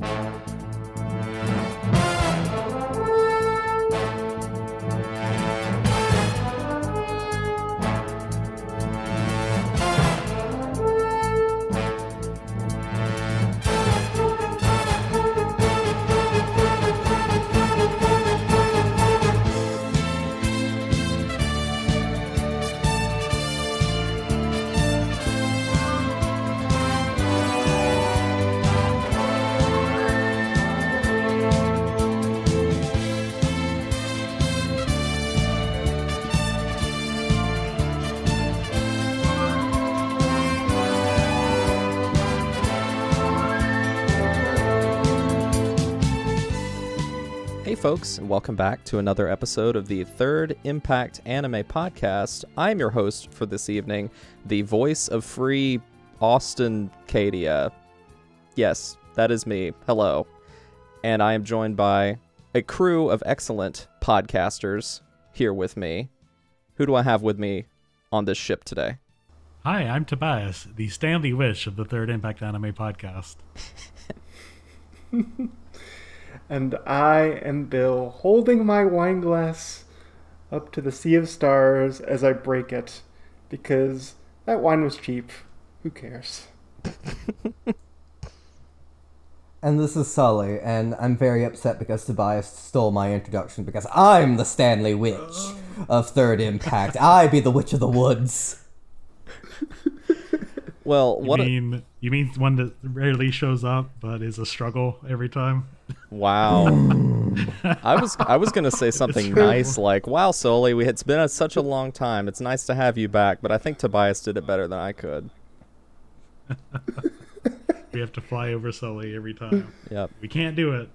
Hey, folks, and welcome back to another episode of the Third Impact Anime Podcast. I'm your host for this evening, the voice of free Austin Cadia. Yes, that is me. Hello. And I am joined by a crew of excellent podcasters here with me. Who do I have with me on this ship today? Hi, I'm Tobias, the Stanley Witch of the Third Impact Anime Podcast. And I am Bill, holding my wine glass up to the sea of stars as I break it, because that wine was cheap. Who cares? And this is Sully, and I'm very upset because Tobias stole my introduction because I'm the Stanley Witch of Third Impact. I be the Witch of the Woods. Well, You what? a- mean you mean one that rarely shows up but is a struggle every time? Wow. I was I was gonna say something nice like, "Wow, Sully, we it's been a, such a long time. It's nice to have you back." But I think Tobias did it better than I could. We have to fly over Sully every time. Yep. We can't do it.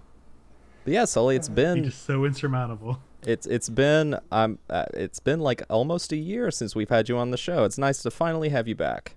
But yeah, Sully, it's He's been just so insurmountable. it's it's been um uh, it's been like almost a year since we've had you on the show. It's nice to finally have you back.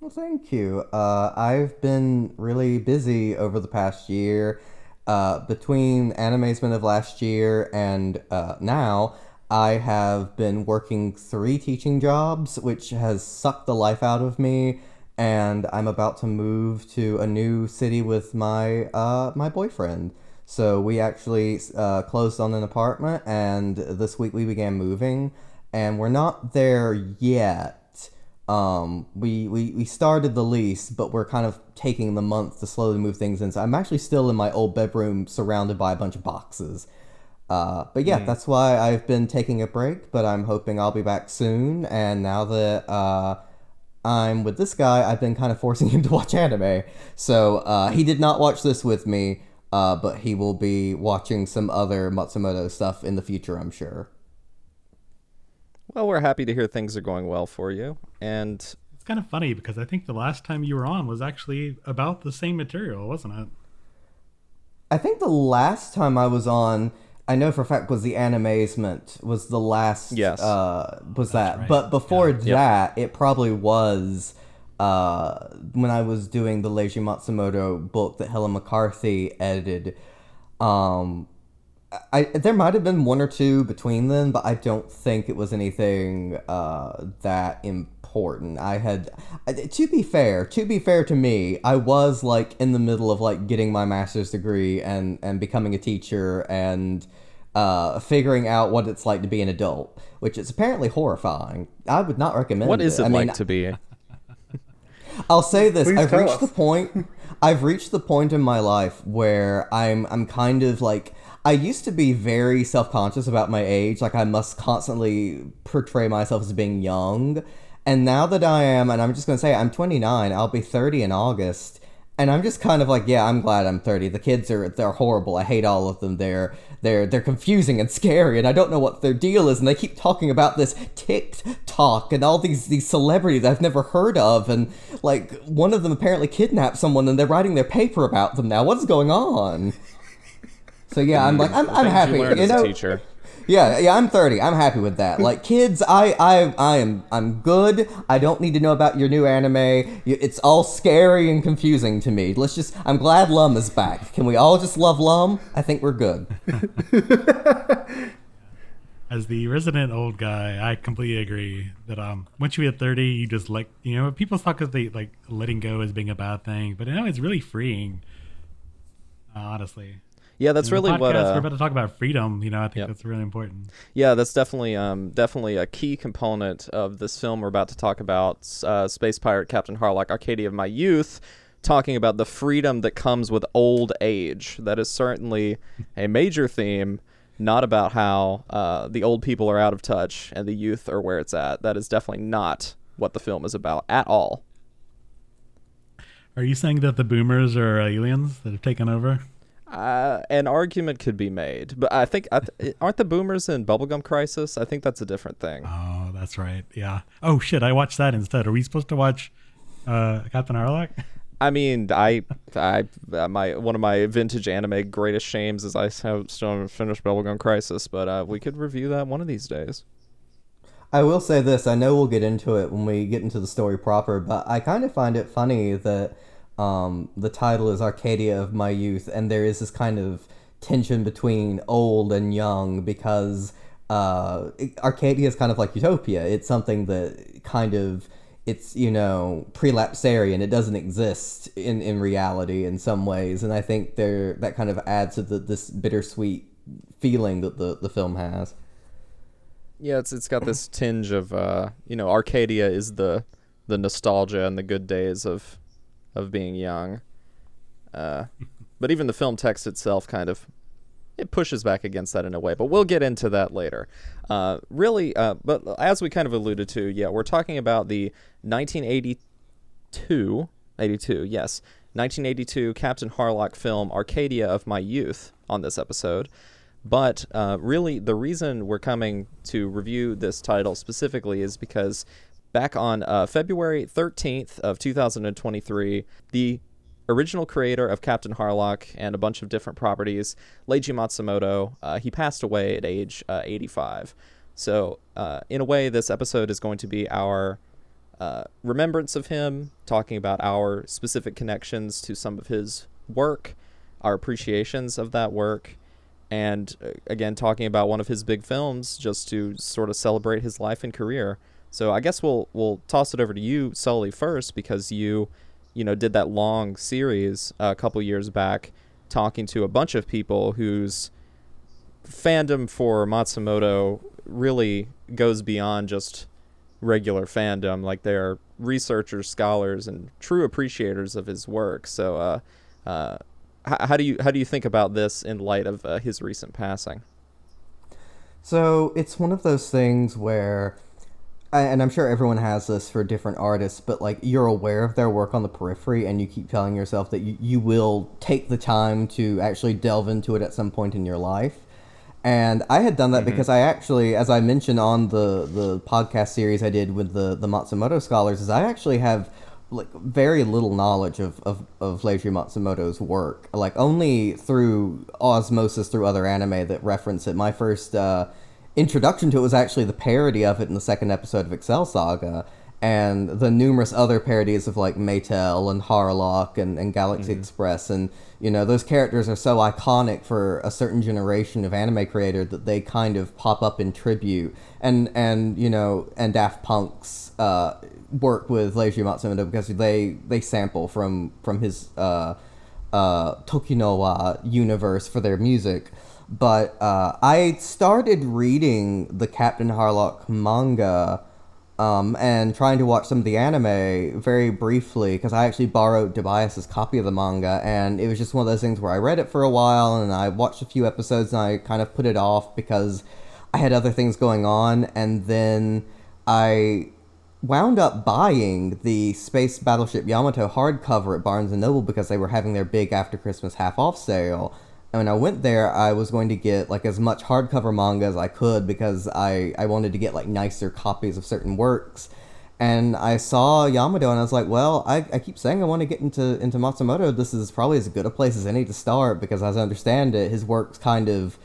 Well, thank you. Uh, I've been really busy over the past year. Uh, between Animazement of last year and uh, now, I have been working three teaching jobs, which has sucked the life out of me. And I'm about to move to a new city with my uh, my boyfriend. So we actually uh, closed on an apartment, and this week we began moving. And we're not there yet um we, we we started the lease but we're kind of taking the month to slowly move things in. So i'm actually still in my old bedroom surrounded by a bunch of boxes. Uh but yeah that's why i've been taking a break but i'm hoping i'll be back soon. And now that uh i'm with this guy i've been kind of forcing him to watch anime. So uh he did not watch this with me uh but he will be watching some other matsumoto stuff in the future i'm sure Well, we're happy to hear things are going well for you. And It's kind of funny because I think the last time you were on was actually about the same material, wasn't it? I think the last time I was on, I know for a fact was the animazement was the last. Yes. Uh, was that? right. But before Yep. that, it probably was uh, when I was doing the Leiji Matsumoto book that Helen McCarthy edited. Um, I there might have been one or two between them, but I don't think it was anything uh, that important. I had, to be fair, to be fair to me, I was like in the middle of like getting my master's degree and and becoming a teacher and uh, figuring out what it's like to be an adult, which is apparently horrifying. I would not recommend. what is it I like to be? I'll say this: Please I've reached us. the point. I've reached the point in my life where I'm I'm kind of like I used to be very self conscious about my age. Like I must constantly portray myself as being young. And now that I am, and I'm just gonna say I'm 29. I'll be 30 in August. And I'm just kind of like, yeah, I'm glad I'm 30. The kids are they're horrible. I hate all of them. They're they're they're confusing and scary, and I don't know what their deal is. And they keep talking about this TikTok and all these these celebrities I've never heard of, and like one of them apparently kidnapped someone, and they're writing their paper about them now. What's going on? So yeah, I'm like, I'm, I'm happy. You, learn You as know, a teacher. yeah, yeah, I'm 30. I'm happy with that. Like kids, I, I, I am, I'm good. I don't need to know about your new anime. It's all scary and confusing to me. Let's just. I'm glad Lum is back. Can we all just love Lum? I think we're good. As the resident old guy, I completely agree that um once you hit thirty, you just like you know people talk of the like letting go as being a bad thing, but no, it's really freeing. uh, honestly. Yeah, that's really what. podcast, Uh, we're about to talk about freedom. You know, I think Yep. that's really important. Yeah, that's definitely um, definitely a key component of this film we're about to talk about. Uh, Space Pirate Captain Harlock, Arcadia of my youth, talking about the freedom that comes with old age. That is certainly a major theme. Not about how uh, the old people are out of touch and the youth are where it's at. That is definitely not what the film is about at all. Are you saying that the boomers are aliens that have taken over? Uh, an argument could be made, but I think I th- aren't the boomers in Bubblegum Crisis? I think that's a different thing. Oh, that's right. Yeah. Oh shit, I watched that instead. Are we supposed to watch uh, Captain Harlock? I mean, I, I, uh, my one of my vintage anime greatest shames is I have still haven't finished Bubblegum Crisis, but uh, we could review that one of these days. I will say this. I know we'll get into it when we get into the story proper, but I kind of find it funny that um, the title is Arcadia of My Youth, and there is this kind of tension between old and young because uh, Arcadia is kind of like Utopia. It's something that kind of it's you know prelapsarian. It doesn't exist in in reality in some ways, and I think there that kind of adds to the, this bittersweet feeling that the the film has. Yeah, it's it's got this tinge of uh, you know, Arcadia is the the nostalgia and the good days of of being young. Uh, but even the film text itself kind of it pushes back against that in a way. But we'll get into that later. Uh, really, uh, but as we kind of alluded to, yeah, we're talking about the 1982, 82, yes, 1982 Captain Harlock film Arcadia of My Youth on this episode. But uh, really, the reason we're coming to review this title specifically is because back on uh, February 13th of 2023, the original creator of Captain Harlock and a bunch of different properties, Leiji Matsumoto, uh, he passed away at age uh, 85. So, uh, in a way, this episode is going to be our uh, remembrance of him, talking about our specific connections to some of his work, our appreciations of that work, and uh, again, talking about one of his big films just to sort of celebrate his life and career. So I guess we'll we'll toss it over to you, Sully, first because you, you know, did that long series uh, a couple years back, talking to a bunch of people whose fandom for Matsumoto really goes beyond just regular fandom. Like they're researchers, scholars, and true appreciators of his work. So, uh, uh, h- how do you how do you think about this in light of uh, his recent passing? So it's one of those things where, and I'm sure everyone has this for different artists, but like you're aware of their work on the periphery and you keep telling yourself that you, you will take the time to actually delve into it at some point in your life. And I had done that because I actually, as I mentioned on the, the podcast series I did with the, the Matsumoto scholars, is I actually have like very little knowledge of, of, of Leiji Matsumoto's work. Like only through osmosis through other anime that reference it. My first uh, introduction to it was actually the parody of it in the second episode of Excel Saga, and the numerous other parodies of like Maetel and Harlock and, and Galaxy Express. And, you know, those characters are so iconic for a certain generation of anime creator that they kind of pop up in tribute. And, and you know, and Daft Punk's uh, work with Leiji Matsumoto because they, they sample from, from his uh, uh, Tokinowa universe for their music. But uh, I started reading the Captain Harlock manga um, and trying to watch some of the anime very briefly because I actually borrowed Tobias's copy of the manga, and it was just one of those things where I read it for a while and I watched a few episodes and I kind of put it off because I had other things going on, and then I wound up buying the Space Battleship Yamato hardcover at Barnes and Noble because they were having their big after Christmas half off sale. And when I went there, I was going to get like as much hardcover manga as I could because I, I wanted to get like nicer copies of certain works. And I saw Yamato and I was like, well, I, I keep saying I want to get into, into Matsumoto. This is probably as good a place as any to start because as I understand it, his work's kind of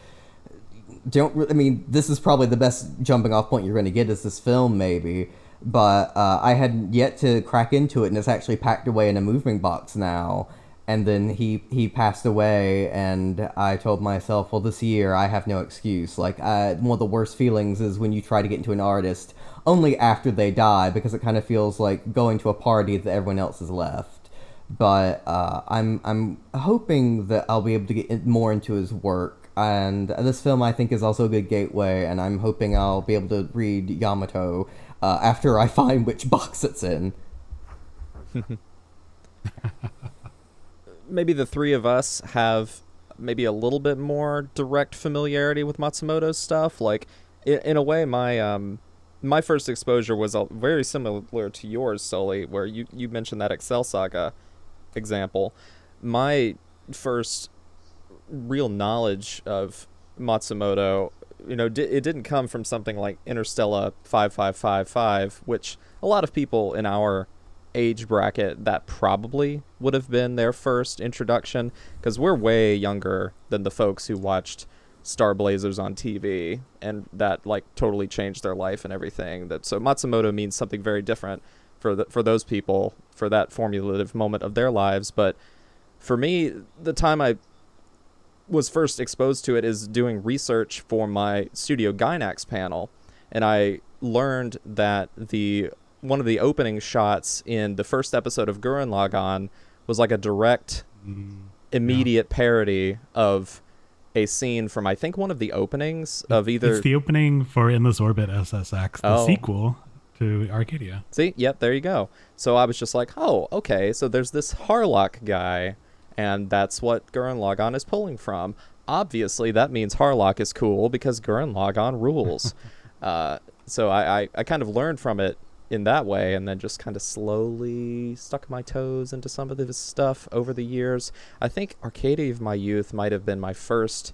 don't I mean this is probably the best jumping off point you're going to get is this film maybe but uh, I had yet to crack into it and it's actually packed away in a moving box now and then he he passed away and I told myself well this year I have no excuse like I, one of the worst feelings is when you try to get into an artist only after they die because it kind of feels like going to a party that everyone else has left but uh, I'm I'm hoping that I'll be able to get more into his work. And this film, I think, is also a good gateway. And I'm hoping I'll be able to read Yamato uh, after I find which box it's in. maybe the three of us have maybe a little bit more direct familiarity with Matsumoto's stuff. Like, in, in a way, my um, my first exposure was uh, very similar to yours, Sully, where you you mentioned that Excel Saga example. My first real knowledge of Matsumoto, you know, di- it didn't come from something like Interstellar 5555, which a lot of people in our age bracket that probably would have been their first introduction because we're way younger than the folks who watched Star Blazers on TV and that like totally changed their life and everything. That so Matsumoto means something very different for the, for those people for that formulative moment of their lives. But for me the time I was first exposed to it is doing research for my Studio Gainax panel and I learned that the one of the opening shots in the first episode of Gurren Lagann was like a direct, immediate parody of a scene from I think one of the openings of either. It's the opening for Endless Orbit SSX, the Oh. sequel to Arcadia. See, yep, there you go. So I was just like, oh, okay, so there's this Harlock guy, and that's what Gurren Lagann is pulling from. Obviously, that means Harlock is cool because Gurren Lagann rules. uh, so I, I, I kind of learned from it in that way, and then just kind of slowly stuck my toes into some of this stuff over the years. I think Arcadia of My Youth might have been my first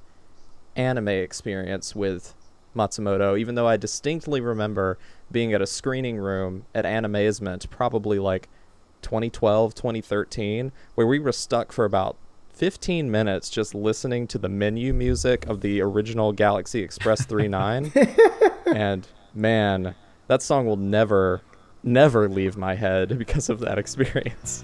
anime experience with Matsumoto, even though I distinctly remember being at a screening room at Animazement, probably like 2012, 2013, where we were stuck for about 15 minutes just listening to the menu music of the original Galaxy Express 39. and man, that song will never, never leave my head because of that experience.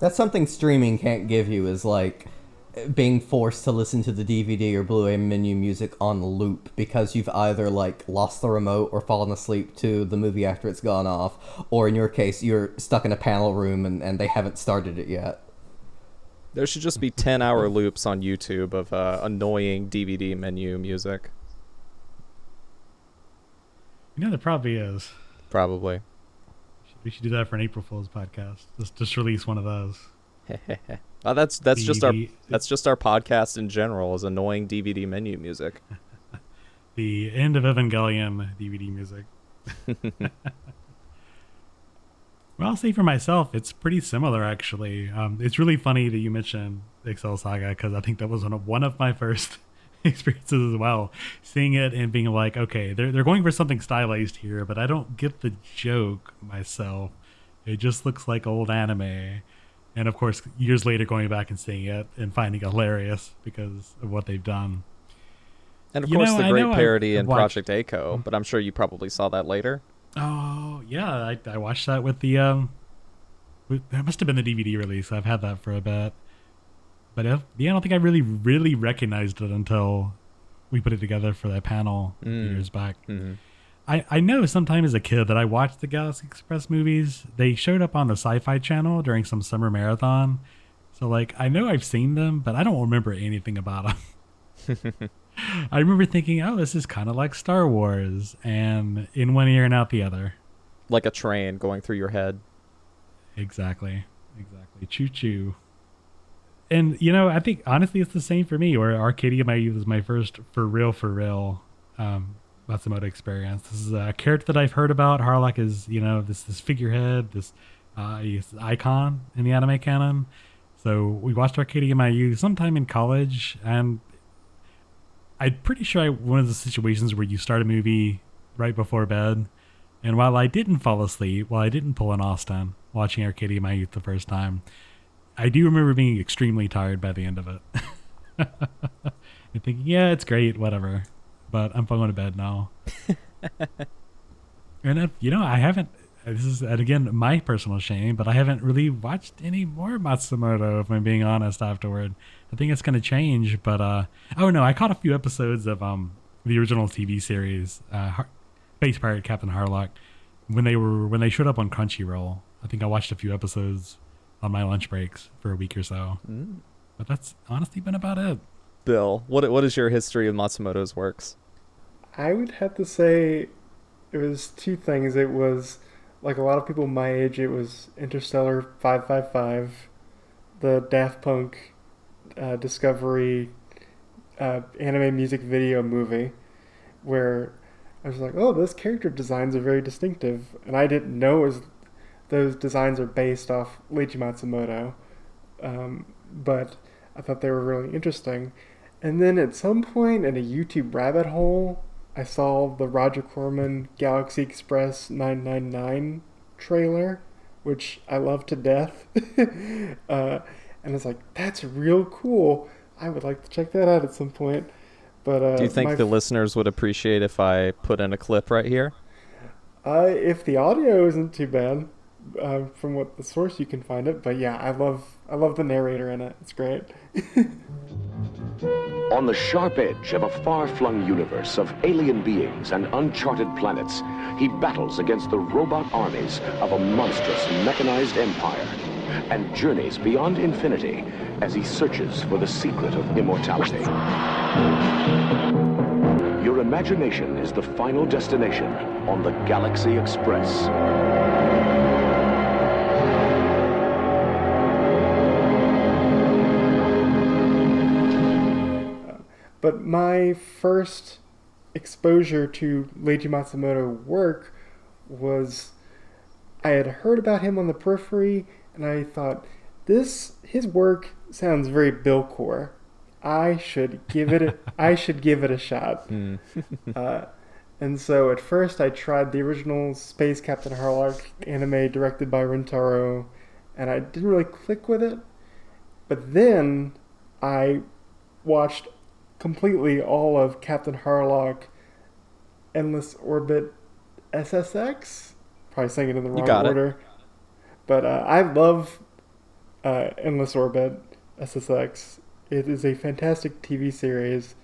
That's something streaming can't give you is like being forced to listen to the DVD or Blu-ray menu music on loop because you've either like lost the remote or fallen asleep to the movie after it's gone off, or in your case, you're stuck in a panel room and, and they haven't started it yet. There should just be 10 hour loops on YouTube of uh, annoying DVD menu music. You know, there probably is. Probably. We should do that for an April Fool's podcast. Just, just release one of those. Uh, that's that's just our that's just our podcast in general is annoying DVD menu music. The end of Evangelion DVD music. well, I'll say for myself, it's pretty similar actually. Um, it's really funny that you mentioned Excel Saga because I think that was one of one of my first experiences as well. Seeing it and being like, okay, they're they're going for something stylized here, but I don't get the joke myself. It just looks like old anime. And of course, years later, going back and seeing it and finding it hilarious because of what they've done. And of You course know, the great I- parody I've in watched- Project Echo, but I'm sure you probably saw that later. Oh yeah, I, I watched that with the um. With, that must have been the DVD release. I've had that for a bit, but uh, yeah, I don't think I really really recognized it until we put it together for that panel Mm. years back. hmm I I know sometime as a kid that I watched the Galaxy Express movies. They showed up on the Sci-Fi Channel during some summer marathon, so like I know I've seen them, but I don't remember anything about them. I remember thinking, oh, this is kind of like Star Wars, and in one ear and out the other. Like a train going through your head. Exactly. Exactly. Choo choo. And you know, I think honestly it's the same for me. Where Arcadia My Youth was my first for real, for real um Matsumoto experience. This is a character that I've heard about. Harlock is, you know, this this figurehead, this uh icon in the anime canon. So we watched Arcadia My Youth sometime in college and I'm pretty sure I one of the situations where you start a movie right before bed and while I didn't fall asleep, while I didn't pull an Austin watching Arcadia My Youth the first time, I do remember being extremely tired by the end of it. and thinking, yeah, it's great, whatever. But I'm going to bed now. and you know, I haven't. This is and again my personal shame, but I haven't really watched any more Matsumoto. If I'm being honest, afterward, I think it's going to change. But uh, oh no, I caught a few episodes of um the original TV series, uh, Har- Pirate Captain Harlock, when they were when they showed up on Crunchyroll. I think I watched a few episodes on my lunch breaks for a week or so. But that's honestly been about it. Bill, what what is your history of Matsumoto's works? I would have to say it was two things. It was like a lot of people my age. It was Interstellar five five five, the Daft Punk uh, Discovery uh, anime music video movie, where I was like, oh, those character designs are very distinctive, and I didn't know it was, those designs are based off Leiji Matsumoto, um, but I thought they were really interesting. And then at some point in a YouTube rabbit hole, I saw the Roger Corman Galaxy Express 999 trailer, which I love to death. uh, and it's like, that's real cool. I would like to check that out at some point. But uh, Do you think the listeners would appreciate if I put in a clip right here? Uh, if the audio isn't too bad, uh, from what the source you can find it, but yeah, I love I love the narrator in it. It's great. On the sharp edge of a far-flung universe of alien beings and uncharted planets, he battles against the robot armies of a monstrous mechanized empire and journeys beyond infinity as he searches for the secret of immortality. Your imagination is the final destination on the Galaxy Express. But my first exposure to Leiji Matsumoto work was I had heard about him on the periphery, and I thought this his work sounds very Billcore. I should give it. A, I should give it a shot. uh, and so at first I tried the original Space Captain Harlock anime directed by Rintaro, and I didn't really click with it. But then I watched completely all of Captain Harlock Endless Orbit SSX. Probably saying it in the wrong got it. order. But uh, I love uh, Endless Orbit SSX. It is a fantastic TV series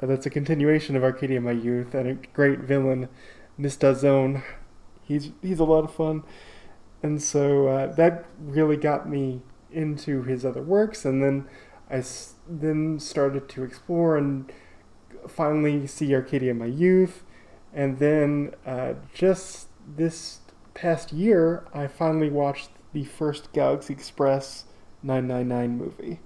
uh, that's a continuation of Arcadia My Youth and a great villain, Mr. Zone. He's he's a lot of fun, and so uh, that really got me into his other works. And then I s- then started to explore and finally see Arcadia in My Youth, and then uh, just this past year, I finally watched the first Galaxy Express 999 movie.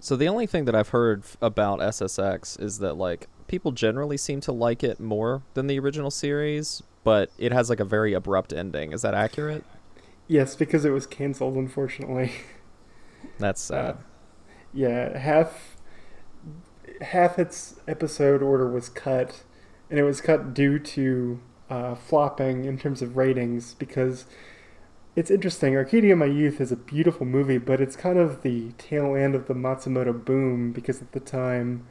So the only thing that I've heard about SSX is that like people generally seem to like it more than the original series, but it has like a very abrupt ending. Is that accurate? Yes, because it was canceled, unfortunately. That's sad. Yeah, half half its episode order was cut, and it was cut due to uh, flopping in terms of ratings because it's interesting. Arcadia My Youth is a beautiful movie, but it's kind of the tail end of the Matsumoto boom because at the time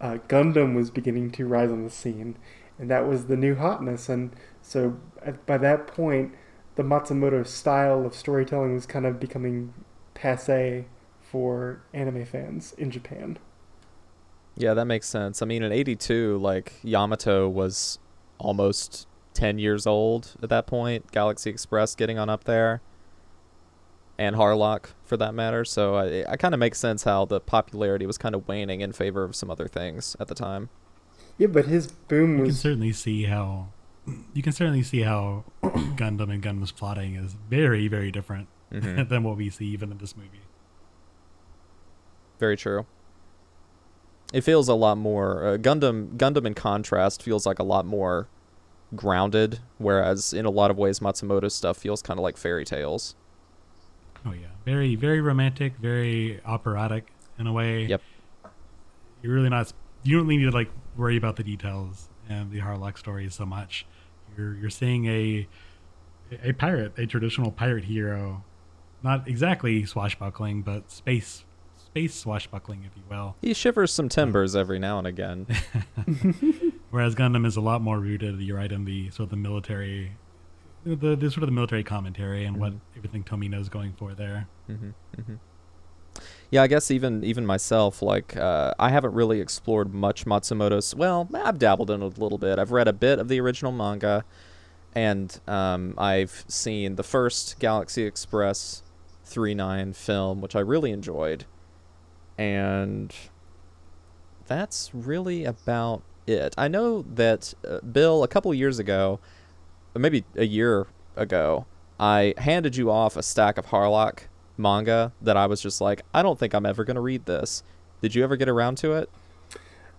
uh, Gundam was beginning to rise on the scene, and that was the new hotness. And so at, by that point, the Matsumoto style of storytelling was kind of becoming passe for anime fans in Japan. Yeah, that makes sense. I mean, in '82, like Yamato was almost 10 years old at that point. Galaxy Express getting on up there, and Harlock for that matter. So I, I kind of makes sense how the popularity was kind of waning in favor of some other things at the time. Yeah, but his boom You can certainly see how you can certainly see how Gundam and Gundam's plotting is very, very different Mhm. than what we see even in this movie. Very true. It feels a lot more uh, Gundam. Gundam, in contrast, feels like a lot more grounded, whereas in a lot of ways, Matsumoto's stuff feels kind of like fairy tales. Oh yeah, very, very romantic, very operatic in a way. Yep. You're really not. You don't need to like worry about the details and the Harlock story so much. You're you're seeing a a pirate, a traditional pirate hero, not exactly swashbuckling, but space space swashbuckling, if you will. He shivers some timbers every now and again. Whereas Gundam is a lot more rooted, you're right, in the sort of the military, the, the sort of the military commentary and what everything Tomino's going for there. Yeah, I guess even even myself, like uh, I haven't really explored much Matsumoto's. Well, I've dabbled in it a little bit. I've read a bit of the original manga, and um, I've seen the first Galaxy Express three nine film, which I really enjoyed, and that's really about it. I know that uh, Bill a couple years ago, maybe a year ago, I handed you off a stack of Harlock manga that I was just like, I don't think I'm ever going to read this. Did you ever get around to it?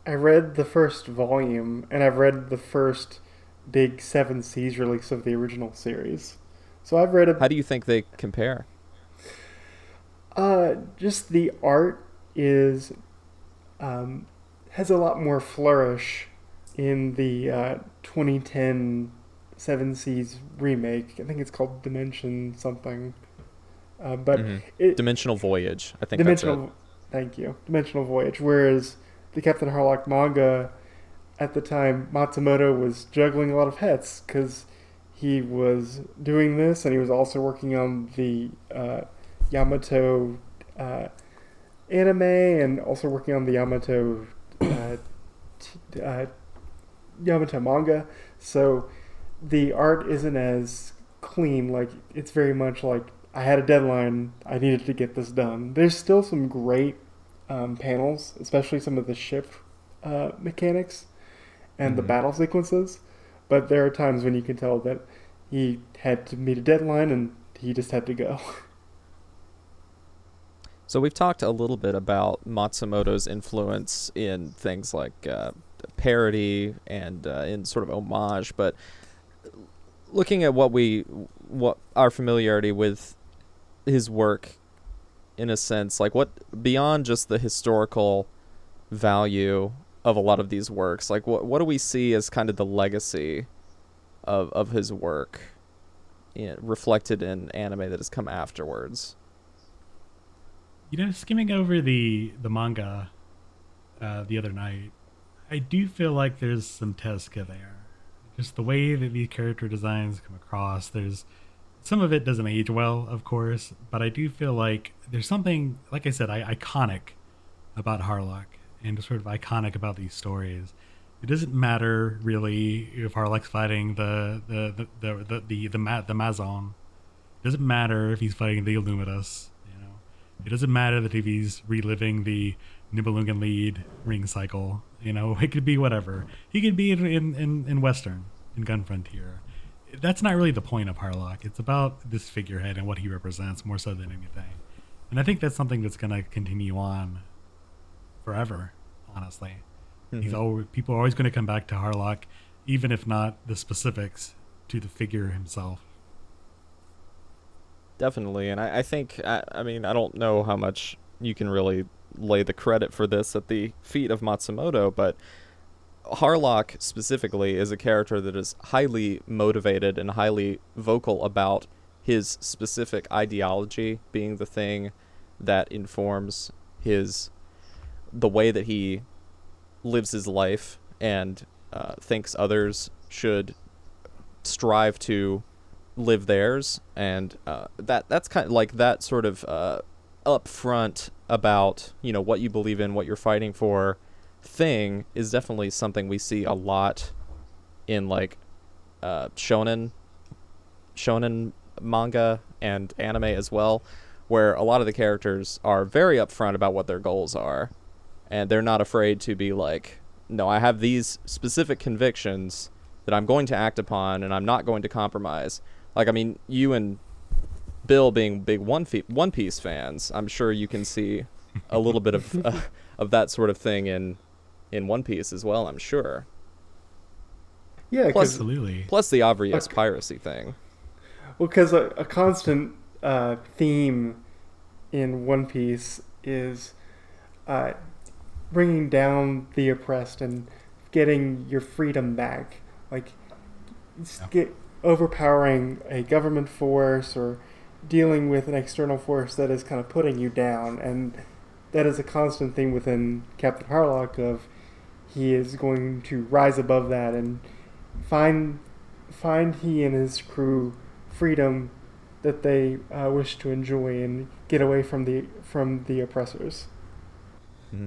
I read the first volume, and I've read the first big Seven Seas release of the original series. So I've read a How do you think they compare? Uh, just the art is um, has a lot more flourish in the uh, 2010 Seven Seas remake. I think it's called Dimension something. Uh, but Mhm. it, Dimensional Voyage. I think Dimensional. Thank you. Dimensional Voyage. Whereas the Captain Harlock manga, at the time, Matsumoto was juggling a lot of hats because he was doing this and he was also working on the uh, Yamato uh, anime and also working on the Yamato uh, t- uh, Yamato manga. So the art isn't as clean. Like it's very much like I had a deadline. I needed to get this done. There's still some great um, panels, especially some of the ship uh, mechanics and the Mhm. battle sequences. But there are times when you can tell that he had to meet a deadline and he just had to go. So we've talked a little bit about Matsumoto's influence in things like uh, parody and uh, in sort of homage, but looking at what we what our familiarity with his work in a sense like what beyond just the historical value of a lot of these works like what what do we see as kind of the legacy of of his work reflected in anime that has come afterwards You know, skimming over the the manga uh, the other night, I do feel like there's some Tezuka there. Just the way that these character designs come across. There's some of it doesn't age well, of course, but I do feel like there's something, like I said, I, iconic about Harlock and sort of iconic about these stories. It doesn't matter really if Harlock's fighting the the the the the the, the, Ma- the Mazone. It doesn't matter if he's fighting the Illumidas. It doesn't matter that if he's reliving the Nibelungenlied ring cycle. You know, it could be whatever. He could be in in, in, in Western, in Gun Frontier. That's not really the point of Harlock. It's about this figurehead and what he represents more so than anything. And I think that's something that's going to continue on forever. Honestly, he's Mhm. always people are always going to come back to Harlock, even if not the specifics to the figure himself. Definitely, and I, I think I, I mean I don't know how much you can really lay the credit for this at the feet of Matsumoto, but Harlock specifically is a character that is highly motivated and highly vocal about his specific ideology being the thing that informs his the way that he lives his life and uh, thinks others should strive to live theirs and uh, that that's kind of like that sort of uh, upfront about you know what you believe in what you're fighting for thing is definitely something we see a lot in like uh, shonen shonen manga and anime as well where a lot of the characters are very upfront about what their goals are and they're not afraid to be like no i have these specific convictions that i'm going to act upon and i'm not going to compromise like i mean you and bill being big one, Fe- one piece fans i'm sure you can see a little bit of uh, of that sort of thing in in one piece as well i'm sure Yeah, Plus- Absolutely. plus the obvious Okay. piracy thing Well, because a, a constant uh, theme in One Piece is uh, bringing down the oppressed and getting your freedom back. Like, Yeah. get overpowering a government force or dealing with an external force that is kind of putting you down. And that is a constant thing within Captain Harlock of he is going to rise above that and find find he and his crew freedom that they uh, wish to enjoy and get away from the from the oppressors.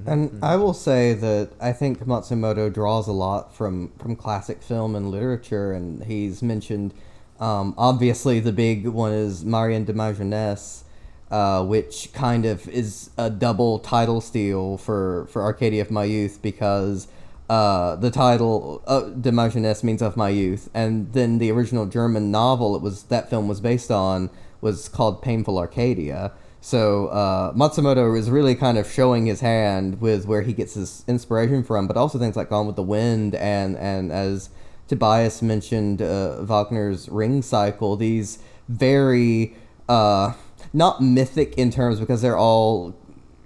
And I will say that I think Matsumoto draws a lot from, from classic film and literature, and he's mentioned, um, obviously, the big one is Marianne de ma jeunesse, uh, which kind of is a double title steal for, for Arcadia of My Youth because uh, the title uh, de Majeunesse means of my youth, and then the original German novel it was that film was based on was called Painful Arcadia. So uh, Matsumoto is really kind of showing his hand with where he gets his inspiration from, but also things like Gone with the Wind and and as Tobias mentioned, uh, Wagner's Ring Cycle. These very uh, not mythic in terms because they're all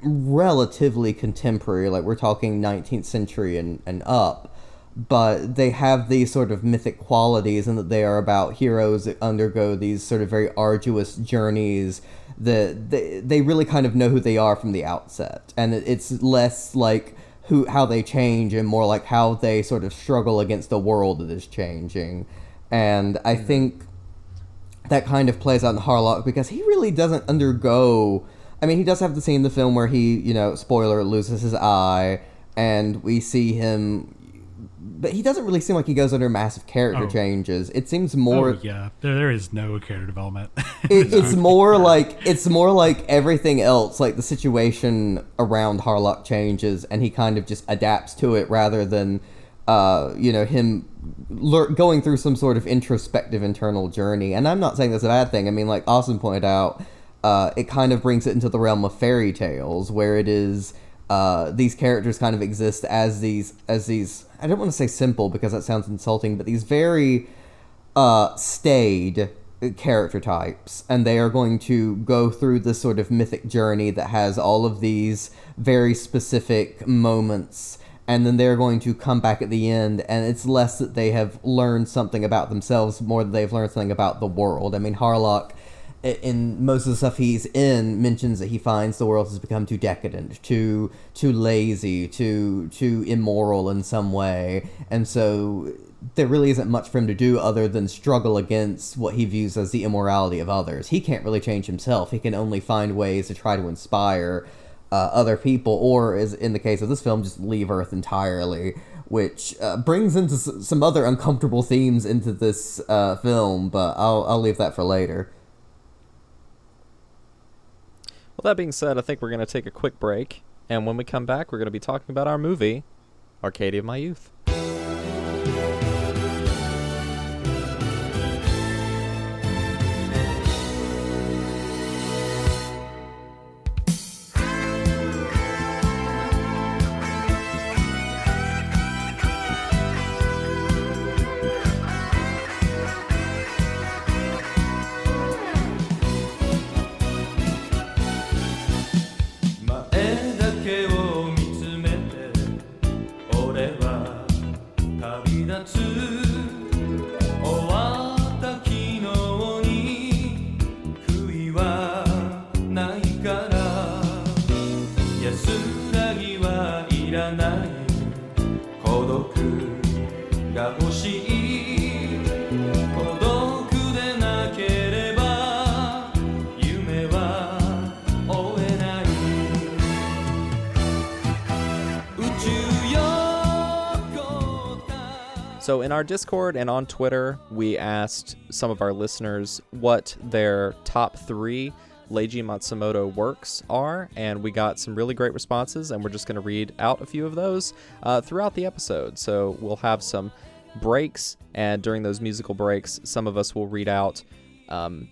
relatively contemporary. Like we're talking 19th century and and up. But they have these sort of mythic qualities, and that they are about heroes that undergo these sort of very arduous journeys that they, they really kind of know who they are from the outset and it's less like who how they change and more like how they sort of struggle against the world that is changing and i hmm. think that kind of plays out in Harlock because he really doesn't undergo. I mean, he does have the scene in the film where he, you know, spoiler, loses his eye, and we see him. But he doesn't really seem like he goes under massive character Oh. changes. It seems more. oh yeah, there, there is no character development. it, it's more like it's more like everything else. Like the situation around Harlock changes, and he kind of just adapts to it rather than, uh, you know, him going through some sort of introspective internal journey. And I'm not saying that's a bad thing. I mean, like Austin pointed out, uh, it kind of brings it into the realm of fairy tales, where it is. Uh, these characters kind of exist as these as these I don't want to say simple because that sounds insulting, but these very uh, staid character types, and they are going to go through this sort of mythic journey that has all of these very specific moments, and then they're going to come back at the end, and it's less that they have learned something about themselves, more that they've learned something about the world. I mean, Harlock. In most of the stuff he's in, mentions that he finds the world has become too decadent, too too lazy, too too immoral in some way, and so there really isn't much for him to do other than struggle against what he views as the immorality of others. He can't really change himself. He can only find ways to try to inspire uh, other people, or, as in the case of this film, just leave Earth entirely, which uh, brings into s- some other uncomfortable themes into this uh, film. But I'll I'll leave that for later. Well, that being said, I think we're going to take a quick break. And when we come back, we're going to be talking about our movie, Arcadia of My Youth.「So, in our Discord and on Twitter, we asked some of our listeners what their top three Leiji Matsumoto works are, and we got some really great responses, and we're just going to read out a few of those uh, throughout the episode. So, we'll have some breaks, and during those musical breaks, some of us will read out um,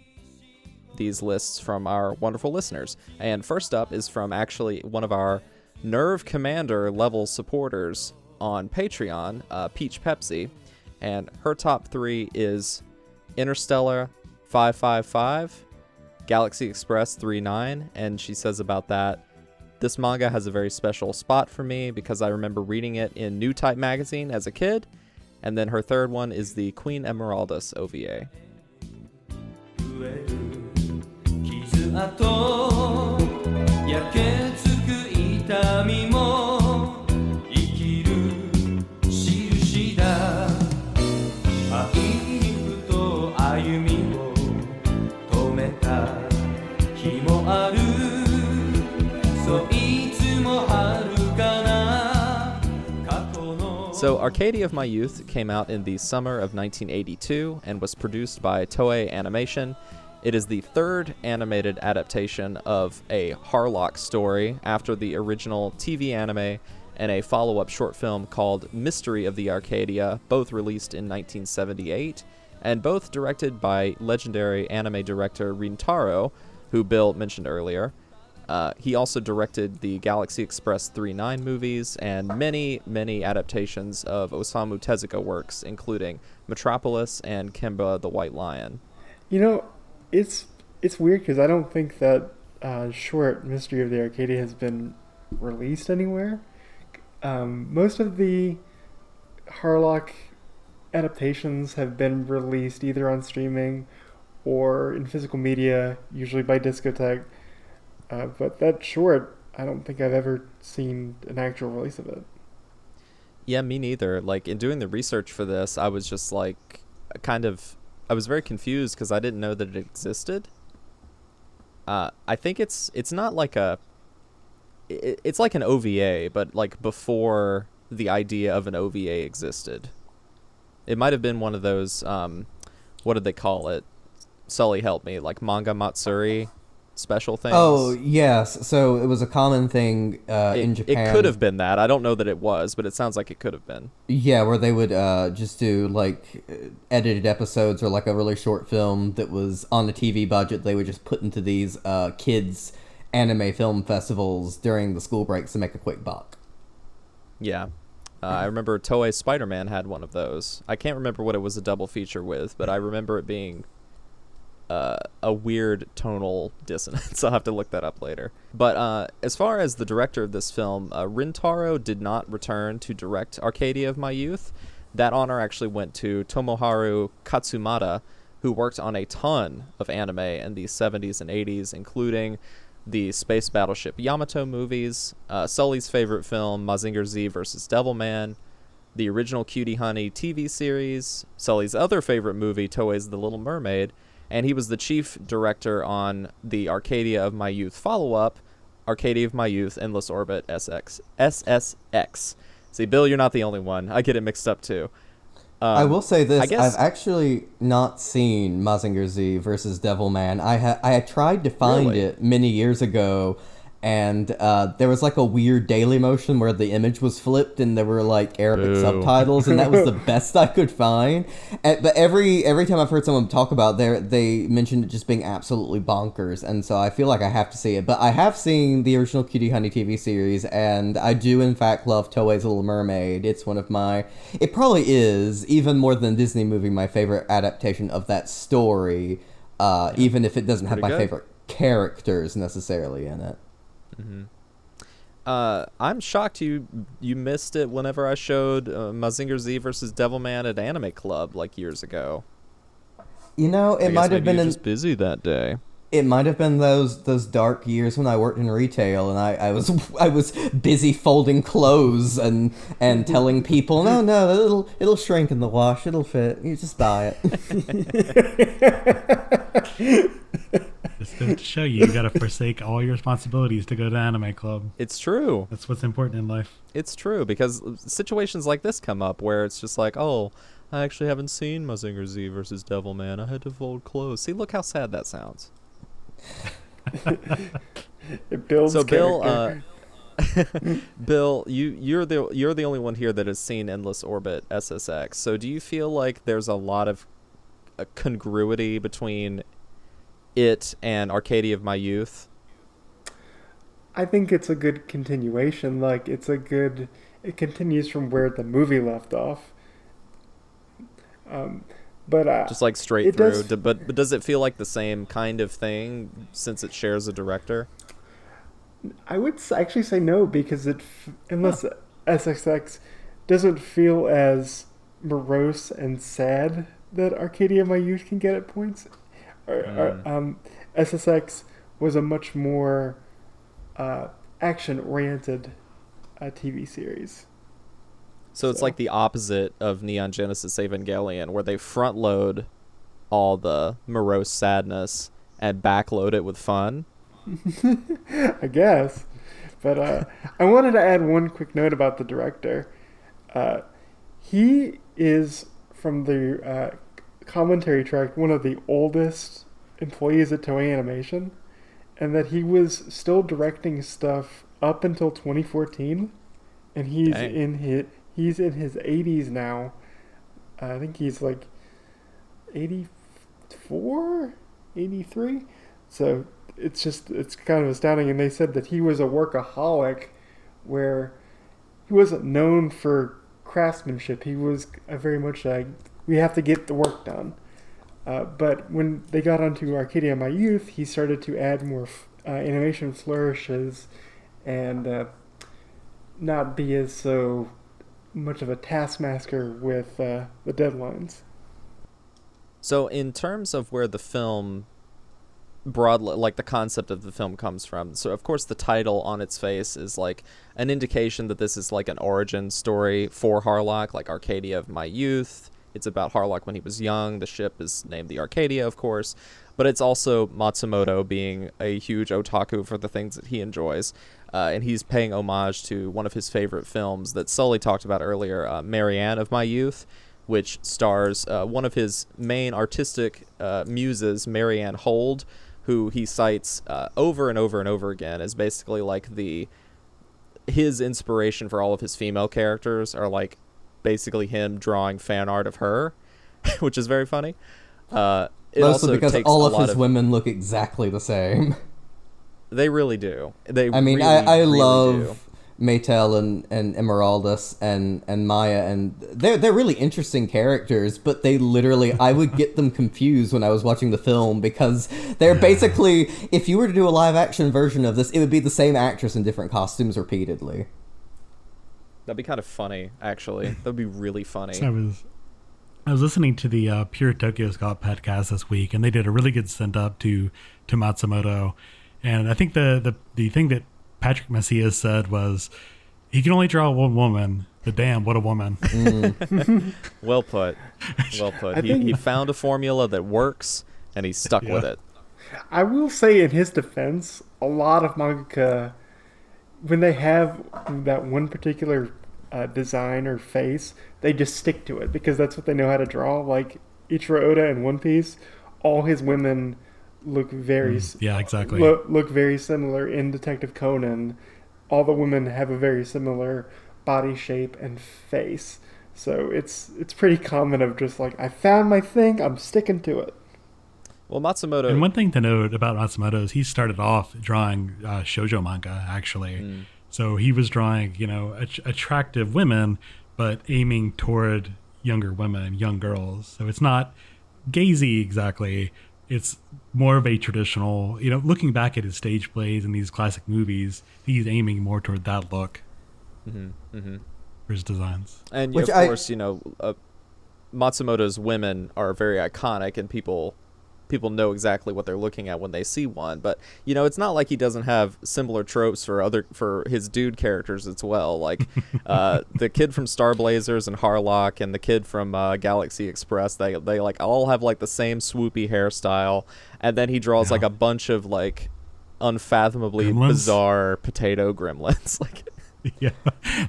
these lists from our wonderful listeners. And first up is from actually one of our NERV Commander level supporters on Patreon, uh, Peach Pepsi, and her top three is Interstellar 555, Galaxy Express 39, and she says about that. This manga has a very special spot for me because I remember reading it in Newtype magazine as a kid. And then her third one is the Queen Emeraldas OVA. So, Arcadia of My Youth came out in the summer of 1982 and was produced by Toei Animation. It is the third animated adaptation of a Harlock story after the original TV anime and a follow up short film called Mystery of the Arcadia, both released in 1978, and both directed by legendary anime director Rintaro, who Bill mentioned earlier. Uh, he also directed the Galaxy Express 3-9 movies and many, many adaptations of Osamu Tezuka works, including Metropolis and Kimba the White Lion. You know, it's it's weird because I don't think that uh, short Mystery of the Arcadia has been released anywhere. Um, most of the Harlock adaptations have been released either on streaming or in physical media, usually by Discotek. Uh, but that short, I don't think I've ever seen an actual release of it. Yeah, me neither. Like in doing the research for this, I was just like kind of I was very confused because I didn't know that it existed. Uh, I think it's it's not like a it, it's like an OVA, but like before the idea of an OVA existed. It might have been one of those um, what did they call it? Sully help me, like manga matsuri special things. Oh yes, so it was a common thing uh, it, in Japan. it could have been that. I don't know that it was, but it sounds like it could have been. Yeah, where they would uh, just do like edited episodes or like a really short film that was on the TV budget. They would just put into these uh, kids anime film festivals during the school breaks to make a quick buck. Yeah. Uh, I remember Toei Spider Man had one of those. I can't remember what it was a double feature with, but I remember it being uh, a weird tonal dissonance. I'll have to look that up later. But uh, as far as the director of this film, uh, Rintaro did not return to direct Arcadia of My Youth. That honor actually went to Tomoharu Katsumata, who worked on a ton of anime in the 70s and 80s, including the space battleship Yamato movies, uh, Sully's favorite film, Mazinger Z vs. Devilman, the original Cutie Honey TV series, Sully's other favorite movie, Toei's The Little Mermaid, and he was the chief director on the Arcadia of My Youth follow up, Arcadia of My Youth Endless Orbit SX SSX. See, Bill, you're not the only one. I get it mixed up too. Um, I will say this: I I've actually not seen Mazinger Z versus Devilman. I ha- I tried to find Really? it many years ago, and uh, there was like a weird Daily Motion where the image was flipped and there were like Arabic Boo. subtitles, and that was the best I could find. And, but every every time I've heard someone talk about it, they mentioned it just being absolutely bonkers, and so I feel like I have to see it. But I have seen the original Cutie Honey TV series, and I do in fact love Toei's Little Mermaid. It's one of my, it probably is even more than Disney movie, my favorite adaptation of that story. Uh, even if it doesn't have my good. favorite characters necessarily in it. Uh, I'm shocked you you missed it whenever I showed uh, Mazinger Z versus Devilman at Anime Club like years ago. You know, it guess might have been you're in, just busy that day. it might have been those those dark years when I worked in retail and I, I was I was busy folding clothes and and telling people no no it'll it'll shrink in the wash it'll fit you just buy it Just goes to show you, you gotta forsake all your responsibilities to go to anime club. It's true. That's what's important in life. It's true because situations like this come up where it's just like, oh, I actually haven't seen Mazinger Z versus Devilman. I had to fold clothes. See, look how sad that sounds. It builds so Bill, uh, Bill, you you're the you're the only one here that has seen Endless Orbit SSX. So do you feel like there's a lot of uh, congruity between it and Arcadia of My Youth? I think it's a good continuation. Like it's a good. It continues from where the movie left off. Um, but uh, Just like straight through. does- but but does it feel like the same kind of thing since it shares a director? I would actually say no because it, unless SXX doesn't feel as morose and sad that Arcadia of My Youth can get at points. Or, or, um, SSX was a much more uh, action-oriented uh, TV series. So it's like the opposite of Neon Genesis Evangelion, where they front load all the morose sadness and backload it with fun. I guess. But uh, I wanted to add one quick note about the director. Uh, he is from the uh, commentary track one of the oldest employees at Toei Animation, and that he was still directing stuff up until 2014, and he's Dang. in his he's in his 80s now. I think he's like 84, 83. So it's just it's kind of astounding and they said that he was a workaholic where he wasn't known for craftsmanship he was a very much like we have to get the work done uh, but when they got onto arcadia of my youth he started to add more f- uh, animation flourishes and uh, not be as so much of a taskmaster with uh, the deadlines So in terms of where the film broadly like the concept of the film comes from. So of course the title on its face is like an indication that this is like an origin story for Harlock, like Arcadia of my youth. It's about Harlock when he was young. The ship is named the Arcadia, of course, but it's also Matsumoto being a huge otaku for the things that he enjoys. Uh, and he's paying homage to one of his favorite films that Sully talked about earlier, uh, Marianne of My Youth, which stars uh, one of his main artistic uh, muses, Marianne Hold, who he cites uh, over and over and over again as basically like the his inspiration for all of his female characters are like basically him drawing fan art of her, which is very funny. Uh, it Mostly also because all of his women look exactly the same. They really do. They. I mean, really, I, I really love do. Maetel and, and Emeraldas and, and Maya, and they're they're really interesting characters, but they literally I would get them confused when I was watching the film because they're basically if you were to do a live action version of this, it would be the same actress in different costumes repeatedly. That'd be kind of funny, actually. That'd be really funny. So I was I was listening to the uh, Pure Tokyo Scum podcast this week, and they did a really good send up to to Matsumoto. And I think the the the thing that Patrick Macias said was he can only draw one woman. But damn, what a woman! Well put. Well put. I He, think- he found a formula that works, and he's stuck with it. I will say, in his defense, a lot of mangaka, when they have that one particular uh, design or face, they just stick to it because that's what they know how to draw. Like Eiichiro Oda in One Piece, all his women look very s- yeah, exactly. look, look very similar in Detective Conan. All the women have a very similar body shape and face. So it's it's pretty common of just like I found my thing, I'm sticking to it. Well, Matsumoto. And one thing to note about Matsumoto is he started off drawing uh, shojo manga, actually. So he was drawing, you know, att- attractive women, but aiming toward younger women, young girls. So it's not gazy exactly. It's more of a traditional, you know, looking back at his stage plays and these classic movies, he's aiming more toward that look for his designs. And Which of I- course, you know, uh, Matsumoto's women are very iconic, and people people know exactly what they're looking at when they see one. But you know, it's not like he doesn't have similar tropes for other for his dude characters as well. Like uh, the kid from Star Blazers and Harlock, and the kid from uh, Galaxy Express. They they like all have like the same swoopy hairstyle, and then he draws Yeah. like a bunch of like unfathomably Gremlins? bizarre potato gremlins. like yeah,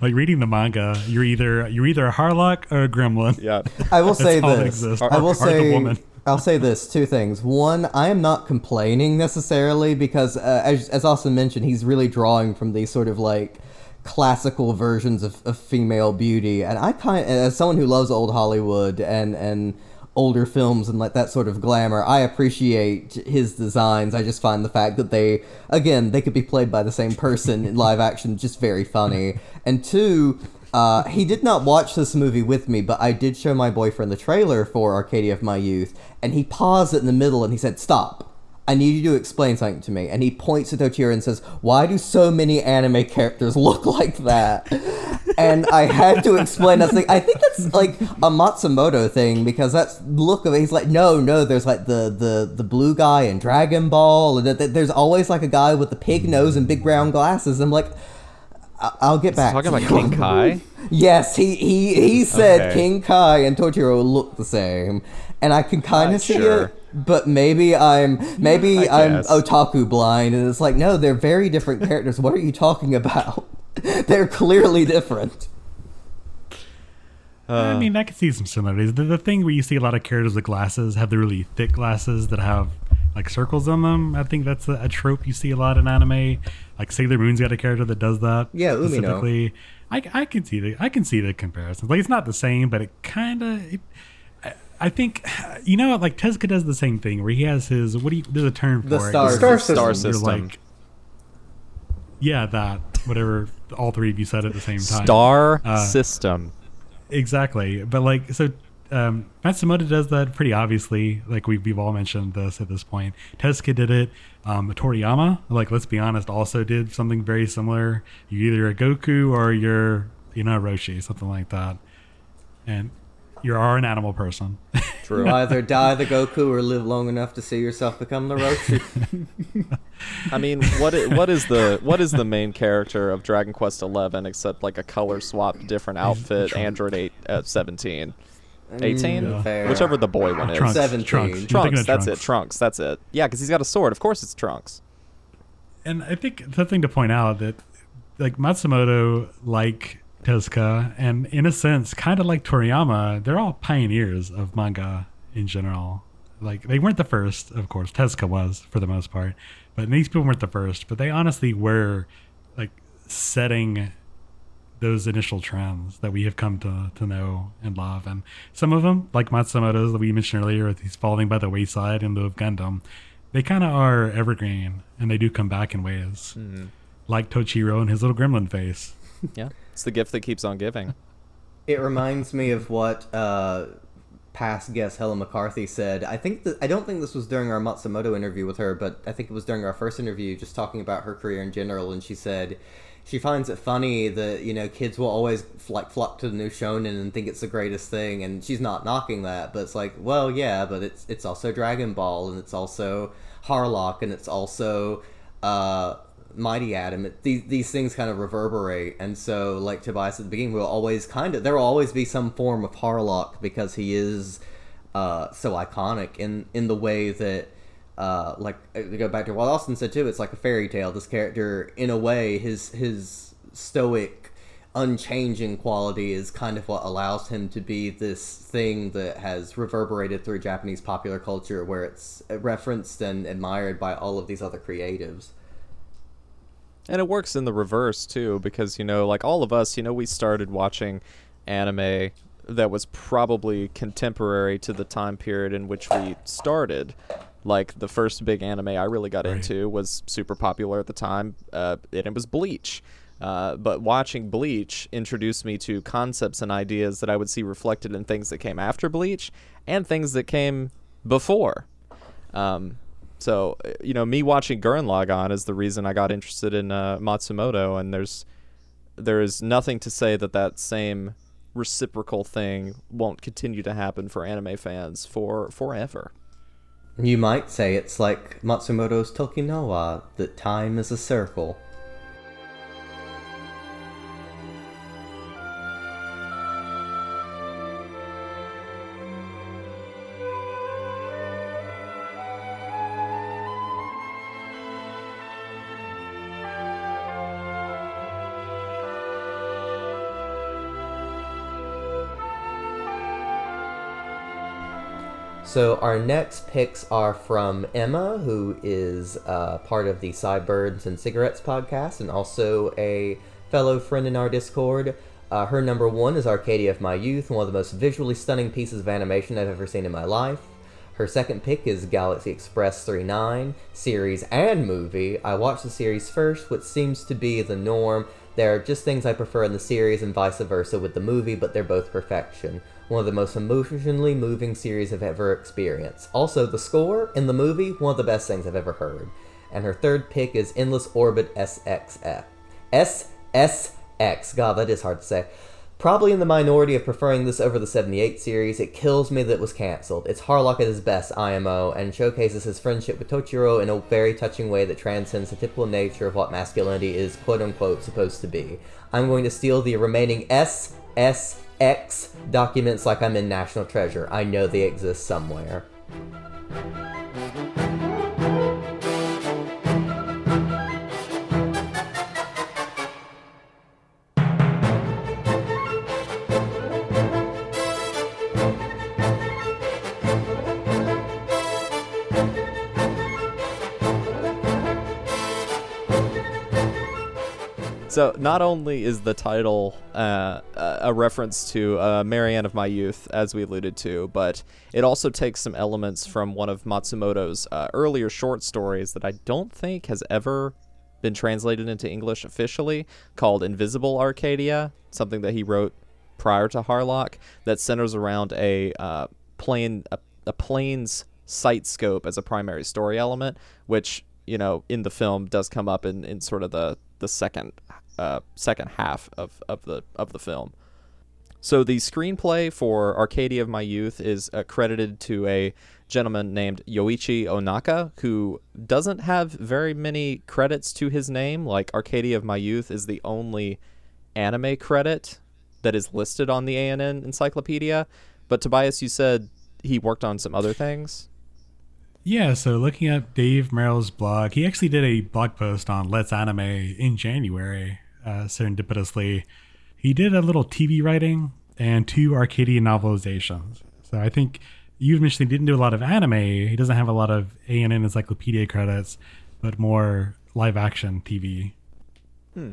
like reading the manga, you're either you're either a Harlock or a Gremlin. yeah. I will say that this. exists. I will Art of the say. I'll say this: two things. One, I am not complaining necessarily because, uh, as as Austin mentioned, he's really drawing from these sort of like classical versions of, of female beauty, and I kind as someone who loves old Hollywood and and older films and like that sort of glamour, I appreciate his designs. I just find the fact that they, again, they could be played by the same person in live action just very funny. And two. Uh, he did not watch this movie with me, but I did show my boyfriend the trailer for Arcadia of My Youth, and he paused it in the middle and he said, Stop. I need you to explain something to me. And he points at Tochiro and says, Why do so many anime characters look like that? and I had to explain. I was like, I think that's like a Matsumoto thing because that's look of it. He's like, no, no. There's like the the the blue guy in Dragon Ball, and th- th- there's always like a guy with the pig nose and big brown glasses. I'm like, I'll get back. Talking to about you. King Kai. Yes, he he he said Okay. King Kai and Tochiro look the same, and I can kind Uh, of see sure. it. But maybe I'm maybe I I'm otaku blind, and it's like no, they're very different characters. What are you talking about? they're clearly different. I mean, I can see some similarities. The, the thing where you see a lot of characters with glasses have the really thick glasses that have like circles on them. I think that's a, a trope you see a lot in anime. Like Sailor Moon's got a character that does that. Yeah, Umino. specifically. I, I can see the I can see the comparisons. Like it's not the same, but it kind of. I, I think you know like Tezuka does the same thing where he has his what do you there's a term for The it. star Star system. Star system. like yeah that whatever all three of you said at the same time Star Uh, system. Exactly, but like so, um, Matsumoto does that pretty obviously. Like we've, we've all mentioned this at this point. Tezuka did it. Um, Toriyama, like let's be honest, also did something very similar. You're either a Goku or you're you know Roshi, something like that, and you are an animal person. True. Either die the Goku or live long enough to see yourself become the Roshi. I mean, what what is the what is the main character of Dragon Quest Eleven except like a color swapped different outfit? Android eight uh, seventeen. 18? Mm, fair. Whichever the boy one is. Trunks, 17. Trunks, You're thinking Trunks, of that's Trunks. it. Trunks, that's it. Yeah, because he's got a sword. Of course, it's Trunks. And I think the thing to point out that like Matsumoto, like Tezuka, and in a sense, kind of like Toriyama, they're all pioneers of manga in general. Like they weren't the first, of course. Tezuka was for the most part, but these people weren't the first. But they honestly were like setting those initial trends that we have come to, to know and love. And some of them, like Matsumoto's that we mentioned earlier, he's falling by the wayside in lieu of Gundam, they kind of are evergreen and they do come back in ways. Like Tochiro and his little gremlin face. Yeah, it's the gift that keeps on giving. It reminds me of what uh, past guest Helen McCarthy said. I think that I don't think this was during our Matsumoto interview with her, but I think it was during our first interview, just talking about her career in general. And she said she finds it funny that you know kids will always like flock to the new shonen and think it's the greatest thing. And she's not knocking that, but it's like, well, yeah, but it's it's also Dragon Ball and it's also Harlock and it's also. Uh, Mighty Atom, it, these, these things kind of reverberate, and so like Tobias at the beginning will always kind of there will always be some form of Harlock because he is uh, so iconic in in the way that uh, like uh, to go back to what Austin said too, it's like a fairy tale. This character, in a way, his his stoic, unchanging quality is kind of what allows him to be this thing that has reverberated through Japanese popular culture, where it's referenced and admired by all of these other creatives. And it works in the reverse too, because you know, like all of us, you know, we started watching anime that was probably contemporary to the time period in which we started. Like the first big anime I really got Right. into was super popular at the time, uh, and it was Bleach. Uh, but watching Bleach introduced me to concepts and ideas that I would see reflected in things that came after Bleach and things that came before. Um, so uh, you know, me watching Gurren Lagann is the reason I got interested in uh, Matsumoto, and there's there is nothing to say that that same reciprocal thing won't continue to happen for anime fans for forever. You might say it's like Matsumoto's Toki no Wa, that time is a circle. So our next picks are from Emma, who is uh, part of the Sideburns and Cigarettes podcast, and also a fellow friend in our Discord. Uh, her number one is Arcadia of My Youth, one of the most visually stunning pieces of animation I've ever seen in my life. Her second pick is Galaxy Express 39, series and movie. I watched the series first, which seems to be the norm. There are just things I prefer in the series and vice versa with the movie, but they're both perfection. One of the most emotionally moving series I've ever experienced. Also, the score in the movie, one of the best things I've ever heard. And her third pick is Endless Orbit SXF. SSF. X. God, that is hard to say. Probably in the minority of preferring this over the 78 series, it kills me that it was cancelled. It's Harlock at his best, IMO, and showcases his friendship with Tochiro in a very touching way that transcends the typical nature of what masculinity is quote unquote supposed to be. I'm going to steal the remaining SSX documents like I'm in National Treasure. I know they exist somewhere. So not only is the title uh, a reference to uh, Marianne of My Youth, as we alluded to, but it also takes some elements from one of Matsumoto's uh, earlier short stories that I don't think has ever been translated into English officially, called Invisible Arcadia, something that he wrote prior to Harlock, that centers around a uh, plane, a, a plane's sight scope as a primary story element, which you know in the film does come up in, in sort of the the second uh, second half of, of the of the film. So the screenplay for Arcadia of My Youth is credited to a gentleman named Yoichi Onaka, who doesn't have very many credits to his name. Like Arcadia of My Youth is the only anime credit that is listed on the ANN encyclopedia. But Tobias, you said he worked on some other things. Yeah, so looking at Dave Merrill's blog, he actually did a blog post on Let's Anime in January, uh, serendipitously. He did a little TV writing and two Arcadia novelizations. So I think you mentioned he didn't do a lot of anime. He doesn't have a lot of ANN encyclopedia credits, but more live action TV. Hmm.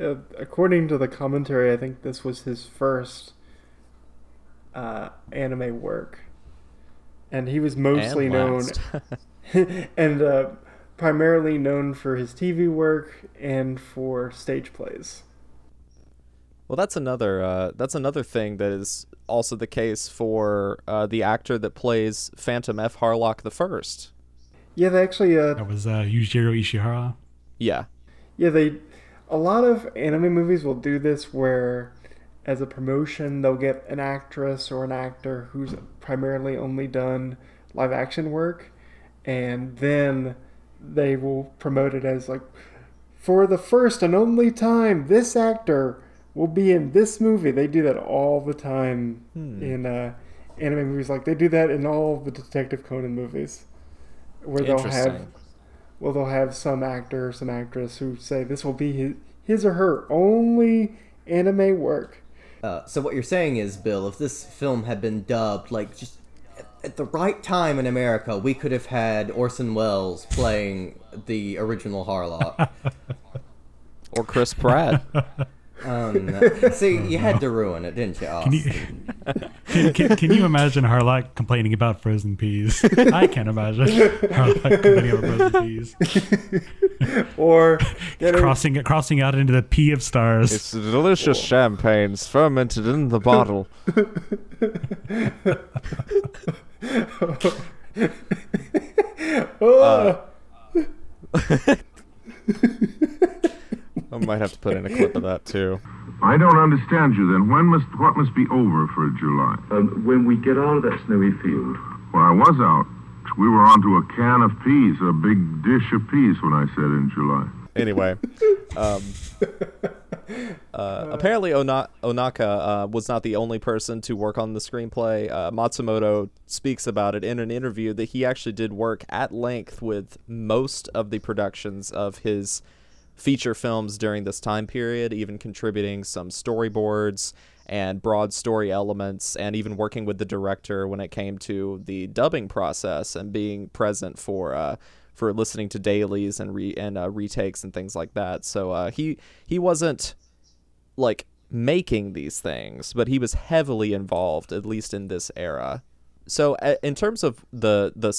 Uh, according to the commentary, I think this was his first uh, anime work, and he was mostly And known and uh, primarily known for his TV work and for stage plays. Well, that's another uh, that's another thing that is also the case for uh, the actor that plays Phantom F. Harlock the First. Yeah, they actually uh, That was uh, Yujiro Ishihara. Yeah, Yeah, they. A lot of anime movies will do this where, as a promotion, they'll get an actress or an actor who's primarily only done live action work, and then they will promote it as like, for the first and only time, this actor will be in this movie. They do that all the time in uh, anime movies. Like they do that in all the Detective Conan movies, where they'll have well, they'll have some actor or some actress who say this will be his, his or her only anime work. Uh, so what you're saying is, Bill, if this film had been dubbed like just at- at the right time in America, we could have had Orson Welles playing the original Harlock. or Chris Pratt. um, see, you had to ruin it, didn't you, Can you, can, can, can you imagine Harlock complaining about frozen peas? I can't imagine Harlock complaining about frozen peas. Or getting, crossing crossing out into the pea of stars. it's delicious champagnes fermented in the bottle. Oh, I might have to put in a clip of that too. I don't understand you then. When must what must be over for July? Um, when we get out of that snowy field, When I was out, we were onto a can of peas, a big dish of peas when I said in July. Anyway, um, uh, apparently Ona- Onaka uh, was not the only person to work on the screenplay. Uh, Matsumoto speaks about it in an interview that he actually did work at length with most of the productions of his feature films during this time period, even contributing some storyboards and broad story elements, and even working with the director when it came to the dubbing process and being present for uh, for listening to dailies and re and uh, retakes and things like that. So uh, he he wasn't like making these things, but he was heavily involved, at least in this era. So, in terms of the the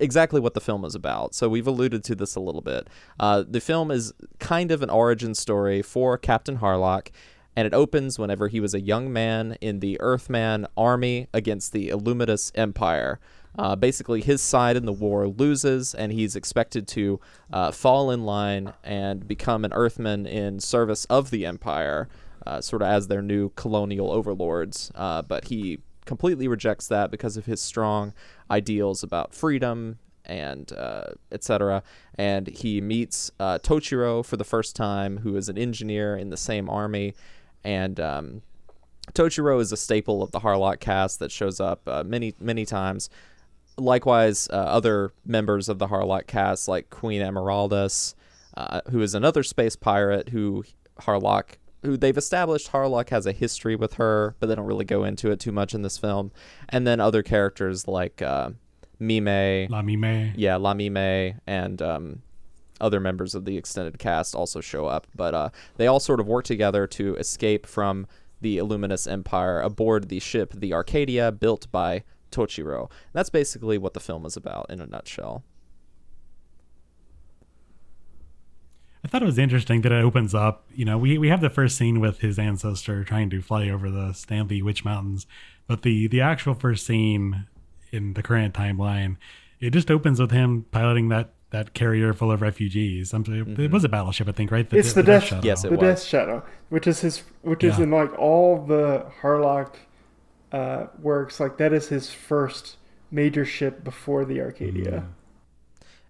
exactly what the film is about, so we've alluded to this a little bit. Uh, the film is kind of an origin story for Captain Harlock, and it opens whenever he was a young man in the Earthman army against the Illumidas Empire. Uh, basically, his side in the war loses, and he's expected to uh, fall in line and become an Earthman in service of the Empire, uh, sort of as their new colonial overlords. Uh, but he completely rejects that because of his strong ideals about freedom and uh, etc. And he meets uh, Tochiro for the first time, who is an engineer in the same army, and um, Tochiro is a staple of the Harlock cast that shows up uh, many many times. Likewise, uh, other members of the Harlock cast, like Queen Emeraldas, uh, who is another space pirate who Harlock, who they've established Harlock has a history with her, but they don't really go into it too much in this film. And then other characters like uh, Mime, La Mime. yeah, La Mime, and um, other members of the extended cast also show up. But uh, they all sort of work together to escape from the Illumidas Empire aboard the ship, the Arcadia, built by Tochiro. That's basically what the film is about in a nutshell. I thought it was interesting that it opens up. You know, we, we have the first scene with his ancestor trying to fly over the Stanley Witch Mountains, but the the actual first scene in the current timeline, it just opens with him piloting that that carrier full of refugees. Um, I'm, It was a mm-hmm. battleship, I think, right? It's the Death- Shadow. Yes, it the was. Death Shadow, which is his, which is in like all the Harlock uh, works. Like that is his first major ship before the Arcadia.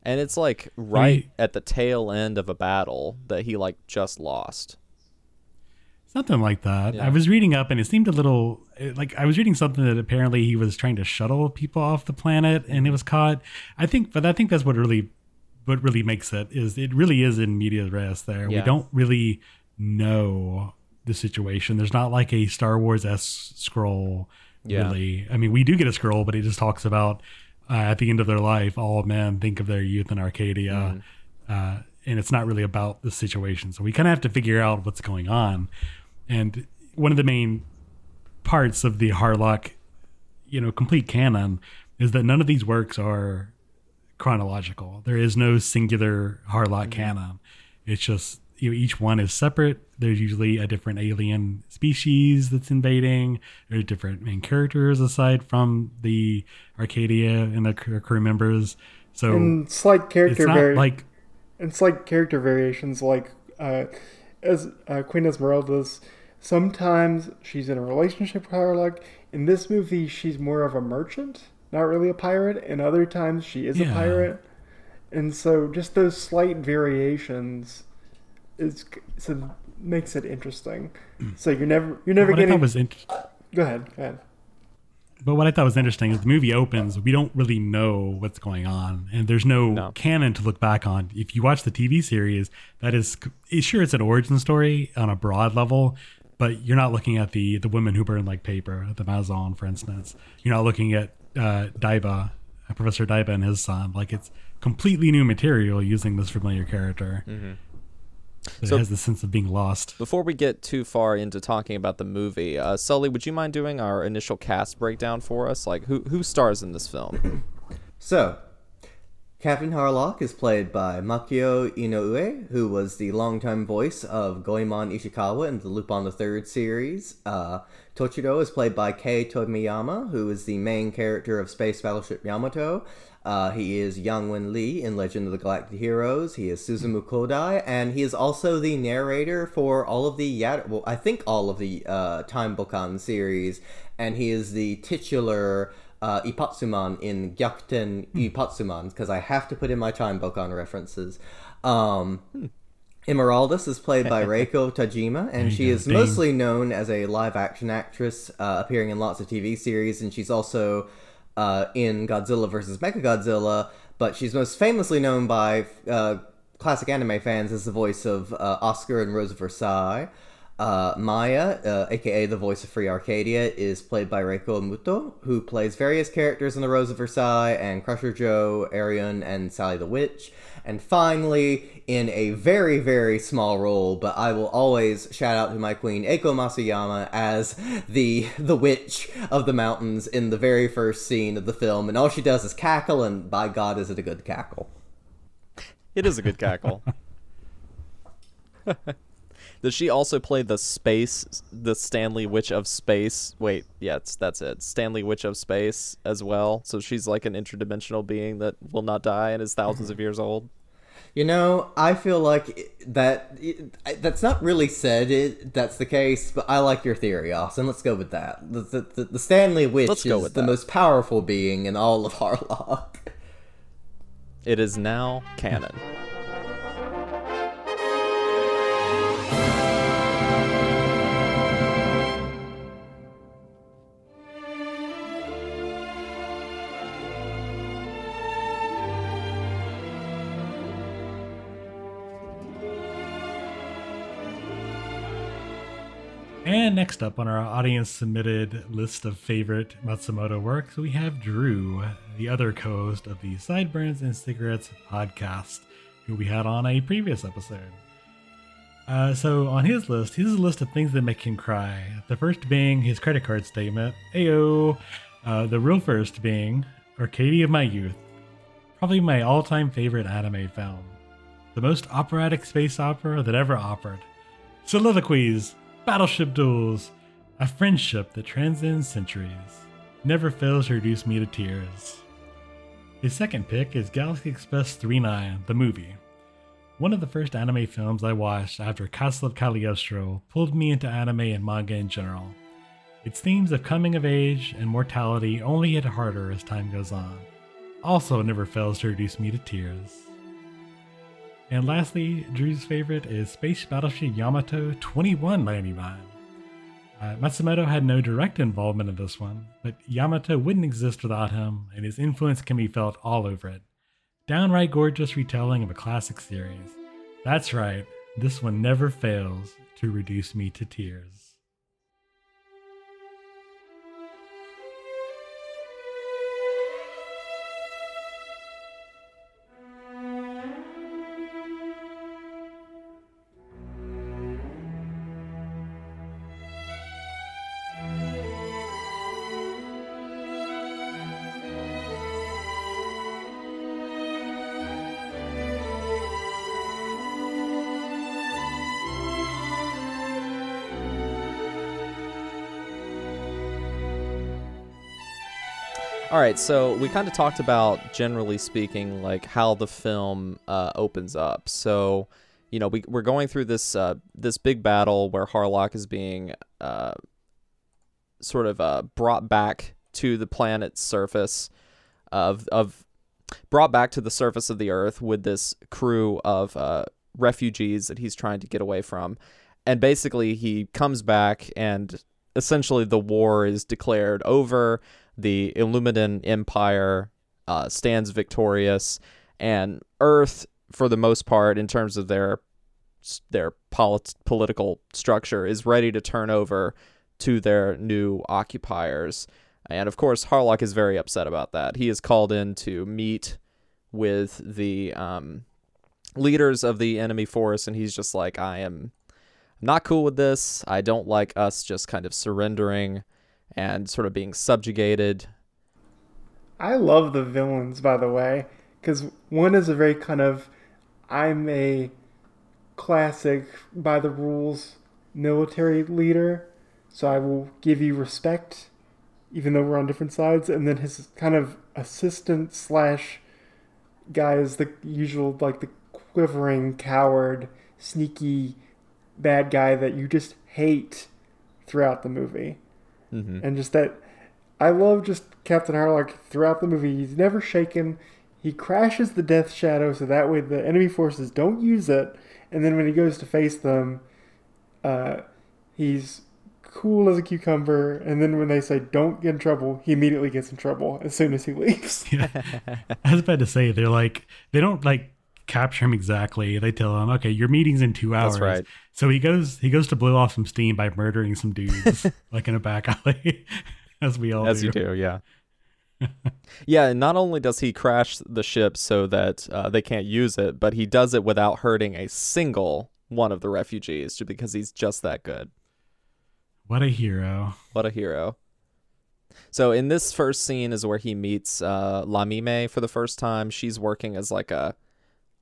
And it's like right He- at the tail end of a battle that he like just lost. Something like that. Yeah. I was reading up, and it seemed a little like I was reading something that apparently he was trying to shuttle people off the planet, and it was caught. I think, but I think that's what really, what really makes it is it really is in media res. There, we don't really know the situation. There's not like a Star Wars s scroll. Yeah. Really, I mean, we do get a scroll, but it just talks about uh, at the end of their life, all men think of their youth in Arcadia, uh, and it's not really about the situation. So we kind of have to figure out what's going on. And one of the main parts of the Harlock, you know, complete canon is that none of these works are chronological. There is no singular Harlock canon. It's just you know each one is separate. There's usually a different alien species that's invading. There's different main characters aside from the Arcadia and the crew members. So And slight it's character not vari- like and slight character variations like uh, as uh, Queen Emeraldas. Sometimes she's in a relationship with Harlock. In this movie, she's more of a merchant, not really a pirate. And other times, she is a pirate. And so, just those slight variations is so makes it interesting. So you're never you're never what I getting. thought was int- go ahead. Go ahead. But what I thought was interesting is the movie opens, we don't really know what's going on, and there's no, No. canon to look back on. If you watch the TV series, that is sure it's an origin story on a broad level, but you're not looking at the the women who burn like paper, the Mazone, for instance. You're not looking at uh, Daiba, uh, Professor Daiba and his son. Like it's completely new material using this familiar character. But So- it has the sense of being lost. Before we get too far into talking about the movie, uh, Sully, would you mind doing our initial cast breakdown for us? Like who who stars in this film? So, Captain Harlock is played by Makio Inoue, who was the longtime voice of Goemon Ishikawa in the Lupin the Third series. Uh, Tochiro is played by Kei Tomiyama, who is the main character of Space Battleship Yamato. Uh, he is Yang Wen-li in Legend of the Galactic Heroes. He is Susumu Kodai, and he is also the narrator for all of the Yad- well, I think all of the uh, Time Bokan series, and he is the titular uh, Ippatsuman in Gyakuten Ippatsuman because I have to put in my Time Bokan references. Um, Emeraldas is played by Reiko Tajima, and she go, is mostly known as a live action actress, uh, appearing in lots of TV series, and she's also uh, in Godzilla vs. Mechagodzilla, but she's most famously known by uh, classic anime fans as the voice of uh, Oscar and Rose of Versailles. Uh, Maya, uh, aka the voice of Free Arcadia, is played by Reiko Muto, who plays various characters in The Rose of Versailles and Crusher Joe, Arion, and Sally the Witch. And finally, in a very, very small role, but I will always shout out to my queen Eiko Masuyama as the the witch of the mountains in the very first scene of the film, and all she does is cackle, and by God, is it a good cackle? It is a good cackle. Does she also play the space, the Stanley Witch of Space? Wait, yeah, it's, that's it. Stanley Witch of Space as well. So she's like an interdimensional being that will not die and is thousands of mm-hmm. years old. You know, I feel like that that's not really said. It that's the case, but I like your theory, Austin. Let's go with that. The the, the, Stanley Witch Let's is go with the that. most powerful being in all of Harlock. It is now canon. Next up on our audience submitted list of favorite Matsumoto works, we have Drew, the other co host of the Sideburns and Cigarettes podcast, who we had on a previous episode. Uh, so on his list, here's a list of things that make him cry. The first being his credit card statement. Ayo. Uh, the real first being Arcadia of My Youth, probably my all-time favorite anime film. The most operatic space opera that ever opered. Soliloquies, battleship duels, a friendship that transcends centuries. Never fails to reduce me to tears. His second pick is Galaxy Express 39, the movie. One of the first anime films I watched after Castle of Cagliostro pulled me into anime and manga in general. Its themes of coming of age and mortality only hit harder as time goes on. Also, never fails to reduce me to tears. And lastly, Drew's favorite is Space Battleship Yamato 2199. Uh, Matsumoto had no direct involvement in this one, but Yamato wouldn't exist without him, and his influence can be felt all over it. Downright gorgeous retelling of a classic series. That's right, this one never fails to reduce me to tears. All right, so we kind of talked about generally speaking, like how the film uh, opens up. So, you know, we we're going through this uh, this big battle where Harlock is being uh, sort of uh, brought back to the planet's surface of of brought back to the surface of the Earth with this crew of uh, refugees that he's trying to get away from, and basically he comes back and essentially the war is declared over. The Illumidas Empire uh, stands victorious, and Earth, for the most part, in terms of their their polit- political structure, is ready to turn over to their new occupiers. And of course, Harlock is very upset about that. He is called in to meet with the um, leaders of the enemy force, and he's just like, I am not cool with this. I don't like us just kind of surrendering and sort of being subjugated. I love the villains, by the way, because one is a very kind of I'm a classic by the rules military leader, so I will give you respect, even though we're on different sides. And then his kind of assistant slash guy is the usual, like the quivering coward, sneaky bad guy that you just hate throughout the movie Mm-hmm. and just that I love just Captain Harlock throughout the movie. He's never shaken. He crashes the Death Shadow so that way the enemy forces don't use it. And then when he goes to face them, uh, he's cool as a cucumber. And then when they say don't get in trouble, he immediately gets in trouble as soon as he leaves. I was about to say they're like they don't like capture him exactly. They tell him, okay, your meeting's in two hours. That's right. So he goes he goes to blow off some steam by murdering some dudes like in a back alley, as we all As do. you do, yeah. yeah, and not only does he crash the ship so that uh, they can't use it, but he does it without hurting a single one of the refugees just because he's just that good. What a hero! What a hero. So in this first scene is where he meets uh, Lamime for the first time. She's working as like a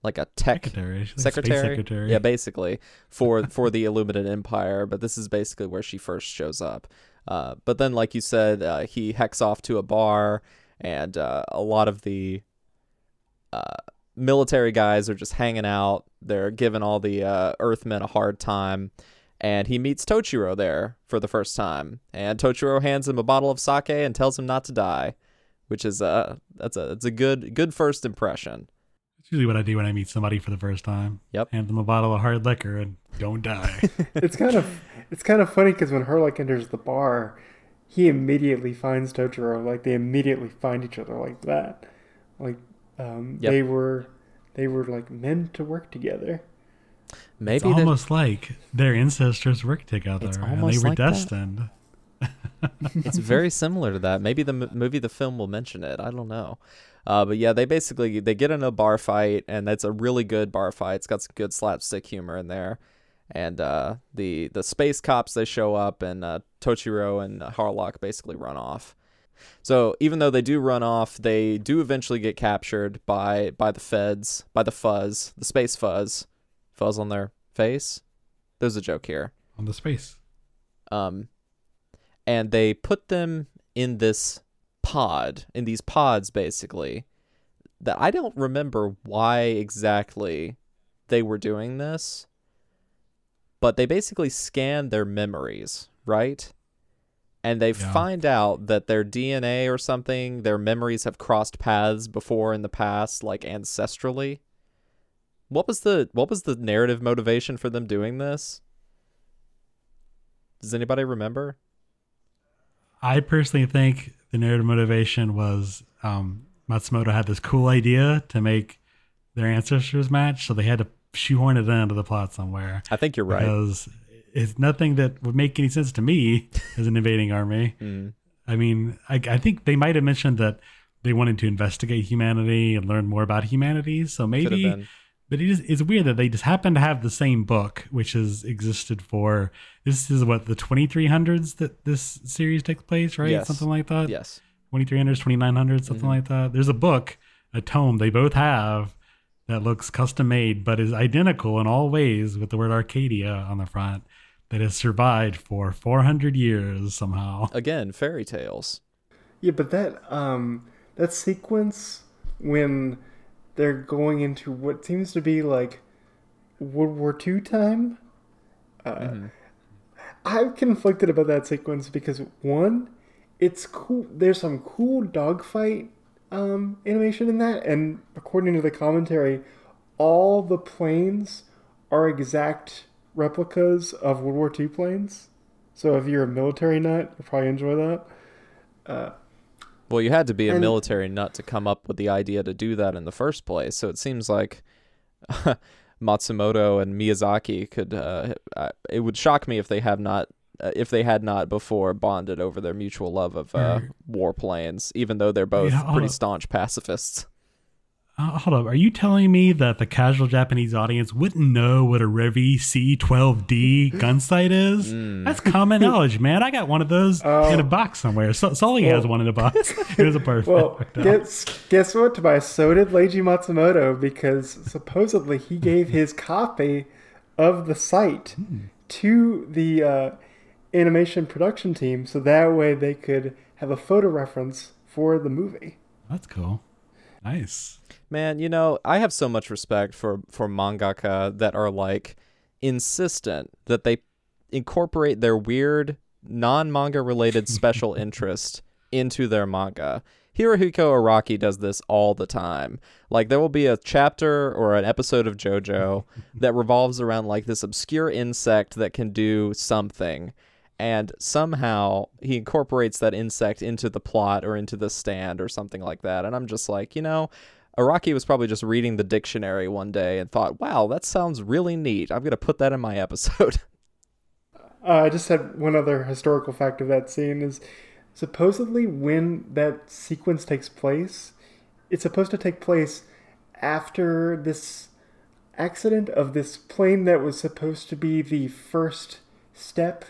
like a tech Secretary. She's like space secretary. secretary. Yeah, basically for for the Illumidas Empire. But this is basically where she first shows up. Uh, but then, like you said, uh, he hecks off to a bar, and uh, a lot of the uh, military guys are just hanging out. They're giving all the uh, Earthmen a hard time. And he meets Tochiro there for the first time, and Tochiro hands him a bottle of sake and tells him not to die, which is uh that's a that's a good good first impression. It's usually what I do when I meet somebody for the first time. Yep. Hand them a bottle of hard liquor and don't die. it's kind of it's kind of funny because when Harlock enters the bar, he immediately finds Totoro. Like they immediately find each other like that. Like um, Yep. they were they were like meant to work together. Maybe it's that- almost like their ancestors worked together and they were like destined. it's very similar to that. Maybe the m- movie, the film will mention it. I don't know. Uh, but yeah, they basically they get in a bar fight, and that's a really good bar fight. It's got some good slapstick humor in there. And uh, the the space cops they show up, and uh, Tochiro and Harlock basically run off. So even though they do run off, they do eventually get captured by by the feds, by the fuzz, the space fuzz, fuzz on their face. There's a joke here On the space. um, and they put them in this pod, in these pods, basically. That I don't remember why exactly they were doing this, but they basically scan their memories, right? And they Yeah. find out that their DNA or something, their memories have crossed paths before in the past, like ancestrally. What was the what was the narrative motivation for them doing this? Does anybody remember? I personally think the narrative motivation was um, Matsumoto had this cool idea to make their ancestors match, so they had to shoehorn it into the plot somewhere. I think you're right. Because it's nothing that would make any sense to me as an invading army. Mm. I mean, I, I think they might have mentioned that they wanted to investigate humanity and learn more about humanity. So maybe, been. But it is it's weird that they just happen to have the same book, which has existed for this is what the 2300s that this series takes place, right? Yes. Something like that. Yes. 2300s, 2900s, something like that. There's a book, a tome they both have that looks custom made, but is identical in all ways with the word Arcadia on the front that has survived for 400 years somehow. Again, fairy tales. Yeah, but that um that sequence when they're going into what seems to be like World War II time. Uh, I'm conflicted about that sequence because one, it's cool. There's some cool dogfight um, animation in that, and according to the commentary, all the planes are exact replicas of World War II planes. So if you're a military nut, you'll probably enjoy that. Uh, Well, you had to be a And- military nut to come up with the idea to do that in the first place. So it seems like Matsumoto and Miyazaki could. Uh, it would shock me if they have not, uh, if they had not before bonded over their mutual love of uh, Sure. warplanes, even though they're both Yeah, pretty staunch pacifists. Uh, hold up. Are you telling me that the casual Japanese audience wouldn't know what a Revi C12D gun sight is? Mm. That's common knowledge, man. I got one of those in a box somewhere. So, Sully has one in a box. It was a perfect. Well, guess guess what, Tobias? So did Leiji Matsumoto because supposedly he gave his copy of the site to the uh, animation production team, so that way they could have a photo reference for the movie. That's cool. Nice. Man, you know, I have so much respect for for mangaka that are like insistent that they incorporate their weird non-manga related special interest into their manga. Hirohiko Araki does this all the time. Like there will be a chapter or an episode of JoJo that revolves around like this obscure insect that can do something and somehow he incorporates that insect into the plot or into the stand or something like that. And I'm just like, you know, Araki was probably just reading the dictionary one day and thought, wow, that sounds really neat. I'm going to put that in my episode. Uh, I just had one other historical fact of that scene is supposedly when that sequence takes place, it's supposed to take place after this accident of this plane that was supposed to be the first step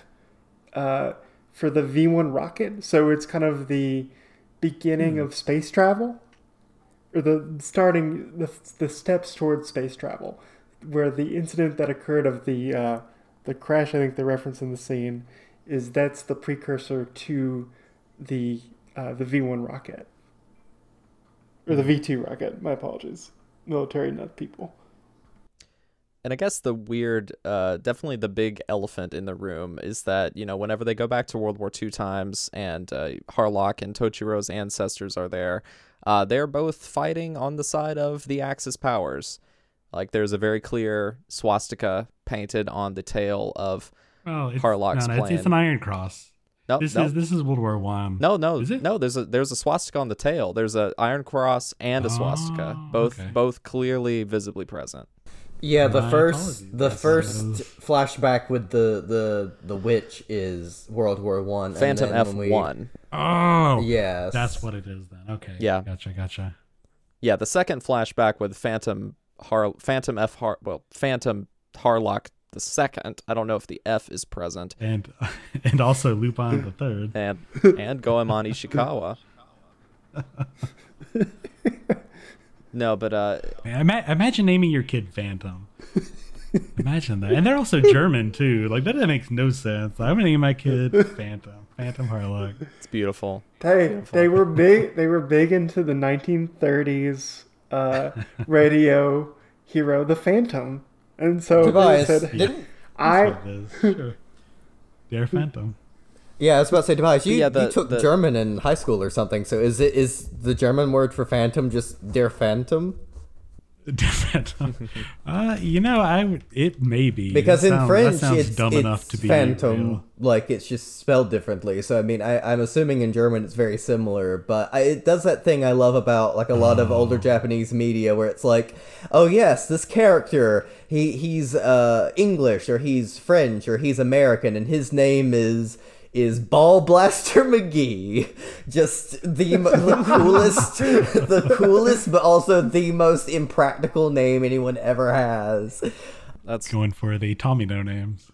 uh, for the V1 rocket. So it's kind of the beginning of space travel. Or the starting the the steps towards space travel, where the incident that occurred of the uh, the crash. I think the reference in the scene is that's the precursor to the uh, the V one rocket or the V two rocket. My apologies, military nut people. And I guess the weird, uh, definitely the big elephant in the room is that, you know, whenever they go back to World War II times and uh, Harlock and Tochiro's ancestors are there, uh, they're both fighting on the side of the Axis powers. Like there's a very clear swastika painted on the tail of Oh, it's, Harlock's no, no, it's, it's an. Iron Cross. no, This no, is this is World War One. no, no, Is it? no. There's a there's a swastika on the tail. There's a Iron Cross and a swastika, Oh, both okay. both clearly visibly present. Yeah, the My first apologies. the Yes, first those- flashback with the the the witch is World War One. Phantom F then when we- one. Oh, Yes, That's what it is then. Okay. Yeah. Gotcha. Gotcha. Yeah, the second flashback with Phantom Har Phantom F Har well Phantom Harlock the second. I don't know if the F is present, And and also Lupin the third. and and Goemon Ishikawa. no, but uh, Man, ima- imagine naming your kid Phantom. Imagine that, and they're also German too. Like that makes no sense. I'm gonna name my kid Phantom. Phantom Harlock. it's beautiful. They they were big. They were big into the 1930s uh, radio hero, the Phantom, and so they Tobias, said, didn't "I That's what it is. Sure. Dear Phantom. Yeah, I was about to say Tobias, you, Yeah, the- you took the- German in high school or something. So is it is the German word for phantom just der Phantom? Dear Phantom. Uh, you know, I. It may be Because That in sounds- French, that sounds it's, dumb it's enough to be phantom, real. like it's just spelled differently. So I mean, I, I'm assuming in German it's very similar, but I, it does that thing I love about like a lot of Oh. older Japanese media, where it's like, oh yes, this character he he's uh English or he's French or he's American, and his name is is Ball Blaster McGee. Just the, the coolest, the coolest, but also the most impractical name anyone ever has. That's going for the Tommy no names.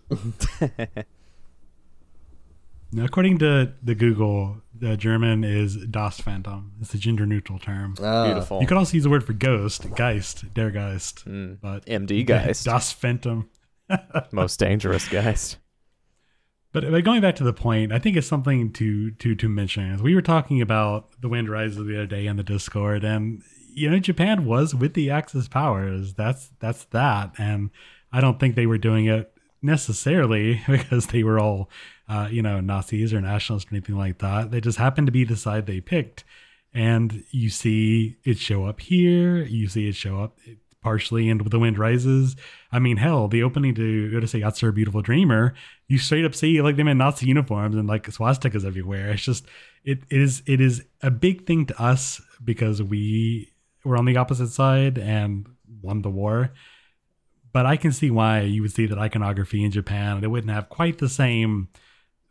now, according to the Google, the German is Das Phantom. It's a gender neutral term. Ah. beautiful. You could also use the word for ghost, Geist, der Geist, Hmm. but MD Geist, Das Phantom. most dangerous Geist. But, going back to the point, I think it's something to to to mention. We were talking about the Wind Rises the other day in the Discord, and you know Japan was with the Axis powers. That's that's that, and I don't think they were doing it necessarily because they were all uh, you know Nazis or nationalists or anything like that. They just happened to be the side they picked, and you see it show up here. You see it show up partially in The Wind Rises. I mean, hell, the opening to go to say Yatsura Beautiful Dreamer, you straight up see like them in Nazi uniforms and like swastikas everywhere. It's just it, it is it is a big thing to us because we were on the opposite side and won the war. But I can see why you would see that iconography in Japan. It wouldn't have quite the same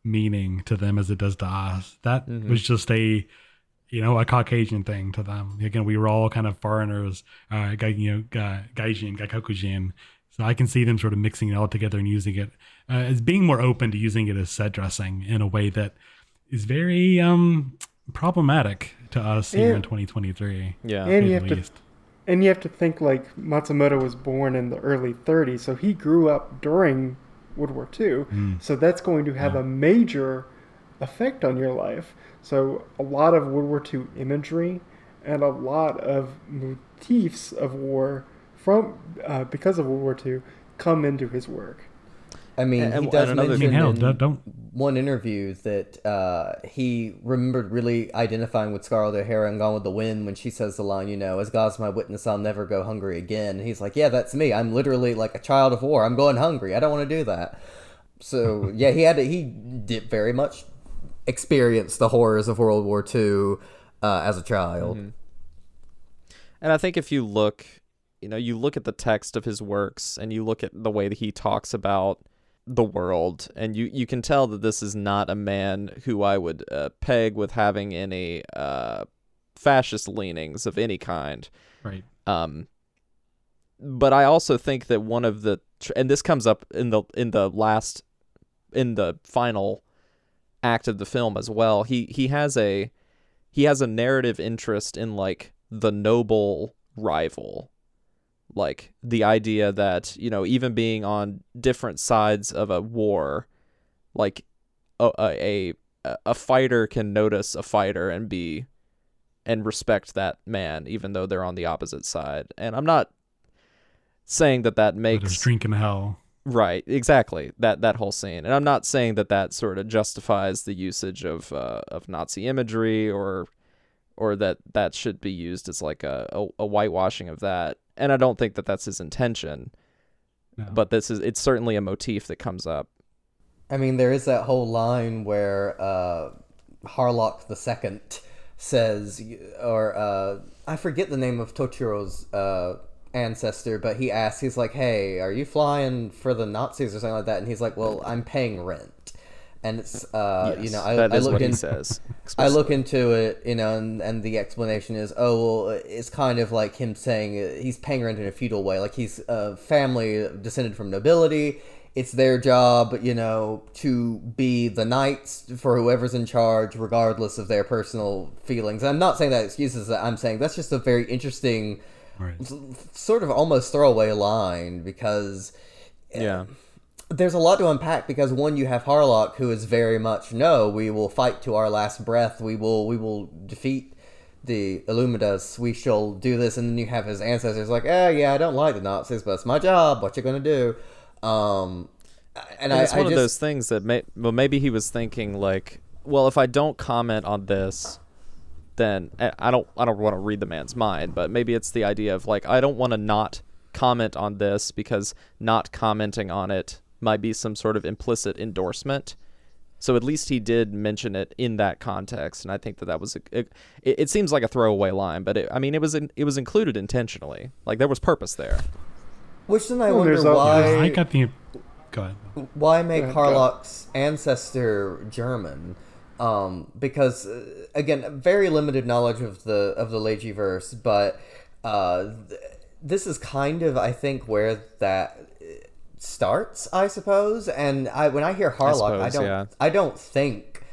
meaning to them as it does to us. That mm-hmm. was just a you know, a Caucasian thing to them. Again, we were all kind of foreigners, uh, you know, gaijin, gaikokujin. So I can see them sort of mixing it all together and using it uh, as being more open to using it as set dressing in a way that is very um, problematic to us here in 2023. Yeah. and you at have to and you have to think like Matsumoto was born in the early 30s, so he grew up during World War II. Mm. So that's going to have a major effect on your life. So a lot of World War II imagery and a lot of motifs of war from uh, because of World War II come into his work. I mean, And- he does another- I mention mean, hell, in don't, don't one interview that uh, he remembered really identifying with Scarlett O'Hara in Gone with the Wind when she says the line, you know, "As God's my witness, I'll never go hungry again." And he's like, "Yeah, that's me. I'm literally like a child of war. I'm going hungry. I don't want to do that." So yeah, he had to, he did very much experience the horrors of World War II uh, as a child. And I think if you look, you know, you look at the text of his works and you look at the way that he talks about the world, and you, you can tell that this is not a man who I would uh, peg with having any uh, fascist leanings of any kind. right. Um, but I also think that one of the tr- and this comes up in the in the last in the final act of the film as well. He he has a he has a narrative interest in like the noble rival. Like the idea that, you know, even being on different sides of a war, like a a a, a fighter can notice a fighter and be and respect that man even though they're on the opposite side. And I'm not saying that that makes drinking hell. Right, exactly. That that whole scene, and I'm not saying that that sort of justifies the usage of uh, of Nazi imagery or or that that should be used as like a, a, a whitewashing of that. And I don't think that that's his intention. No. But this is it's certainly a motif that comes up. I mean, there is that whole line where uh, Harlock the Second says, or uh, I forget the name of Tochiro's uh, ancestor, but he asks, he's like, "Hey, are you flying for the Nazis or something like that?" And he's like, "Well, I'm paying rent." And it's, uh, you know, I, that I is looked what in, he says. I look into it, you know, and, and the explanation is, oh, well, it's kind of like him saying uh, he's paying rent in a feudal way. Like he's a family descended from nobility. It's their job, you know, to be the knights for whoever's in charge, regardless of their personal feelings. I'm not saying that excuses that. I'm saying that's just a very interesting, Right. sort of almost throwaway line because yeah. there's a lot to unpack because one you have Harlock who is very much no we will fight to our last breath. We will we will defeat the Illumidas. We shall do this. And then you have his ancestors like oh yeah I don't like the Nazis but it's my job. What you gonna do? Um and, And I, it's one I of just, those things that may well maybe he was thinking like, well, if I don't comment on this, then I I don't I don't want to read the man's mind, but maybe it's the idea of like I don't want to not comment on this because not commenting on it might be some sort of implicit endorsement. So at least he did mention it in that context, and I think that that was a, it, it seems like a throwaway line, but it, I mean it was in, it was included intentionally. Like there was purpose there. which then I Well, wonder there's why I got the. Go ahead. why make ahead, go. Harlock's ancestor German? Um, because uh, again, very limited knowledge of the of the Leijiverse, but uh, th- this is kind of I think where that uh, starts, I suppose. And I when I hear Harlock, I, suppose, don't yeah. I don't think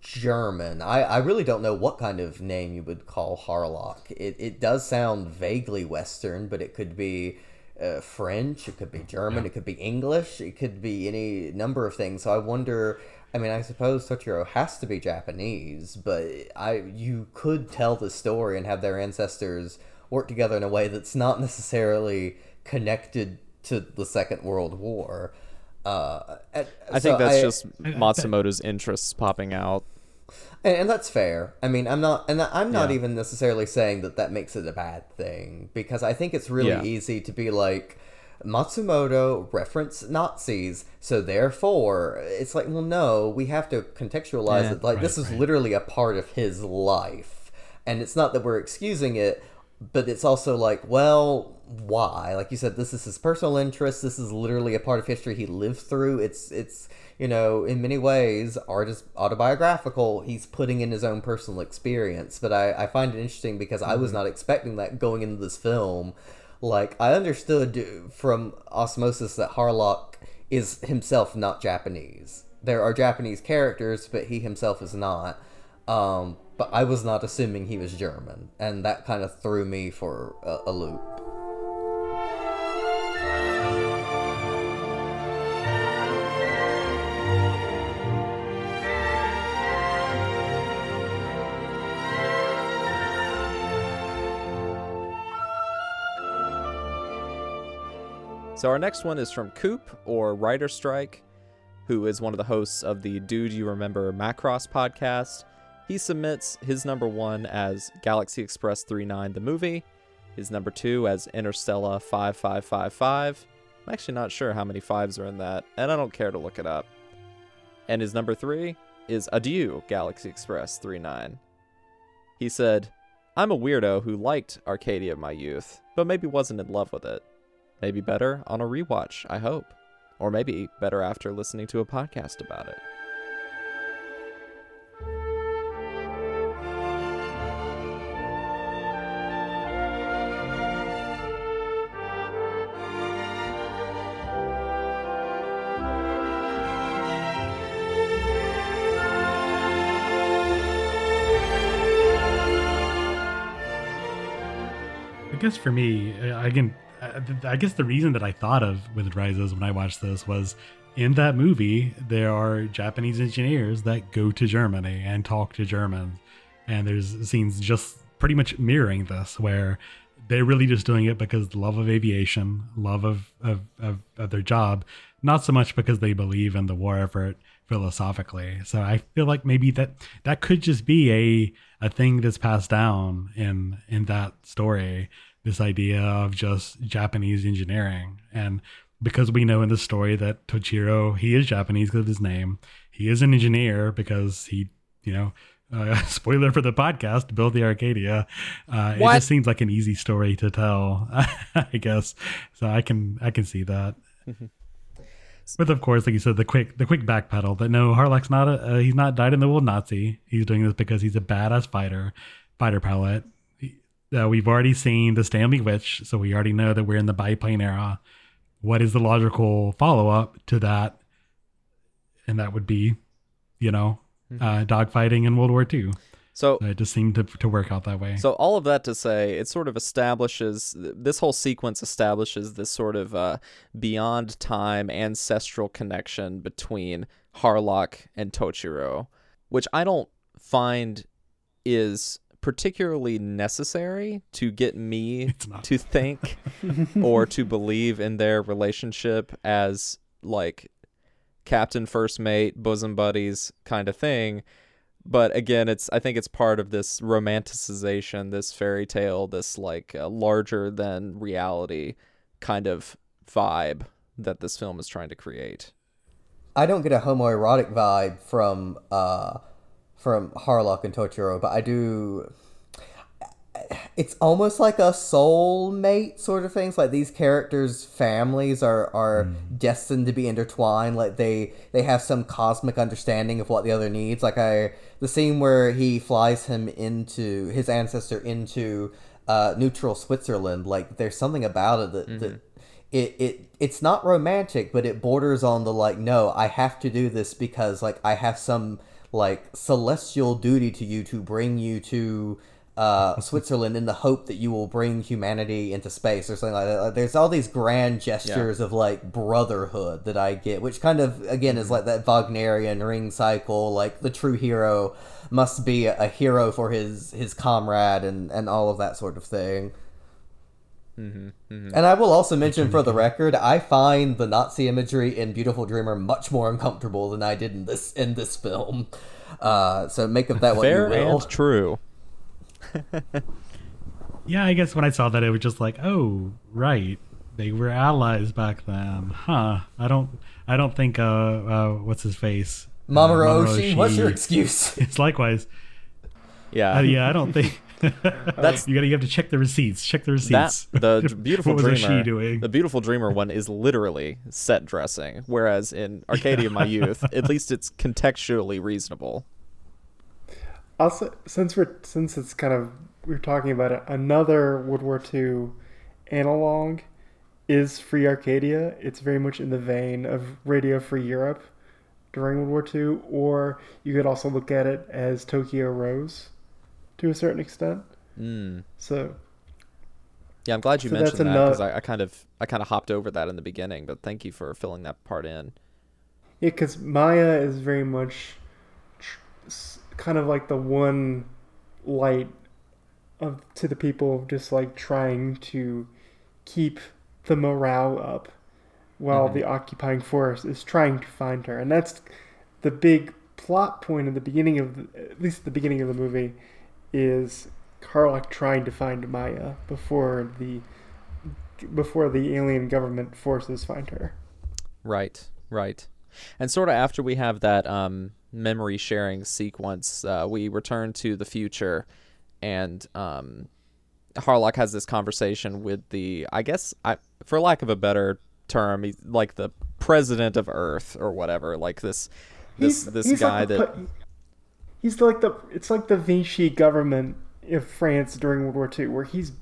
German. I, I really don't know what kind of name you would call Harlock. It it does sound vaguely Western, but it could be uh, French, it could be German, it could be English, it could be any number of things. So I wonder. I mean, I suppose Tochiro has to be Japanese, but I you could tell the story and have their ancestors work together in a way that's not necessarily connected to the Second World War. Uh, and- I so think that's I- just Matsumoto's interests popping out. and, and that's fair. I mean, I'm not, and I'm not Yeah. even necessarily saying that that makes it a bad thing because I think it's really Yeah. easy to be like Matsumoto reference Nazis, so therefore it's like, well, no, we have to contextualize Yeah. it. Like this is right. literally a part of his life, and it's not that we're excusing it, but it's also like, well, why? Like you said, this is his personal interest. This is literally a part of history he lived through. It's it's you know in many ways art is autobiographical. He's putting in his own personal experience. But I I find it interesting because I was mm-hmm. not expecting that going into this film. Like I understood from osmosis that Harlock is himself not Japanese. There are Japanese characters, but he himself is not. Um, but I was not assuming he was German, and that kind of threw me for a, a loop. So our next one is from Coop or Writer Strike, who is one of the hosts of the Dude You Remember Macross podcast. He submits his number one as Galaxy Express 39 the movie, his number two as Interstellar 5555. I'm actually not sure how many fives are in that, and I don't care to look it up. And his number three is Adieu Galaxy Express 39. He said, I'm a weirdo who liked Arcadia my youth, but maybe wasn't in love with it. Maybe better on a rewatch, I hope. Or maybe better after listening to a podcast about it. I guess for me, uh, I can th- I guess the reason that I thought of It Rises when I watched this was in that movie, there are Japanese engineers that go to Germany and talk to Germans. And there's scenes just pretty much mirroring this where they're really just doing it because love of aviation, love of, of, of, of their job, not so much because they believe in the war effort philosophically. So I feel like maybe that that could just be a a thing that's passed down in in that story. This idea of just Japanese engineering, and because we know in the story that Tochiro he is Japanese because of his name, he is an engineer because he you know. Uh, spoiler for the podcast, build the Arcadia. Uh, it just seems like an easy story to tell, I guess. So I can I can see that. But of course, like you said, the quick the quick backpedal that no, Harlock's not a uh, he's not died in the world Nazi. He's doing this because he's a badass fighter, fighter pilot. Uh, we've already seen the Stanley Witch, so we already know that we're in the biplane era. What is the logical follow up to that? And that would be, you know, uh, dogfighting in World War II. So So it just seemed to, to work out that way. So all of that to say, it sort of establishes this whole sequence establishes this sort of uh, beyond time ancestral connection between Harlock and Tochiro, which I don't find is particularly necessary to get me to think or to believe in their relationship as like captain first mate bosom buddies kind of thing. But again it's i think it's part of this romanticization this fairy tale this like uh, larger than reality kind of vibe that this film is trying to create. I don't get a homoerotic vibe from uh from Harlock and Tochiro, but I do. It's almost like a soulmate sort of things. Like these characters' families are are destined to be intertwined. Like they they have some cosmic understanding of what the other needs. Like I the scene where he flies him into his ancestor into uh, neutral Switzerland. Like there's something about it that, that it, it it's not romantic, but it borders on the like, no, I have to do this because like I have some like celestial duty to you to bring you to uh, Switzerland in the hope that you will bring humanity into space or something like that. Like, there's all these grand gestures of like brotherhood that I get, which kind of again is like that Wagnerian ring cycle. Like the true hero must be a, a hero for his his comrade and and all of that sort of thing. And I will also mention for the record, I find the Nazi imagery in Beautiful Dreamer much more uncomfortable than I did in this in this film. Uh, so make of that what fair you will. and true Yeah, I guess when I saw that, it was just like, oh, right, they were allies back then, huh? I don't, I don't think, uh, uh what's his face, Mamoru Uh, Oshii, what's your excuse? It's likewise. yeah Uh, yeah, I don't think. That's- you gotta you have to check the receipts. Check the that receipts. the beautiful what was dreamer doing? the beautiful dreamer one is literally set dressing whereas in arcadia of my youth at least it's contextually reasonable Also, since we're since it's kind of we're talking about it, another World War II analog is Free Arcadia. It's very much in the vein of Radio Free Europe during World War II, or you could also look at it as Tokyo Rose to a certain extent. mm. So Yeah, I'm glad you So mentioned that because I, I kind of I kind of hopped over that in the beginning, but thank you for filling that part in. Yeah, because Maya is very much tr- kind of like the one light of to the people, just like trying to keep the morale up while the occupying force is trying to find her, and that's the big plot point in the beginning of the, at least the beginning of the movie is Harlock trying to find Maya before the before the alien government forces find her. Right, right. And sort of after we have that um, memory sharing sequence, uh, we return to the future, and um, Harlock has this conversation with the, I guess, I, for lack of a better term, he's like the president of Earth or whatever, like this, this, this guy like the that. Pu- he's like the it's like the Vichy government of France during World War II, where he's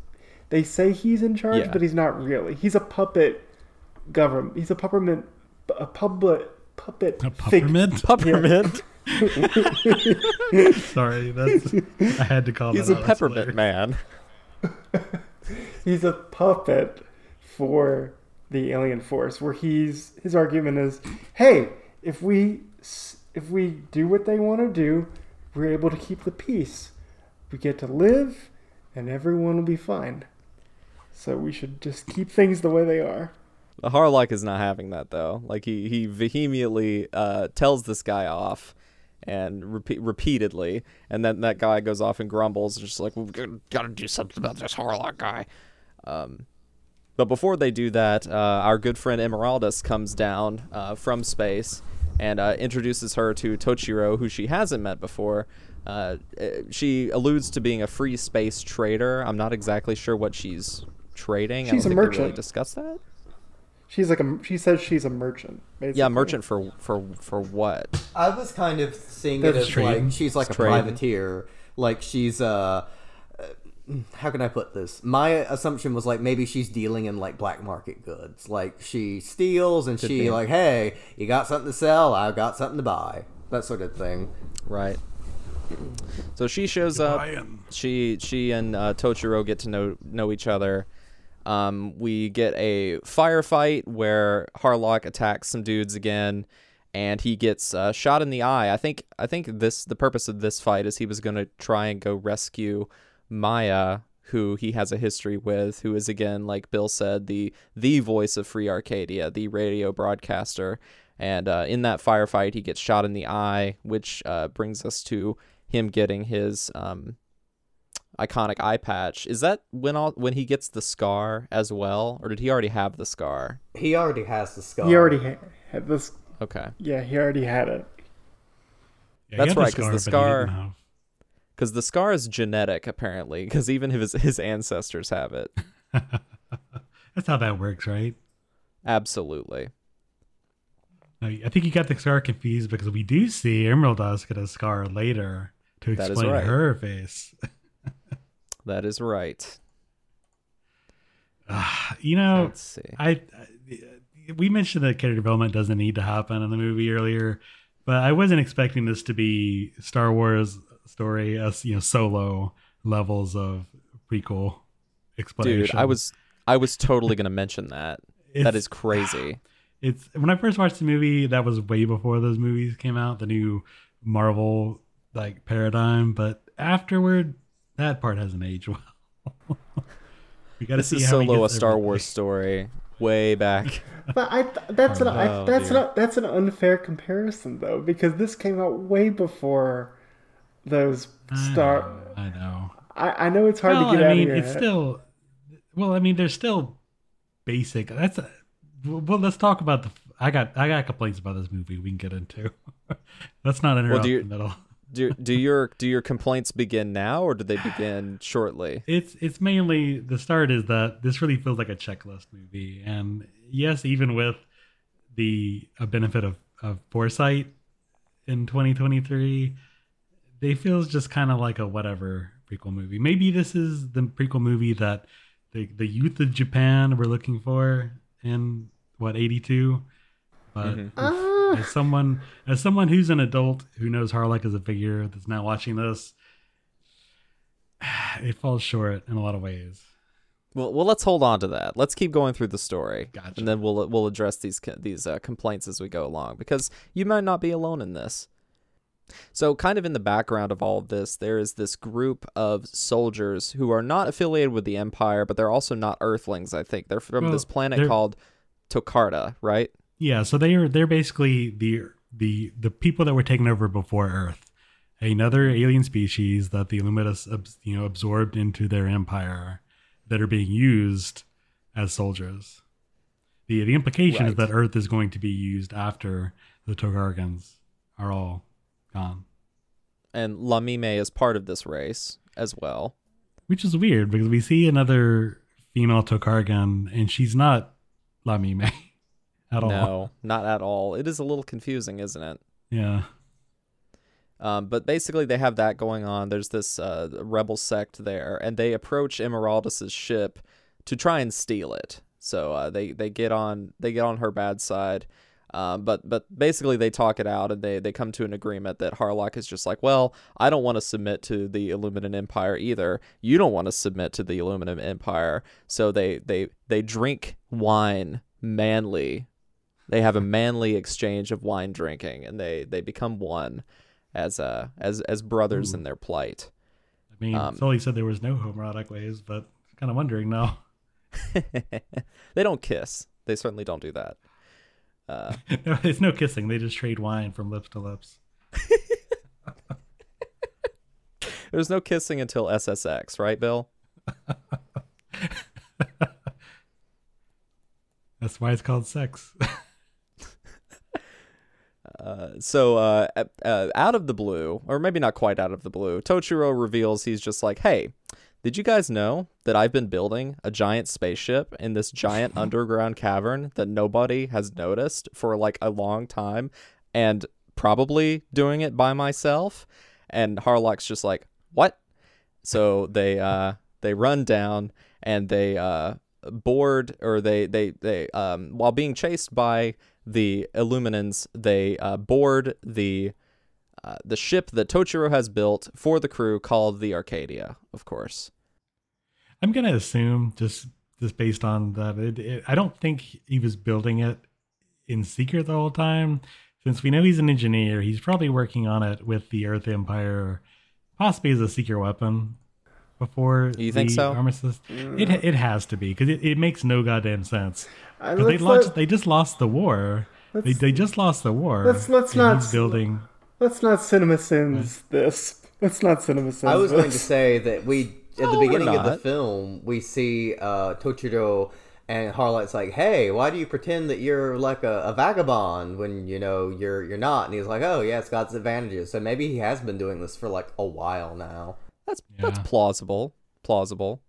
they say he's in charge, Yeah. but he's not really. He's a puppet government. He's a puppermint, a puppet puppet A fig- peppermint. Peppermint. Sorry, that's I had to call He's that a out. Peppermint man. he's a puppet for the alien force where he's his argument is hey if we if we do what they want to do we're able to keep the peace we get to live and everyone will be fine so we should just keep things the way they are The Harlock is not having that though. Like he he vehemently uh, tells this guy off, and repeat repeatedly, and then that guy goes off and grumbles, and just like we've got to do something about this Harlock guy. Um, but before they do that, uh, our good friend Emeraldas comes down uh, from space and uh, introduces her to Tochiro, who she hasn't met before. Uh, eh, she alludes to being a free space trader. I'm not exactly sure what she's trading. I She's don't a think they really merchant. discuss that. she's like a she says she's a merchant basically. Yeah, merchant for for for what? I was kind of seeing it as trading. like she's like a Trading. privateer, like she's uh, how can I put this? My assumption was like maybe she's dealing in like black market goods, like she steals and she be. like, hey, you got something to sell? I've got something to buy, that sort of thing. Right. So she shows up. Lion. She she and uh, Tochiro get to know know each other. Um, we get a firefight where Harlock attacks some dudes again, and he gets uh, shot in the eye. I think I think this the purpose of this fight is he was going to try and go rescue Maya, who he has a history with, who is again like Bill said the the voice of Free Arcadia, the radio broadcaster. And uh, in that firefight, he gets shot in the eye, which uh, brings us to him getting his um, iconic eye patch. Is that when all when he gets the scar as well, or did he already have the scar? He already has the scar. he already ha- had this Okay, yeah he already had it Yeah, he That's had the right, 'cause the scar- didn't have- because the scar is genetic apparently, because even his his ancestors have it. That's how that works, right? Absolutely. I think you got the scar confused because we do see Emeraldas get a scar later to explain right. her face. That is right. Ah, you know, Let's see. I, I we mentioned that character development doesn't need to happen in the movie earlier, but I wasn't expecting this to be Star Wars story as you know solo levels of prequel explanation. Dude, I was I was totally gonna mention that. that It's- is crazy. It's when I first watched the movie, that was way before those movies came out, the new Marvel like paradigm. But afterward, that part hasn't aged well. we got to This see is how he solo a Star everything. Wars story way back. But I th- that's an I, Oh, that's dear. an that's an unfair comparison though because this came out way before those I know, I know. I, I know it's hard well, to get I out mean, of your it's head. still. Well, I mean, they're still basic. That's a, well. Let's talk about the. I got I got complaints about this movie. We can get into. let's not interrupt do you- the middle. Do do your do your complaints begin now or do they begin shortly? It's it's mainly the start is that this really feels like a checklist movie, and yes, even with the a benefit of of foresight in 2023, they feels just kind of like a whatever prequel movie. Maybe this is the prequel movie that the the youth of Japan were looking for in what 82, but as someone as someone who's an adult who knows Harlock as a figure that's now watching this, it falls short in a lot of ways. Well, well, let's hold on to that. Let's keep going through the story, Gotcha. and then we'll we'll address these these uh, complaints as we go along because you might not be alone in this. So, kind of in the background of all of this, there is this group of soldiers who are not affiliated with the Empire, but they're also not Earthlings. I think they're from Well, this planet called Tokarga, right? Yeah, so they are they're basically the the the people that were taken over before Earth, another alien species that the Illumidas you know absorbed into their empire that are being used as soldiers. the The implication is that Earth is going to be used after the Tokargans are all gone, And Lamime is part of this race as well. which is weird because we see another female Tokargan and she's not Lamime at all. No, not at all. It is a little confusing, isn't it? Yeah. Um, but basically, they have that going on. There's this uh, rebel sect there, and they approach Emeraldas's ship to try and steal it. So uh, they they get on they get on her bad side. Um, but but basically they talk it out and they they come to an agreement that Harlock is just like, well, I don't want to submit to the Illumidas Empire either. You don't want to submit to the Illumidas Empire. So they they they drink wine manly. They have a manly exchange of wine drinking, and they they become one as uh as as brothers in their plight. I mean, Um, Sully said there was no homoerotic ways, but kind of wondering now. they don't kiss. They certainly don't do that. Uh, no, it's no kissing. They just trade wine from lips to lips. there's no kissing until SSX, right, Bill? That's why it's called sex. Uh, so uh, uh, uh, out of the blue, or maybe not quite out of the blue, Tochiro reveals he's just like, "Hey, did you guys know that I've been building a giant spaceship in this giant underground cavern that nobody has noticed for like a long time, and probably doing it by myself?" And Harlock's just like, "What?" So they uh they run down and they uh board or they they they um while being chased by the Illuminans, they uh, board the uh, the ship that Tochiro has built for the crew called the Arcadia, of course. I'm gonna assume just just based on that, it, it, I don't think he was building it in secret the whole time. Since we know he's an engineer, he's probably working on it with the Earth Empire, possibly as a secret weapon. Before You think the so? Armistice, it it has to be because it, it makes no goddamn sense. Uh, 'Cause they let's launched, let- they just lost the war. They, they just lost the war. Let's- let's not building. Let's not cinema sins this. Let's not cinema sins I was going to say that we at No, the beginning of the film we see uh, Tochiro and Harlock's like, "Hey, why do you pretend that you're like a, a vagabond when you know you're you're not?" And he's like, "Oh, yeah, it's got its advantages." So maybe he has been doing this for like a while now. That's that's plausible. Plausible.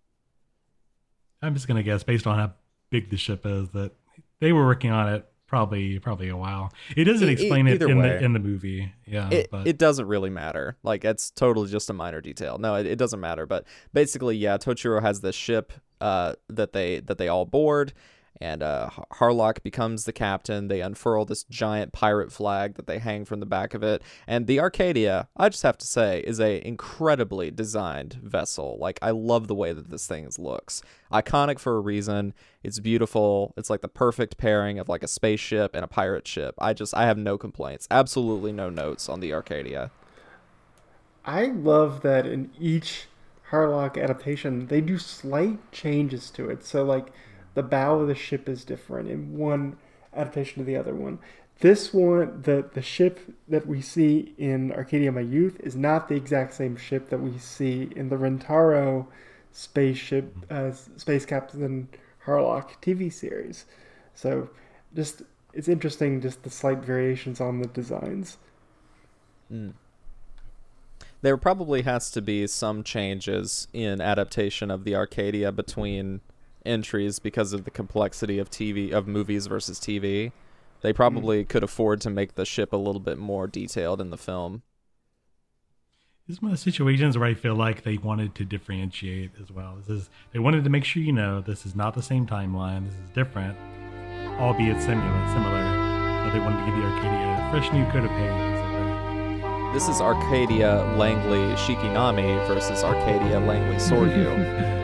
I'm just gonna guess based on how big the ship is that they were working on it probably probably a while. It doesn't E- e- explain it in way. the in the movie. Yeah, it, but it doesn't really matter. Like it's totally just a minor detail. No, it, it doesn't matter. But basically, yeah, Tochiro has this ship uh, that they that they all board, and uh, Harlock becomes the captain. They unfurl this giant pirate flag that they hang from the back of it, and the Arcadia. I just have to say, is a incredibly designed vessel. Like I love the way that this thing looks. Iconic for a reason. It's beautiful. It's like the perfect pairing of like a spaceship and a pirate ship. I just I have no complaints. Absolutely no notes on the Arcadia. I love that in each Harlock adaptation, they do slight changes to it. So, like, the bow of the ship is different in one adaptation to the other one. This one, the, the ship that we see in Arcadia My Youth is not the exact same ship that we see in the Rentaro spaceship, uh, Space Captain Harlock TV series. So, just, it's interesting, just the slight variations on the designs. There probably has to be some changes in adaptation of the Arcadia between entries because of the complexity of TV of movies versus TV. They hmm. probably could afford to make the ship a little bit more detailed in the film. this is one of the situations where I feel like they wanted to differentiate as well. This is they wanted to make sure you know this is not the same timeline. This is different, albeit similar. Similar, but they wanted to give the Arcadia a fresh new coat of paint. as it were. This is Arcadia Langley Shikinami versus Arcadia Langley Soryu.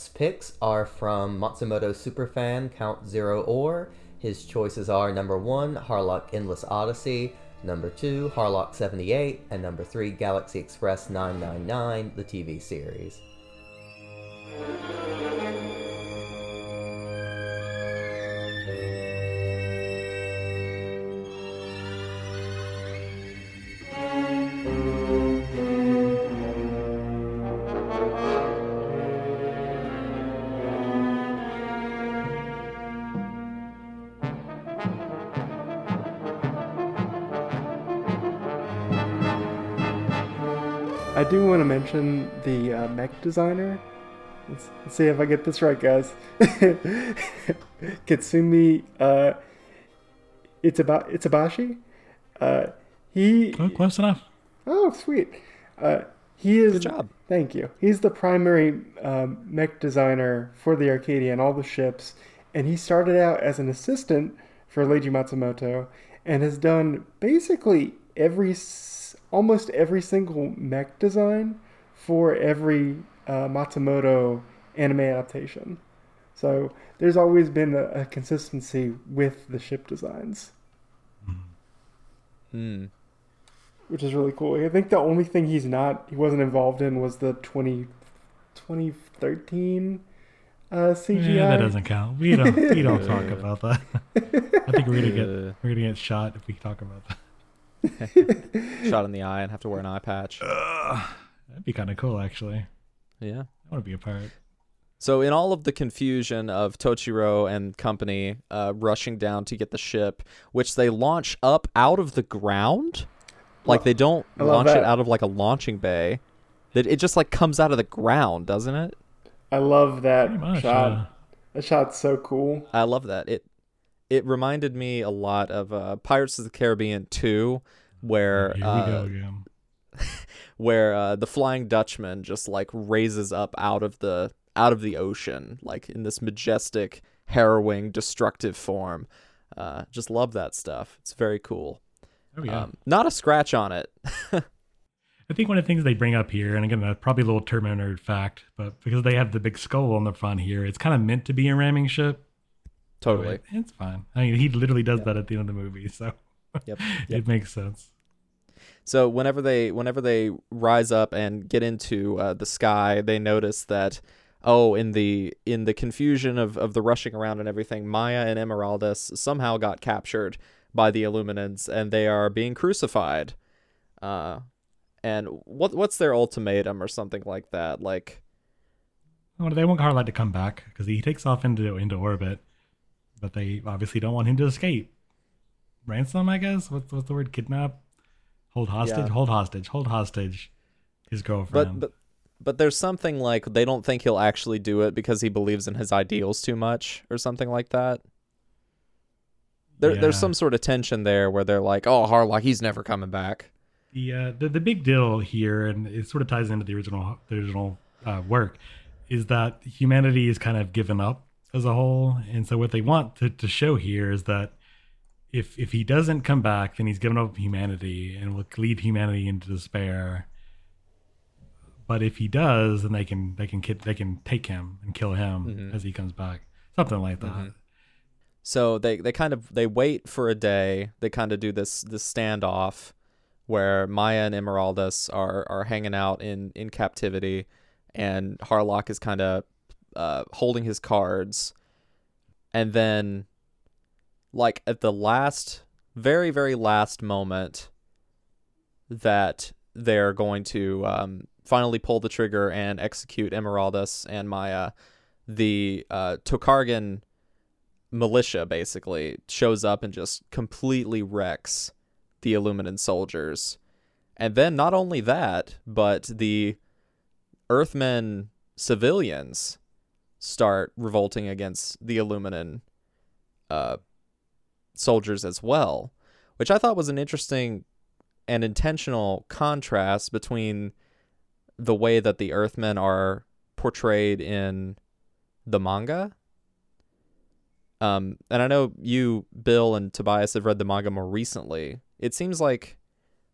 next picks are from Matsumoto superfan Count Zero Or. His choices are number one, Harlock Endless Odyssey, number two, Harlock 78, and number three, Galaxy Express 999, the TV series. Want to mention the uh, mech designer. Let's, let's see if I get this right, guys. Kitsumi uh, Itaba- Itabashi. Uh, he Oh, close enough. Oh, sweet. Uh, he is. Good job. Thank you. He's the primary um, mech designer for the Arcadia and all the ships, and he started out as an assistant for Leiji Matsumoto, and has done basically every, s- almost every single mech design for every uh, Matsumoto anime adaptation. So there's always been a, a consistency with the ship designs. Hmm. which is really cool. I think the only thing he's not he wasn't involved in was the 20, 2013 uh, CGI. Yeah, that doesn't count. We don't. We don't talk about that. I think we're gonna get we're gonna get shot if we talk about that. shot in the eye and have to wear an eye patch. That'd be kind of cool, actually. Yeah. I want to be a pirate. So, in all of the confusion of Tochiro and company uh, rushing down to get the ship, which they launch up out of the ground, like they don't I love launch it out of like a launching bay, that it just like comes out of the ground, doesn't it? I love that much. shot. uh, That shot's so cool. I love that. It it reminded me a lot of uh, Pirates of the Caribbean 2, where here uh, where uh, the Flying Dutchman just like raises up out of the out of the ocean, like in this majestic, harrowing, destructive form. Uh, just love that stuff. It's very cool. Oh yeah. Um, not a scratch on it. I think one of the things they bring up here, and again, probably a little nerd fact, but because they have the big skull on the front here, it's kind of meant to be a ramming ship. Totally. But It's fine. I mean, he literally does that at the end of the movie, so Yep. it makes sense. So whenever they whenever they rise up and get into uh, the sky, they notice that oh, in the in the confusion of, of the rushing around and everything, Maya and Emeraldas somehow got captured by the Illuminants and they are being crucified. Uh, and what what's their ultimatum or something like that? Like Well, they want Carlite to come back because he takes off into into orbit, but they obviously don't want him to escape. Ransom, I guess. What's what's the word? Kidnap, hold hostage, Yeah. hold hostage, hold hostage. His girlfriend. but but but there's something like they don't think he'll actually do it because he believes in his ideals too much or something like that. There, there's some sort of tension there where they're like, "Oh, Harlock, he's never coming back." the uh, the the big deal here, and it sort of ties into the original the original uh, work, is that humanity is kind of given up as a whole, and so what they want to, to show here is that if if he doesn't come back, then he's given up humanity and will lead humanity into despair. But if he does, then they can they can kid, they can take him and kill him mm-hmm. as he comes back, something like that. Mm-hmm. So they, they kind of they wait for a day. They kind of do this this standoff where Maya and Emeraldas are are hanging out in in captivity, and Harlock is kind of uh, holding his cards, and then like at the last very very last moment that they're going to um, finally pull the trigger and execute Emeraldas and Maya, the uh, Tokargan militia basically shows up and just completely wrecks the Illuminant soldiers. And then not only that, but the Earthmen civilians start revolting against the Illuminant uh, soldiers as well, which I thought was an interesting and intentional contrast between the way that the Earthmen are portrayed in the manga. Um, and I know you, Bill, and Tobias have read the manga more recently. It seems like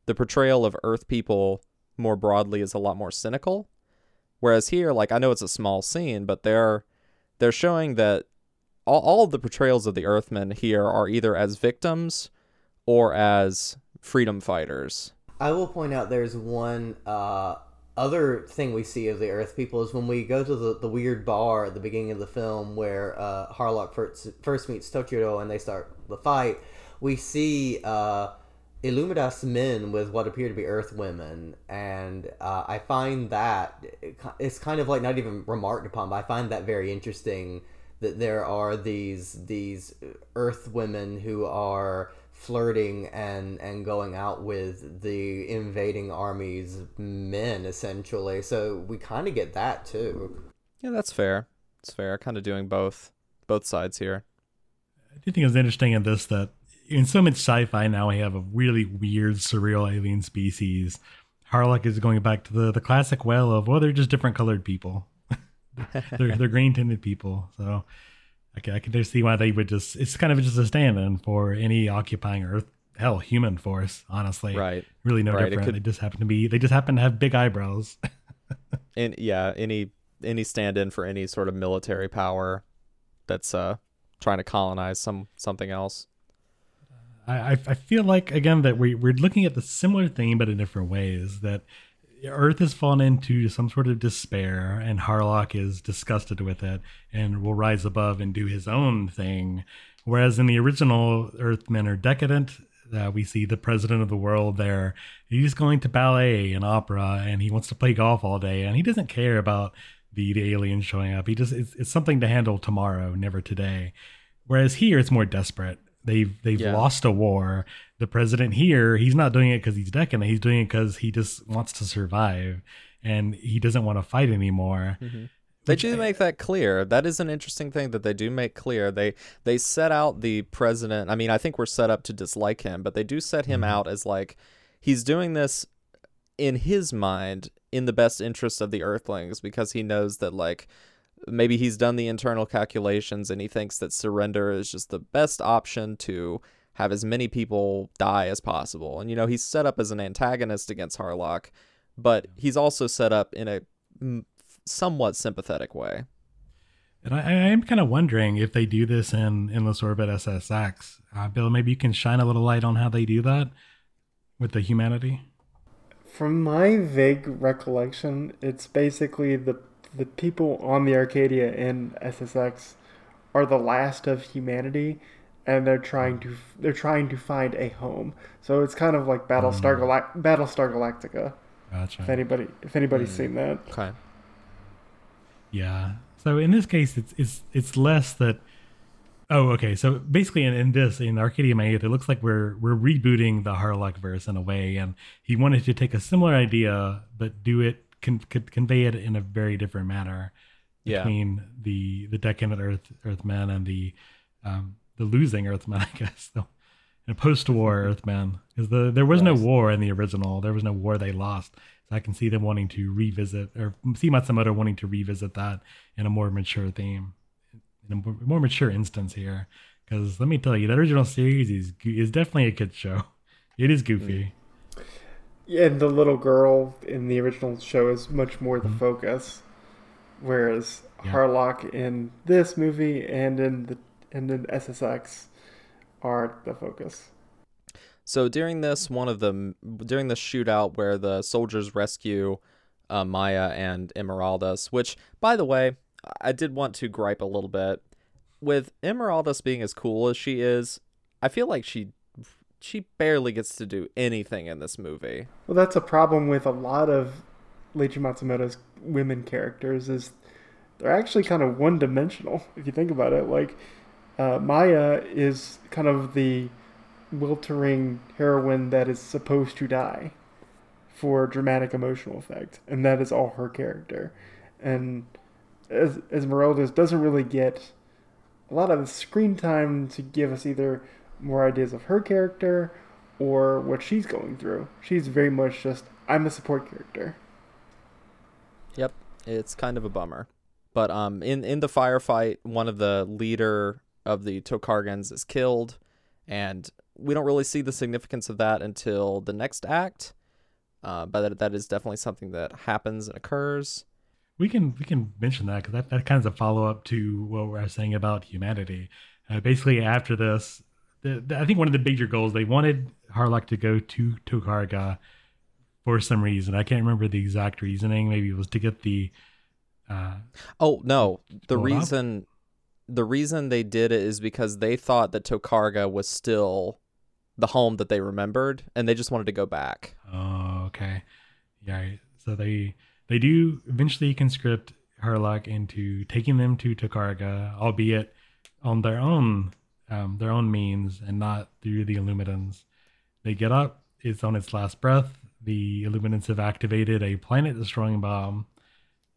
the portrayal of Earth people more broadly is a lot more cynical. Whereas here, like I know it's a small scene, but they're they're showing that all, all of the portrayals of the Earthmen here are either as victims or as freedom fighters. I will point out there's one uh, other thing we see of the Earth people is when we go to the, the weird bar at the beginning of the film where uh, Harlock first, first meets Tochiro and they start the fight. We see uh, Illumidas men with what appear to be Earth women, and uh, I find that it's kind of like not even remarked upon, but I find that very interesting that there are these these Earth women who are flirting and and going out with the invading army's men essentially. So we kind of get that too. Yeah, that's fair. It's fair. Kind of doing both both sides here. I do think it's interesting in this that in so much sci-fi now we have a really weird surreal alien species. Harlock is going back to the, the classic well of well they're just different colored people. they're they're green tinted people. So I can, I can just see why they would just it's kind of just a stand-in for any occupying Earth hell human force. Honestly, Right. Really no Right, different. could- They just happen to be they just happen to have big eyebrows. And yeah, any any stand-in for any sort of military power that's uh trying to colonize some something else. I, I feel like again that we we're looking at the similar thing but in different ways. That Earth has fallen into some sort of despair, and Harlock is disgusted with it and will rise above and do his own thing. Whereas in the original, Earthmen are decadent. Uh, we see the president of the world there. He's going to ballet and opera, and he wants to play golf all day, and he doesn't care about the, the aliens showing up. He just it's, it's something to handle tomorrow, never today. Whereas here, it's more desperate. They've they've Yeah. lost a war. The president here, he's not doing it because he's decadent. He's doing it because he just wants to survive, and he doesn't want to fight anymore. Mm-hmm. They do make that clear. That is an interesting thing that they do make clear. They they set out the president. I mean, I think we're set up to dislike him, but they do set him mm-hmm. out as like he's doing this in his mind in the best interest of the earthlings because he knows that like maybe he's done the internal calculations and he thinks that surrender is just the best option to have as many people die as possible. And you know, he's set up as an antagonist against Harlock, but he's also set up in a somewhat sympathetic way. And I, I am kind of wondering if they do this in Endless Orbit SSX. Uh, Bill, maybe you can shine a little light on how they do that with the humanity. From my vague recollection, it's basically the the people on the Arcadia in SSX are the last of humanity, and they're trying to they're trying to find a home. So it's kind of like Battlestar mm. Galact- Battlestar Galactica. Gotcha. If anybody if anybody's mm. seen that, Okay. Yeah. So in this case, it's it's it's less that. Oh, okay. So basically, in, in this in Arcadia May, it looks like we're we're rebooting the Harlock verse in a way, and he wanted to take a similar idea but do it con- con- convey it in a very different manner Yeah. between the the decadent Earth Earthmen and the um, the losing Earthmen, I guess. So, in a post-war Earthmen, because the there was no war in the original. There was no war they lost. So I can see them wanting to revisit, or see Matsumoto wanting to revisit that in a more mature theme, in a more, mature instance here. Because let me tell you, the original series is is definitely a kid show. It is goofy. yeah, and the little girl in the original show is much more the focus, whereas Yeah. Harlock in this movie and in the and in SSX are the focus. So during this one of the during the shootout where the soldiers rescue uh, Maya and Emeraldas, which by the way, I did want to gripe a little bit with Emeraldas being as cool as she is. I feel like she she barely gets to do anything in this movie. Well, that's a problem with a lot of Leiji Matsumoto's women characters is they're actually kind of one-dimensional if you think about it. Like uh, Maya is kind of the weltering heroine that is supposed to die for dramatic emotional effect, and that is all her character. And as Esmeralda doesn't really get a lot of screen time to give us either more ideas of her character or what she's going through. She's very much just I'm a support character. Yep, it's kind of a bummer. But um, in in the firefight, one of the leader of the Tokargans is killed, and we don't really see the significance of that until the next act. Uh, but that, that is definitely something that happens and occurs. We can we can mention that because that, that kind of a follow up to what we are saying about humanity. Uh, basically, after this, the, the- I think one of the bigger goals they wanted Harlock to go to Tokarga for some reason. I can't remember the exact reasoning. Maybe it was to get the. Uh, Oh no, the up. reason the reason they did it is because they thought that Tokarga was still the home that they remembered, and they just wanted to go back. oh, okay, yeah. So they they do eventually conscript Harlock into taking them to Tokarga, albeit on their own um, their own means and not through the Illuminans. They get up, it's on its last breath. The Illuminants have activated a planet destroying bomb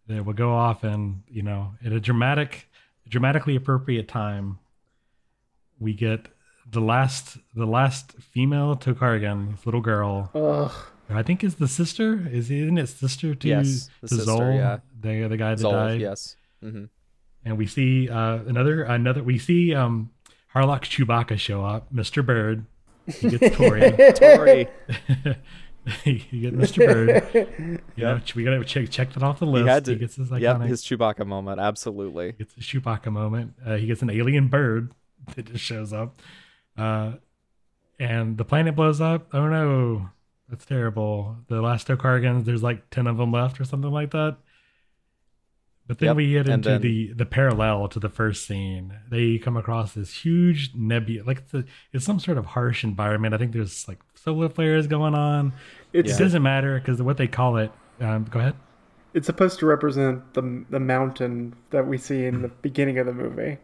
that will go off and, you know, at a dramatic, dramatically appropriate time, we get the last the last female Tokargan, this little girl, Ugh. I think is the sister. Is isn't it sister to, Yes, the to sister, Zol, yeah. the the guy that Zol, died? yes. hmm and we see uh, another another we see um Harlock Chewbacca show up, Mr. Bird. He gets Tori. Tori. you get Mr. Bird. Yeah, know, we gotta check check that off the list. he had to. gets his iconic yep, his Chewbacca moment. Absolutely. gets a Chewbacca moment. Uh, he gets an alien bird that just shows up. Uh, and the planet blows up. Oh no, that's terrible. The last Tokargans, there's like ten of them left or something like that. But then Yep, we get into then- the the parallel to the first scene. They come across this huge nebula, like it's, a, it's some sort of harsh environment. I think there's like solar flares going on. It's It doesn't matter because what they call it. Um, go ahead. it's supposed to represent the the mountain that we see in the beginning of the movie.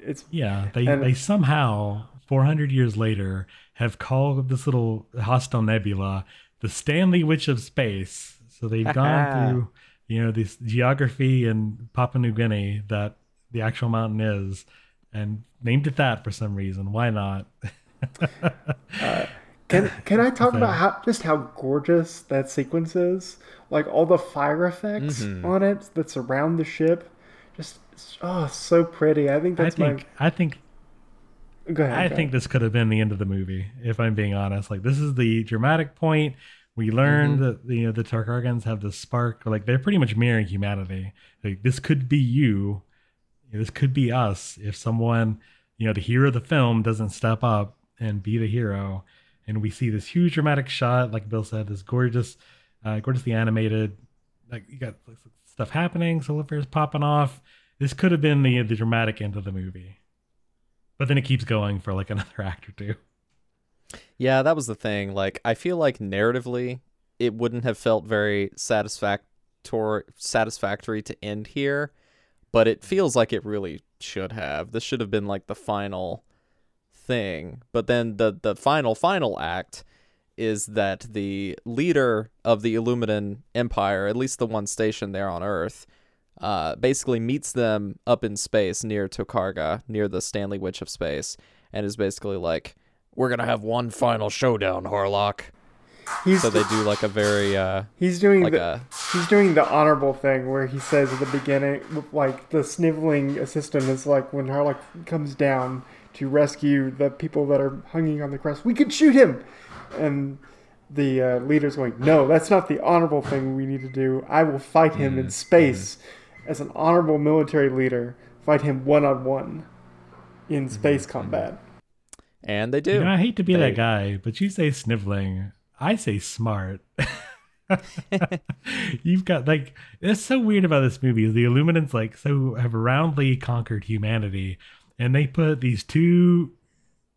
It's Yeah, they And- they somehow 400 years later have called this little hostile nebula the Stanley Witch of Space. So they've gone through, you know, this geography in Papua New Guinea that the actual mountain is, and named it that for some reason. Why not? Can can I talk Okay. about how just how gorgeous that sequence is? Like all the fire effects Mm-hmm. on it that surround the ship, just oh so pretty. I think I that's my. I think. Go ahead. I go think ahead. this could have been the end of the movie, if I'm being honest. Like this is the dramatic point. We learned Mm-hmm. that you know the Tokargans have this spark, like they're pretty much mirroring humanity. Like this could be you, this could be us if someone, you know, the hero of the film doesn't step up and be the hero. And we see this huge dramatic shot, like Bill said, this gorgeous, uh, gorgeously animated. Like you got like, stuff happening, flares popping off. This could have been the the dramatic end of the movie. But then it keeps going for like another act or two. Yeah, that was the thing. Like, I feel like narratively, it wouldn't have felt very satisfactory satisfactory to end here, but it feels like it really should have. This should have been like the final thing. But then the the final final act is that the leader of the Illuminan Empire, at least the one stationed there on Earth, uh, basically meets them up in space near Tokarga, near the Stanley Witch of Space, and is basically like, "We're gonna have one final showdown, Harlock." he's So they do like a very uh, he's doing like the a he's doing the honorable thing where he says at the beginning, like the sniveling assistant is like when Harlock comes down to rescue the people that are hanging on the crest. We could shoot him, and the uh, leader's going, "No, that's not the honorable thing we need to do. I will fight him Mm-hmm. in space as an honorable military leader. Fight him one on one in space combat." And they do. You know, I hate to be They- that guy, but you say sniveling. I say smart. You've got like it's so weird about this movie is the Illuminants like so have roundly conquered humanity, and they put these two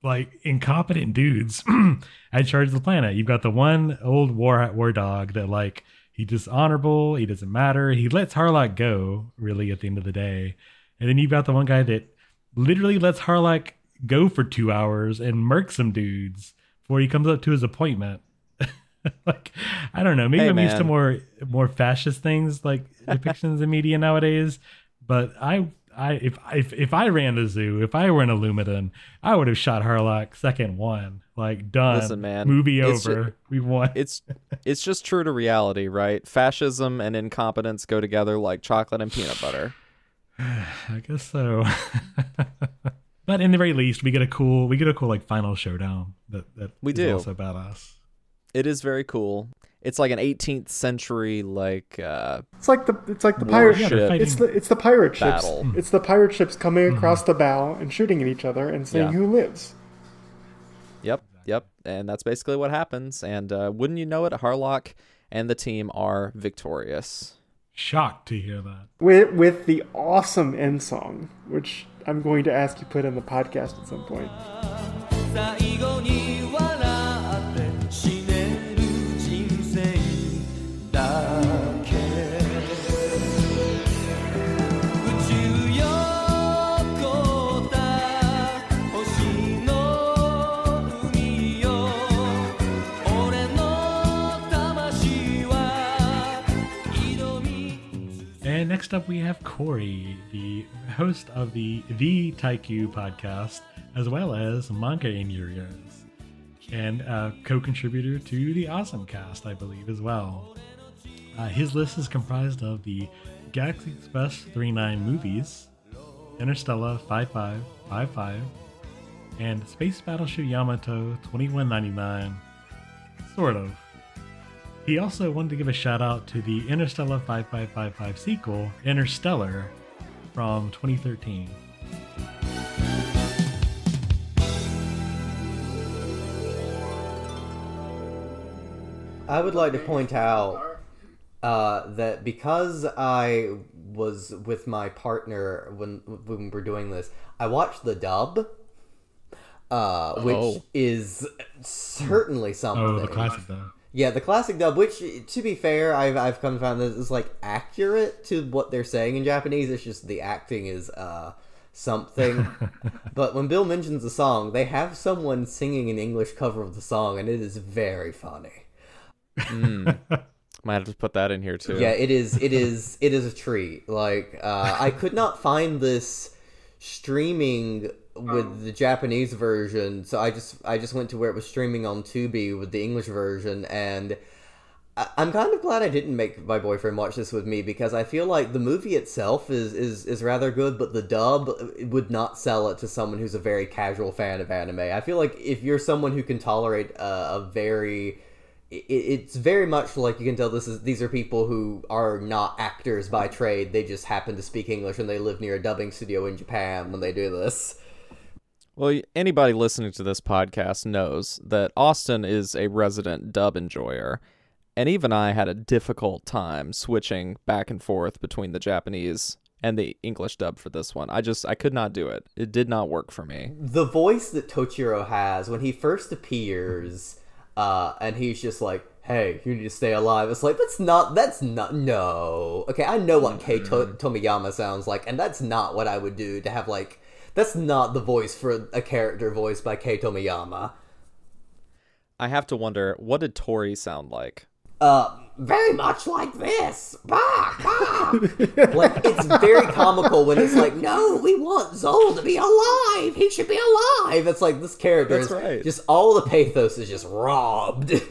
like incompetent dudes at charge of the planet. You've got the one old war war dog that like he just honorable, he doesn't matter. He lets Harlock go really at the end of the day, and then you've got the one guy that literally lets Harlock go for two hours and murk some dudes before he comes up to his appointment. like I don't know, maybe Hey, I'm used to more more fascist things like depictions in media nowadays. But I I if if if I ran the zoo, if I were an Illumidan, I would have shot Harlock second one. Like done. Listen, man, Movie over. ju- we won. it's it's just true to reality, right? Fascism and incompetence go together like chocolate and peanut butter. I guess so. but in the very least, we get a cool we get a cool like final showdown that that We is do. also badass. It is very cool. It's like an 18th century like uh It's like the it's like the pirate Yeah, they're Warship. fighting- It's the it's the pirate ships. Battle. It's the pirate ships coming across the bow and shooting at each other and seeing Yeah. who lives. Yep, yep. And that's basically what happens. And uh, wouldn't you know it, Harlock and the team are victorious. Shocked to hear that. with with the awesome end song, which I'm going to ask you put in the podcast at some point. Next up we have Corey, the host of the The Taikyu podcast, as well as Manga in Your Ears, and a co-contributor to the Awesome Cast, I believe, as well. Uh, his list is comprised of the Galaxy Express 39 movies, Interstellar 5555, and Space Battleship Yamato 2199. Sort of. He also wanted to give a shout out to the Interstellar 5555 sequel, Interstellar, from 2013. I would like to point out uh, that because I was with my partner when when we were doing this, I watched the dub, uh, which Oh. is certainly something. Oh, the classic though. Yeah, the classic dub, which to be fair, I've I've come to find this is like accurate to what they're saying in Japanese. It's just the acting is uh something. but when Bill mentions the song, they have someone singing an English cover of the song, and it is very funny. Might have to put that in here too. Yeah, it is. It is. It is a treat. Like uh, I could not find this streaming with um, the Japanese version, so I just I just went to where it was streaming on Tubi with the English version, and I- I'm kind of glad I didn't make my boyfriend watch this with me because I feel like the movie itself is is is rather good, but the dub would not sell it to someone who's a very casual fan of anime. I feel like if you're someone who can tolerate a, a very it's very much like you can tell this is these are people who are not actors by trade. They just happen to speak English and they live near a dubbing studio in Japan when they do this. Well, anybody listening to this podcast knows that Austin is a resident dub enjoyer. And even I had a difficult time switching back and forth between the Japanese and the English dub for this one. I just I could not do it. It did not work for me. The voice that Tochiro has when he first appears, uh, and he's just like, "Hey, you need to stay alive." It's like that's not that's not no. Okay, I know what Kei to- Tomiyama sounds like, and that's not what I would do to have like. That's not the voice for a character voiced by Kei Tomiyama. I have to wonder what did Tori sound like? uh, very much like this. Bah, bah. like it's very comical when it's like, no, we want Zol to be alive. He should be alive. It's like this character That's is right. just all the pathos is just robbed.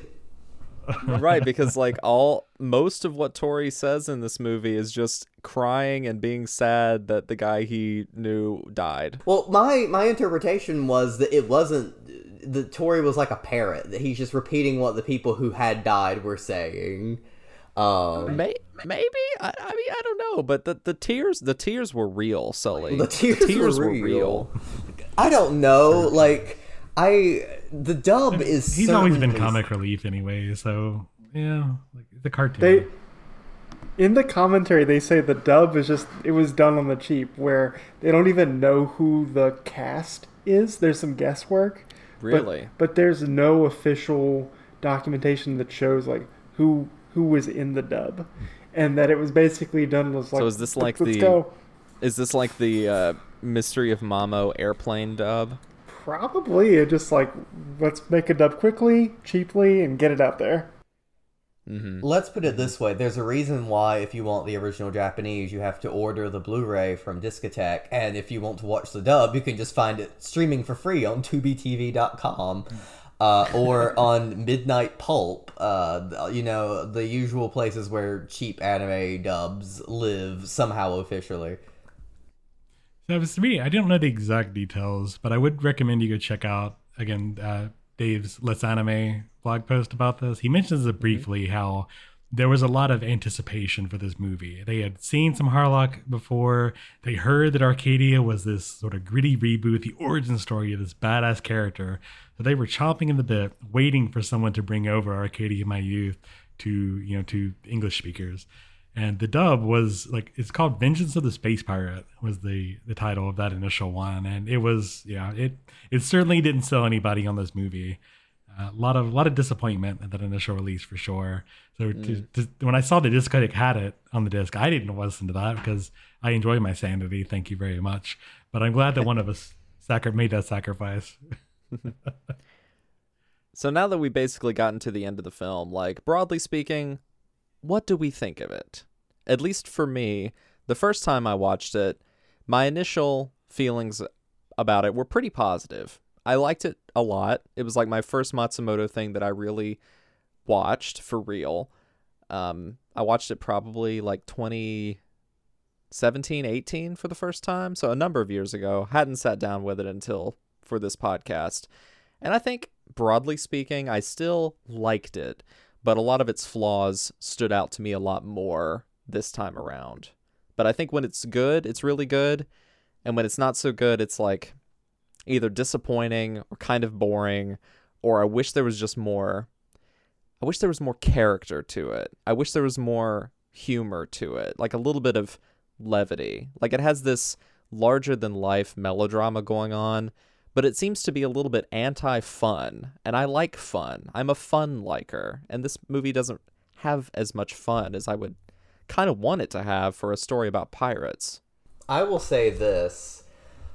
right, because like all most of what Tori says in this movie is just crying and being sad that the guy he knew died. well, my my interpretation was that it wasn't the Tori was like a parrot that he's just repeating what the people who had died were saying. Um, May- maybe I, I mean I don't know, but the, the tears the tears were real, Sully. The tears, were, real. I don't know, like I the dub is. He's always been certainly- comic relief anyway, so yeah, like the cartoon. They in the commentary they say the dub is just it was done on the cheap where they don't even know who the cast is. There's some guesswork. Really? But, there's no official documentation that shows like who who was in the dub. And that it was basically done was like So is this like let's the- go. Is this like the uh, Mystery of Mamo airplane dub? Probably it just like let's make a dub quickly, cheaply, and get it out there. Let's put it this way: there's a reason why, if you want the original Japanese, you have to order the Blu-ray from Discotek, and if you want to watch the dub, you can just find it streaming for free on TubiTV.com. Uh, or on Midnight Pulp, uh, you know, the usual places where cheap anime dubs live somehow officially. So as to me, I don't know the exact details, but I would recommend you go check out again uh, Dave's Let's Anime blog post about this. He mentions it briefly how there was a lot of anticipation for this movie. They had seen some Harlock before. They heard that Arcadia was this sort of gritty reboot, the origin story of this badass character. So they were chomping in the bit, waiting for someone to bring over Arcadia My Youth to you know to English speakers. And the dub was like it's called Vengeance of the Space Pirate was the the title of that initial one, and it was yeah it it certainly didn't sell anybody on this movie. Uh, a lot of a lot of disappointment at that initial release for sure. So to, mm. to, when I saw the Discotek had it on the disc, I didn't listen to that because I enjoy my sanity. Thank you very much. But I'm glad that one of us sacri- made that sacrifice. So now that we basically gotten to the end of the film, like broadly speaking, what do we think of it? At least for me, The first time I watched it, my initial feelings about it were pretty positive. I liked it a lot. It was like my first Matsumoto thing that I really watched for real. Um, I watched it probably like 2017, 18 for the first time. So a number of years ago. Hadn't sat down with it until for this podcast. And I think, broadly speaking, I still liked it, but a lot of its flaws stood out to me a lot more this time around. But I think when it's good, it's really good. And when it's not so good, it's like either disappointing or kind of boring, or I wish there was just more. I wish there was more character to it. I wish there was more humor to it, like a little bit of levity. Like it has this larger than life melodrama going on, but it seems to be a little bit anti fun. And I like fun. I'm a fun liker. And this movie doesn't have as much fun as I would kind of want it to have for a story about pirates. I will say this.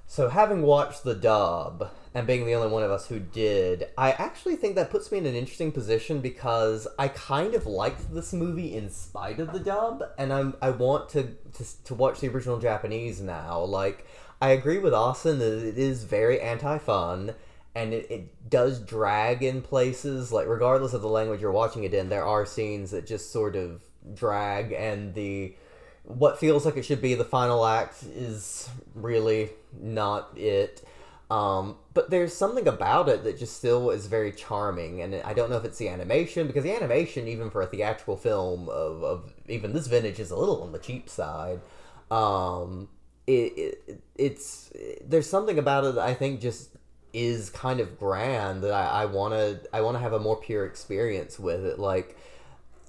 So, having watched the dub and being the only one of us who did, I actually think that puts me in an interesting position because I kind of liked this movie in spite of the dub, and I'm I want to to, to watch the original Japanese now. Like, I agree with Austin that it is very anti-fun, and it, it does drag in places. Like, regardless of the language you're watching it in, there are scenes that just sort of drag, and the what feels like it should be the final act is really not it. Um, but there's something about it that just still is very charming, and I don't know if it's the animation because the animation, even for a theatrical film of, of even this vintage, is a little on the cheap side. Um, it, it it's there's something about it I think just is kind of grand that I, I wanna I wanna have a more pure experience with it. Like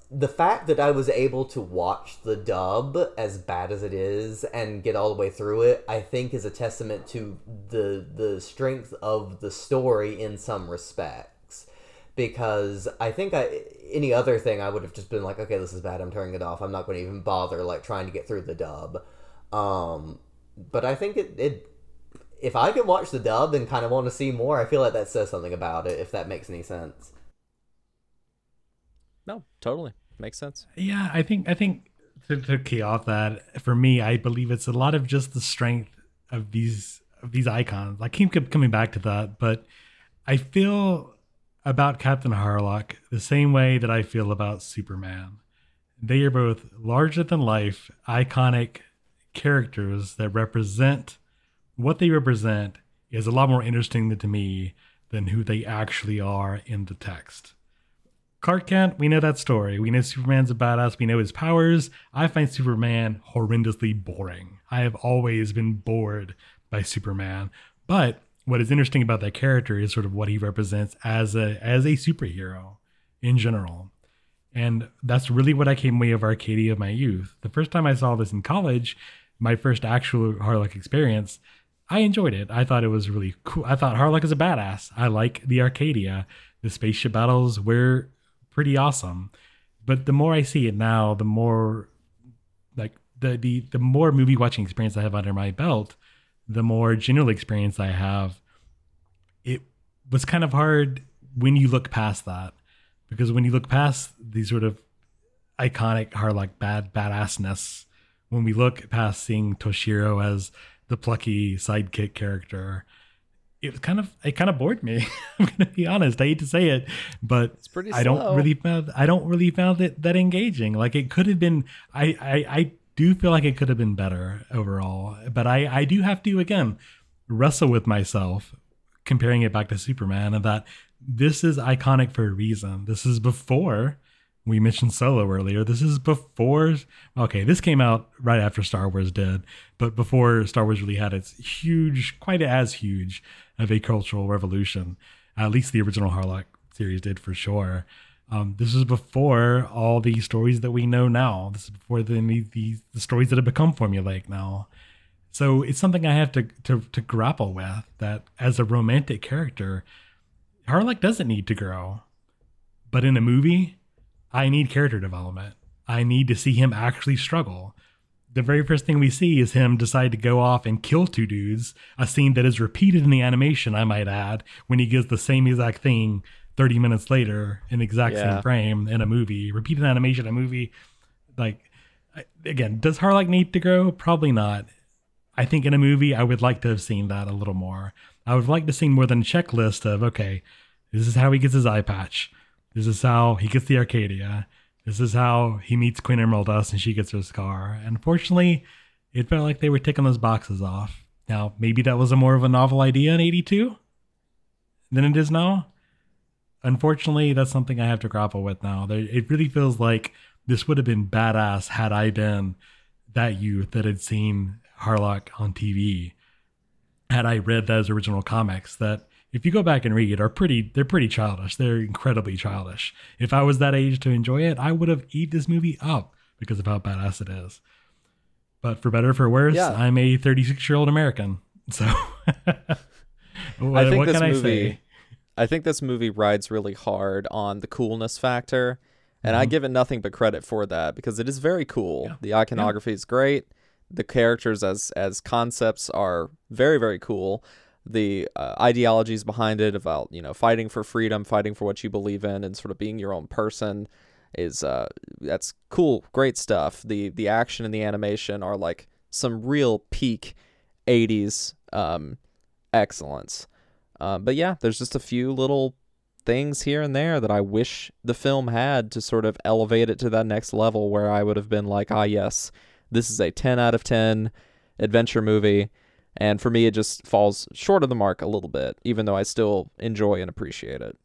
the fact that I was able to watch the dub as bad as it is and get all the way through it, I think is a testament to the the strength of the story in some respects. Because I think I any other thing I would have just been like, okay, this is bad, I'm turning it off. I'm not going to even bother like trying to get through the dub. Um, but I think it, it if I can watch the dub and kind of want to see more, I feel like that says something about it. If that makes any sense. No, totally makes sense. Yeah, I think I think to, to key off that for me, I believe it's a lot of just the strength of these of these icons. I keep coming back to that, but I feel about Captain Harlock the same way that I feel about Superman. They are both larger than life, iconic characters that represent what they represent is a lot more interesting to me than who they actually are in the text. Clark Kent, we know that story. We know Superman's a badass. We know his powers. I find Superman horrendously boring. I have always been bored by Superman. But what is interesting about that character is sort of what he represents as a as a superhero in general. And that's really what I came away of Arcadia of my youth. The first time I saw this in college, my first actual Harlock experience, I enjoyed it. I thought it was really cool. I thought Harlock is a badass. I like the Arcadia. The spaceship battles were pretty awesome. But the more I see it now, the more like the the the more movie watching experience I have under my belt, the more general experience I have. It was kind of hard when you look past that, because when you look past these sort of iconic Harlock bad badassness, when we look past seeing Tochiro as the plucky sidekick character, it was kind of it kind of bored me. I'm gonna be honest. I hate to say it, but It's pretty I don't really found I don't really found it that engaging. Like it could have been. I I, I do feel like it could have been better overall, but I I do have to again wrestle with myself comparing it back to Superman and that this is iconic for a reason. This is before we mentioned Solo earlier. This is before. Okay, this came out right after Star Wars did, but before Star Wars really had its huge, quite as huge of a cultural revolution. At least the original Harlock series did for sure. Um, this is before all the stories that we know now. This is before the, the the stories that have become formulaic now. So it's something I have to to to grapple with. That as a romantic character, Harlock doesn't need to grow, but in a movie, I need character development. I need to see him actually struggle. The very first thing we see is him decide to go off and kill two dudes, a scene that is repeated in the animation, I might add, when he gives the same exact thing 30 minutes later in the exact Yeah. same frame in a movie. Repeated animation, a movie. Like, again, does Harlock need to grow? Probably not. I think in a movie, I would like to have seen that a little more. I would like to see more than a checklist of, okay, this is how he gets his eye patch. This is how he gets the Arcadia. This is how he meets Queen Emeraldas and she gets her scar. And unfortunately, it felt like they were ticking those boxes off. Now, maybe that was a more of a novel idea in 82 than it is now. Unfortunately, that's something I have to grapple with now. It really feels like this would have been badass had I been that youth that had seen Harlock on TV. Had I read those original comics that if you go back and read are pretty they're pretty childish. They're incredibly childish. If I was that age to enjoy it, I would have eat this movie up because of how badass it is. But for better or for worse, Yeah. I'm a 36 year old American. So what, I think this can I say? I think this movie rides really hard on the coolness factor, and Mm-hmm. I give it nothing but credit for that because it is very cool. The iconography is great. The characters as as concepts are very very cool. The uh, ideologies behind it about you know fighting for freedom, fighting for what you believe in, and sort of being your own person is uh that's cool, great stuff. The the action and the animation are like some real peak 80s um excellence. Um, but yeah, there's just a few little things here and there that I wish the film had to sort of elevate it to that next level where I would have been like, ah, yes, this is a 10 out of 10 adventure movie. And for me, it just falls short of the mark a little bit, even though I still enjoy and appreciate it.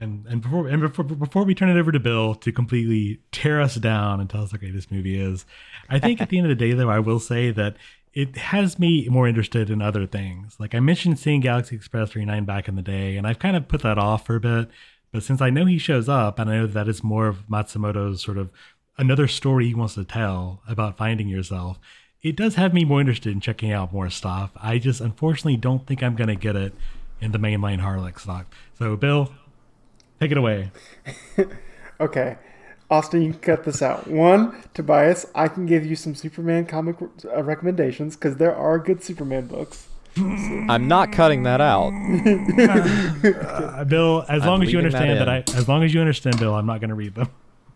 And and before and before before we turn it over to Bill to completely tear us down and tell us how great this movie is, I think at the end of the day, though, I will say that it has me more interested in other things. Like I mentioned, seeing Galaxy Express 39 back in the day, and I've kind of put that off for a bit. But since I know he shows up, and I know that is more of Matsumoto's sort of another story he wants to tell about finding yourself, it does have me more interested in checking out more stuff. I just unfortunately don't think I'm going to get it in the mainline Harlock stock. So, Bill, take it away. Okay. Austin, you can cut this out. One, Tobias, I can give you some Superman comic uh, recommendations because there are good Superman books. I'm not cutting that out. Uh, Bill, as I'm long as you leaving that understand that, I, as long as you understand, Bill, I'm not going to read them.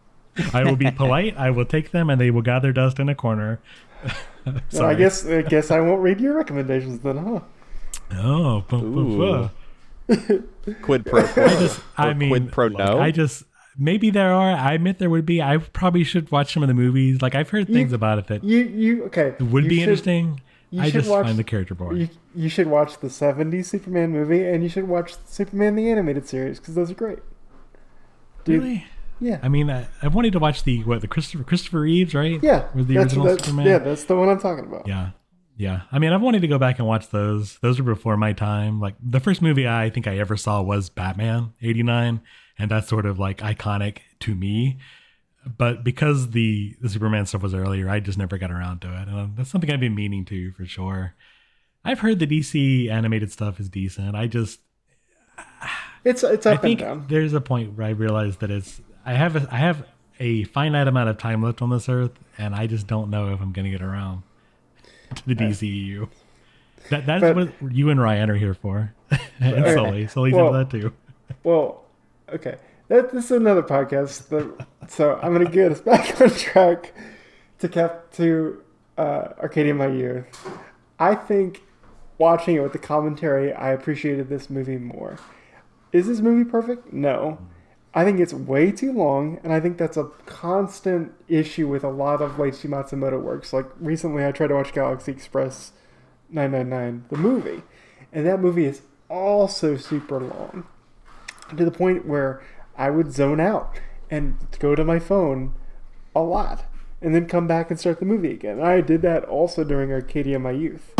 I will be polite. I will take them, and they will gather dust in a corner. And I guess I guess I won't read your recommendations then, huh? Oh, bu-. Quid pro quo. I just, I mean, quid pro look, no. I just maybe there are. I admit there would be. I probably should watch some of the movies. Like I've heard things about it that You you okay? would you be should- interesting. you I should just watch- find the character boring. You, you should watch the '70s Superman movie, and you should watch Superman the animated series because those are great. Dude, really? Yeah. I mean, I, I wanted to watch the what the Christopher Christopher Reeves, right? Yeah, with the original that's- Superman. Yeah, that's the one I'm talking about. Yeah. Yeah. I mean, I've wanted to go back and watch those. Those were before my time. Like the first movie I think I ever saw was Batman 89, and that's sort of like iconic to me. But because the the Superman stuff was earlier, I just never got around to it. And um, that's something I've been meaning to for sure. I've heard the DC animated stuff is decent. I just It's it's I up and think down. there's a point where I realize that it's I have a, I have a finite amount of time left on this earth, and I just don't know if I'm going to get around to the DCEU. That that's But- what you and Ryan are here for, and Okay. Sully. Sully's Well- into that too. Well, okay, that this is another podcast. That, so I'm gonna get us back on track to cap to uh, Arcadia My Youth. I think watching it with the commentary, I appreciated this movie more. Is this movie perfect? No. I think it's way too long, and I think that's a constant issue with a lot of Leiji Matsumoto works. Like recently, I tried to watch Galaxy Express 999, the movie, and that movie is also super long to the point where I would zone out and go to my phone a lot and then come back and start the movie again. I did that also during Arcadia My Youth.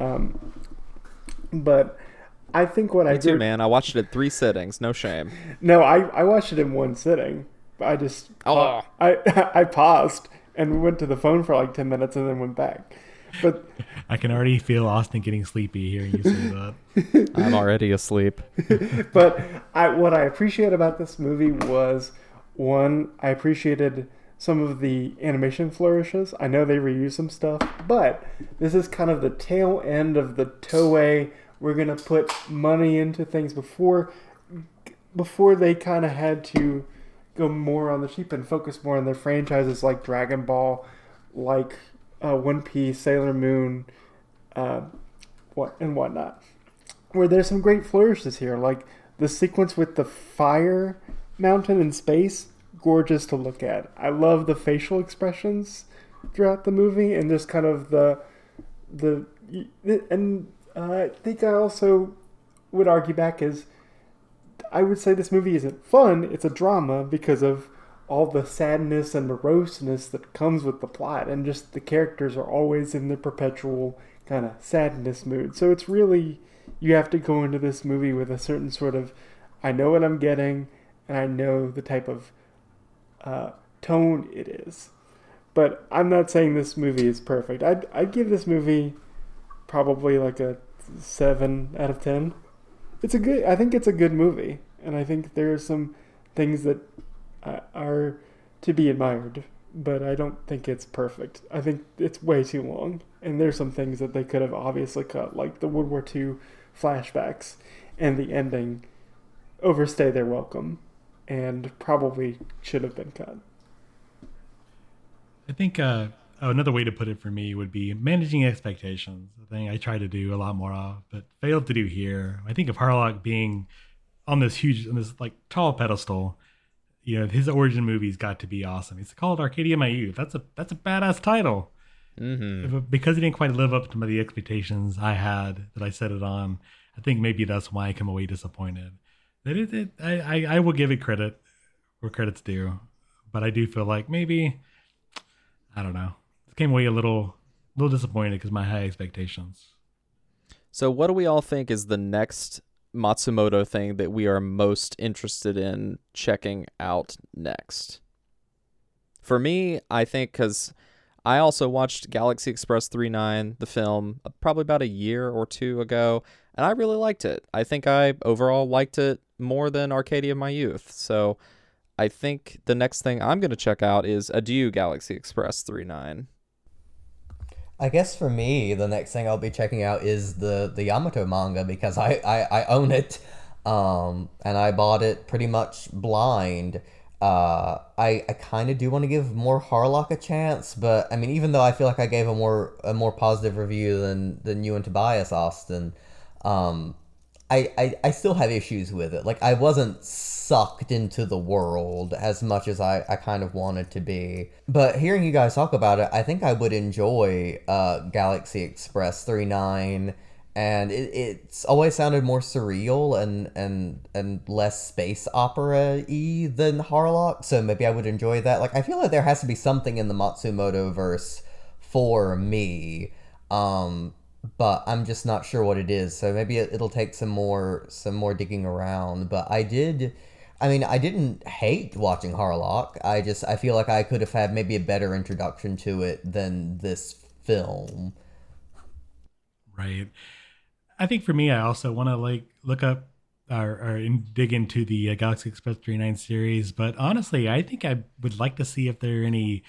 Um, but I think what I Me too, heard- man. I watched it in three sittings. No shame. No, I, I watched it in one sitting. I just Oh. I I paused and went to the phone for like ten minutes and then went back. But I can already feel Austin getting sleepy hearing you say that. I'm already asleep. but I what I appreciate about this movie was one, I appreciated some of the animation flourishes. I know they reuse some stuff, but this is kind of the tail end of the Toei. We're gonna put money into things before before they kind of had to go more on the cheap and focus more on their franchises like Dragon Ball, like uh, One Piece, Sailor Moon, uh, what and whatnot. Where there's some great flourishes here, like the sequence with the fire mountain in space, gorgeous to look at. I love the facial expressions throughout the movie and just kind of the the and I think I also would argue back is I would say this movie isn't fun. It's a drama because of all the sadness and moroseness that comes with the plot, and just the characters are always in the perpetual kind of sadness mood. So it's really you have to go into this movie with a certain sort of I know what I'm getting, and I know the type of uh, tone it is. But I'm not saying this movie is perfect. I'd I'd give this movie probably like a seven out of ten. It's a good. I think it's a good movie, and I think there are some things that are to be admired. But I don't think it's perfect. I think it's way too long, and there's some things that they could have obviously cut, like the World War II flashbacks and the ending overstay their welcome, and probably should have been cut. I think uh, another way to put it for me would be managing expectations. The thing I try to do a lot more of, but failed to do here. I think of Harlock being on this huge, on this like tall pedestal. You know, his origin movie's got to be awesome. It's called Arcadia My Youth. That's a that's a badass title. Mm-hmm. Because he didn't quite live up to the expectations I had that I set it on, I think maybe that's why I come away disappointed. That it, it I, I I will give it credit where credit's due, but I do feel like maybe I don't know. Came away a little little disappointed because my high expectations. So, what do we all think is the next Matsumoto thing that we are most interested in checking out next? For me, I think because I also watched Galaxy Express 39, the film, uh, probably about a year or two ago, and I really liked it. I think I overall liked it more than Arcadia of My Youth. So, I think the next thing I'm going to check out is Adieu Galaxy Express 39. I guess for me, the next thing I'll be checking out is the the Yamato manga because I I, I own it, um, and I bought it pretty much blind. Uh, I I kind of do want to give more Harlock a chance, but I mean, even though I feel like I gave a more a more positive review than than you and Tobias Austin, um, I, I I still have issues with it. Like I wasn't sucked into the world as much as I, I kind of wanted to be. But hearing you guys talk about it, I think I would enjoy uh, Galaxy Express 39 and it, it's always sounded more surreal and and and less space opera y than Harlock, so maybe I would enjoy that. Like I feel like there has to be something in the Matsumoto verse for me. Um but I'm just not sure what it is. So maybe it, it'll take some more some more digging around. But I did, I mean, I didn't hate watching Harlock. I just I feel like I could have had maybe a better introduction to it than this film. Right. I think for me, I also want to like look up or, or in, dig into the uh, Galaxy Express 39 series. But honestly, I think I would like to see if there are any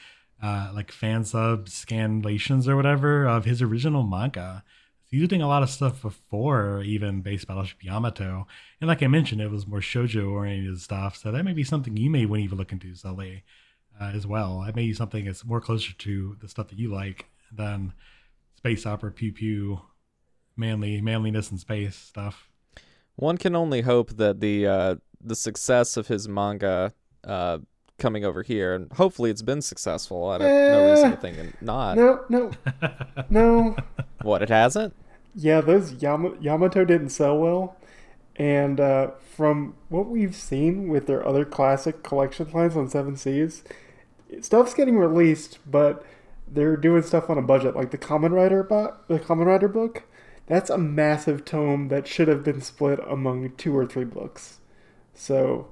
uh, like fan sub scanlations or whatever of his original manga. He's doing a lot of stuff before even Space Battleship Yamato. And like I mentioned, it was more shoujo oriented stuff. So that may be something you may want to even look into, Sully, uh, as well. That may be something that's more closer to the stuff that you like than space opera, pew pew, manly manliness in space stuff. One can only hope that the uh, the success of his manga uh, coming over here, and hopefully it's been successful. I have no reason to think not. No, no, no. What it hasn't? Yeah, those Yama- Yamato didn't sell well. And uh, from what we've seen with their other classic collection lines on Seven Seas, stuff's getting released, but they're doing stuff on a budget. Like the Kamen Rider, bo- the Kamen Rider book, that's a massive tome that should have been split among two or three books. So,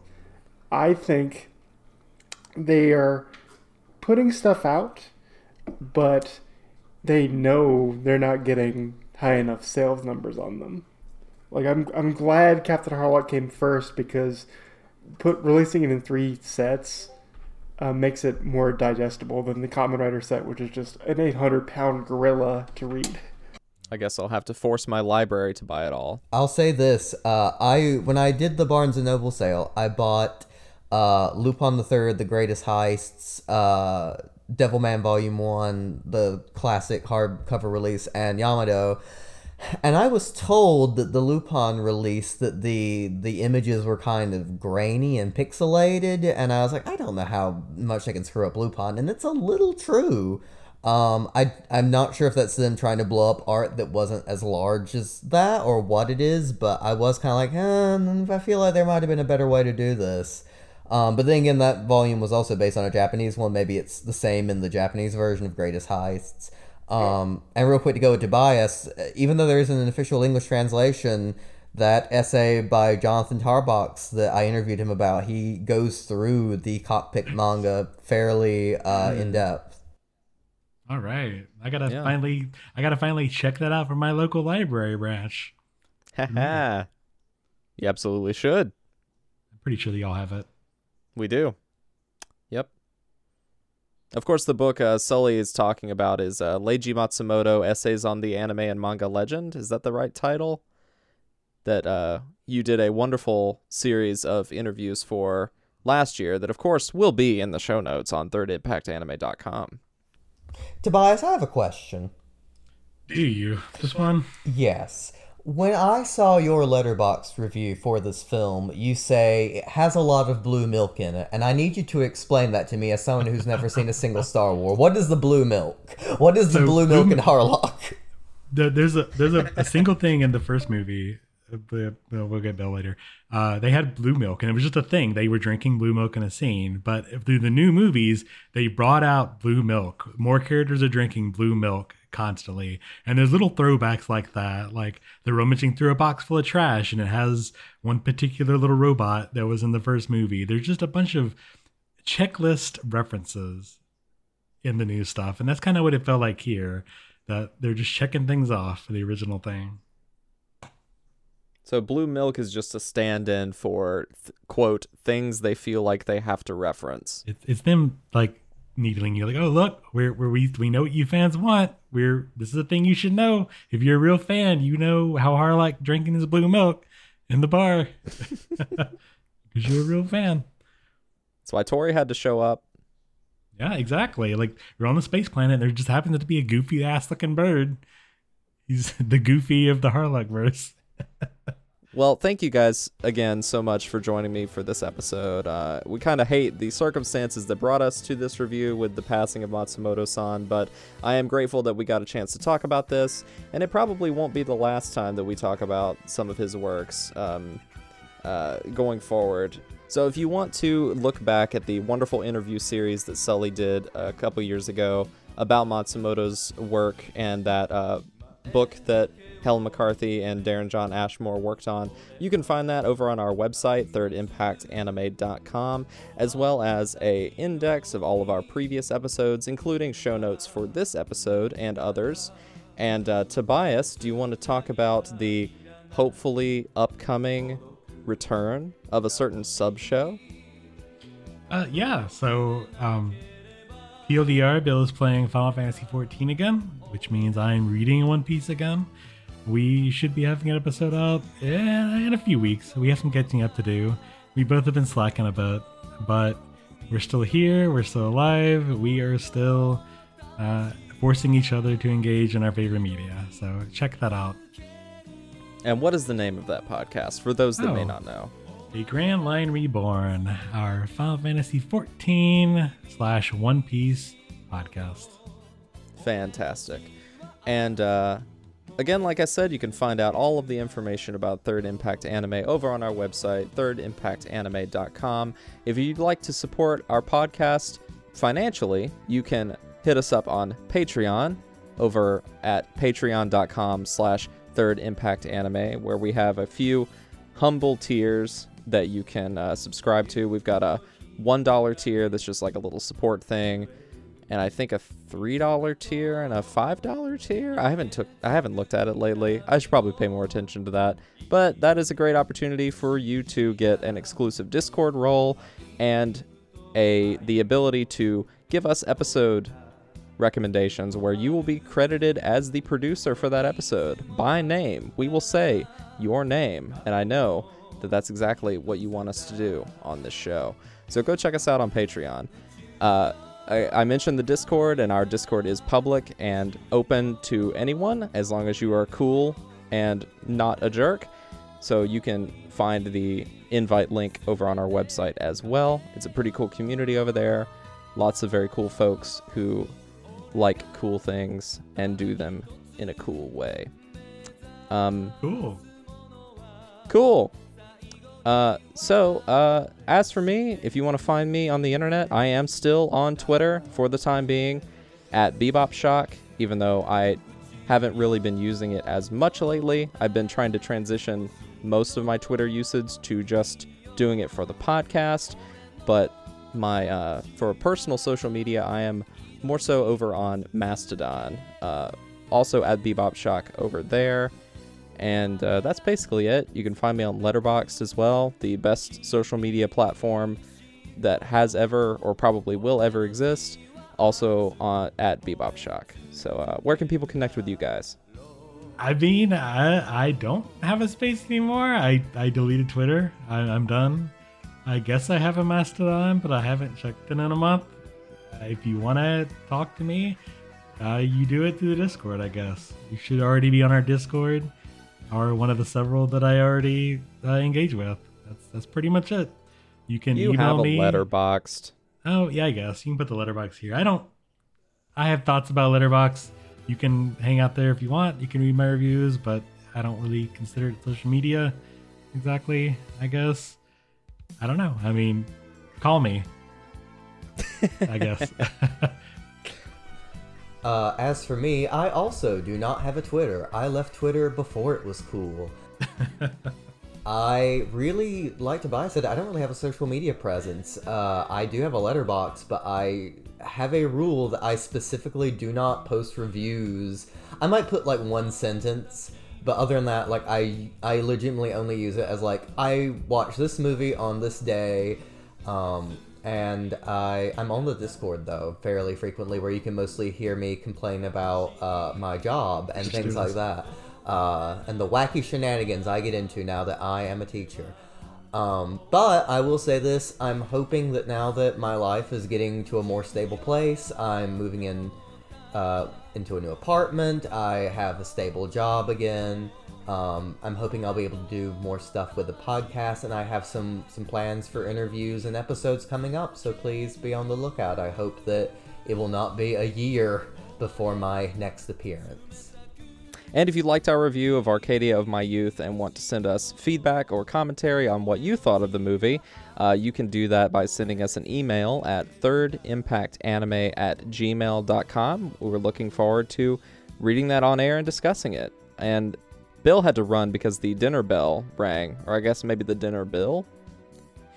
I think they are putting stuff out, but they know they're not getting high enough sales numbers on them. Like I'm I'm glad Captain Harlock came first because put releasing it in three sets uh, makes it more digestible than the Kamen Rider set, which is just an 800 pound gorilla to read. I guess I'll have to force my library to buy it all. I'll say this: uh, I when I did the Barnes and Noble sale, I bought uh, Lupin the Third, The Greatest Heists, uh, Devilman Volume One, the classic hardcover release, and Yamato. And I was told that the Lupin release that the the images were kind of grainy and pixelated, and I was like, I don't know how much I can screw up Lupin, and it's a little true. Um, I I'm not sure if that's them trying to blow up art that wasn't as large as that or what it is, but I was kind of like, eh, I feel like there might have been a better way to do this. Um, but then again, that volume was also based on a Japanese one. Maybe it's the same in the Japanese version of Greatest Heists. Um, and real quick to go with Tobias, even though there isn't an official English translation, that essay by Jonathan Tarbox that I interviewed him about, he goes through the cockpit manga fairly uh, in depth. All right, I gotta Yeah. finally, I gotta finally check that out from my local library branch. Haha. you absolutely should. I'm pretty sure they all have it. We do. Yep. Of course, the book uh, Sully is talking about is uh, Leiji Matsumoto Essays on the Anime and Manga Legend. Is that the right title? That uh, you did a wonderful series of interviews for last year, that of course will be in the show notes on thirdimpactanime.com. Tobias, I have a question. Do you? This one? Yes. When I saw your letterbox review for this film, you say it has a lot of blue milk in it, and I need you to explain that to me as someone who's never seen a single Star Wars. What is the blue milk? What is the So, blue blue milk in Harlock? There's a there's a, a single thing in the first movie. uh, but, well, get Bill later. Uh, they had blue milk, and it was just a thing. They were drinking blue milk in a scene. But through the new movies, they brought out blue milk. More characters are drinking blue milk constantly, and there's little throwbacks like that. Like they're rummaging through a box full of trash, and it has one particular little robot that was in the first movie. There's just a bunch of checklist references in the new stuff, and that's kind of what it felt like here. That they're just checking things off for the original thing. So, blue milk is just a stand in for, th- quote, things they feel like they have to reference. It's it's them like needling you, like, oh look, we're, we're we we know what you fans want. We're this is a thing you should know. If you're a real fan, you know how Harlock drinking his blue milk in the bar because you're a real fan. That's why Tori had to show up. Yeah, exactly. Like you're on the space planet. There just happens to be a goofy ass looking bird. He's the goofy of the Harlock verse. Well, thank you guys again so much for joining me for this episode. Uh, we kind of hate the circumstances that brought us to this review with the passing of Matsumoto san, but I am grateful that we got a chance to talk about this, and it probably won't be the last time that we talk about some of his works um, uh, going forward. So, if you want to look back at the wonderful interview series that Sully did a couple years ago about Matsumoto's work and that uh, book that Helen McCarthy and Darren John Ashmore worked on. You can find that over on our website, thirdimpactanime.com, as well as a index of all of our previous episodes, including show notes for this episode and others. And uh, Tobias, do you want to talk about the hopefully upcoming return of a certain sub show? Uh, yeah. So, um, Bill is playing Final Fantasy XIV again, which means I'm reading One Piece again. We should be having an episode out in, in a few weeks. We have some catching up to do. We both have been slacking a bit, but we're still here. We're still alive. We are still uh, forcing each other to engage in our favorite media. So check that out. And what is the name of that podcast for those that may Oh. not know? A Grand Line Reborn, our Final Fantasy 14 slash One Piece podcast. Fantastic. And uh, again, like I said, you can find out all of the information about Third Impact Anime over on our website, thirdimpactanime.com. If you'd like to support our podcast financially, you can hit us up on Patreon over at patreon.com slash third impact anime where we have a few humble tiers that you can uh, subscribe to we've got a one dollar tier that's just like a little support thing and I think a three dollar tier and a five dollar tier. I haven't took I haven't looked at it lately. I should probably pay more attention to that. But that is a great opportunity for you to get an exclusive Discord role and a the ability to give us episode recommendations where you will be credited as the producer for that episode by name. We will say your name, and I know that that's exactly what you want us to do on this show. So go check us out on Patreon. Uh, I, I mentioned the Discord, and our Discord is public and open to anyone as long as you are cool and not a jerk. So you can find the invite link over on our website as well. It's a pretty cool community over there. Lots of very cool folks who like cool things and do them in a cool way. Um, Cool. Cool. Uh, so, uh, as for me, if you want to find me on the internet, I am still on Twitter for the time being at Bebop Shock, even though I haven't really been using it as much lately. I've been trying to transition most of my Twitter usage to just doing it for the podcast, but my uh, for personal social media, I am more so over on Mastodon. Uh, also at Bebop Shock over there. And uh, that's basically it. You can find me on Letterboxd as well, the best social media platform that has ever or probably will ever exist. Also on, at Bebop Shock. So, uh, where can people connect with you guys? I mean, I, I don't have a space anymore. I, I deleted Twitter. I, I'm done. I guess I have a Mastodon, but I haven't checked in in a month. If you want to talk to me, uh, you do it through the Discord, I guess. You should already be on our Discord, or one of the several that I already uh, engage with. That's that's pretty much it. You can You email have a me. Letterboxd. Oh yeah, I guess you can put the letterbox here. I don't. I have thoughts about letterbox. You can hang out there if you want. You can read my reviews, but I don't really consider it social media exactly. I guess. I don't know. I mean, call me. I guess. Uh, as for me, I also do not have a Twitter. I left Twitter before it was cool. I really like to Tobias said I don't really have a social media presence. Uh, I do have a letterbox, but I have a rule that I specifically do not post reviews. I might put like one sentence, but other than that, like I I legitimately only use it as like I watched this movie on this day. Um, and I I'm on the Discord though fairly frequently, where you can mostly hear me complain about uh, my job and things like that, uh, and the wacky shenanigans I get into now that I am a teacher. Um, but I will say this: I'm hoping that now that my life is getting to a more stable place, I'm moving in uh, into a new apartment. I have a stable job again. Um, I'm hoping I'll be able to do more stuff with the podcast, and I have some some plans for interviews and episodes coming up. So please be on the lookout. I hope that it will not be a year before my next appearance. And if you liked our review of Arcadia of My Youth and want to send us feedback or commentary on what you thought of the movie, uh, you can do that by sending us an email at thirdimpactanime at gmail.com. We're looking forward to reading that on air and discussing it. And Bill had to run because the dinner bell rang, or I guess maybe the dinner bill.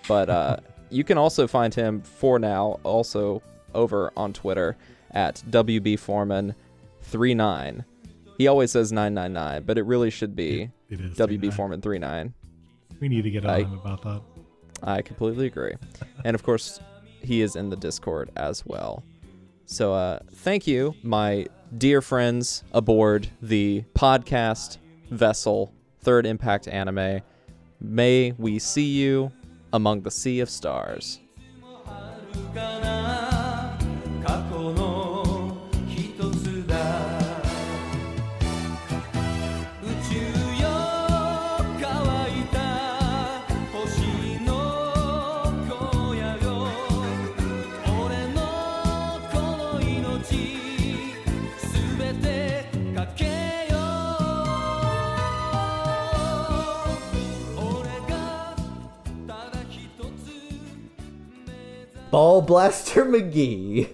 But uh, you can also find him for now also over on Twitter at WBForeman39. He always says 999, but it really should be It is WB 39. Foreman 39. we need to get on I- him about that. I completely agree. and of course, he is in the Discord as well. So uh, thank you, my dear friends aboard the podcast vessel, Third Impact Anime. May we see you among the sea of stars. Ball Blaster McGee.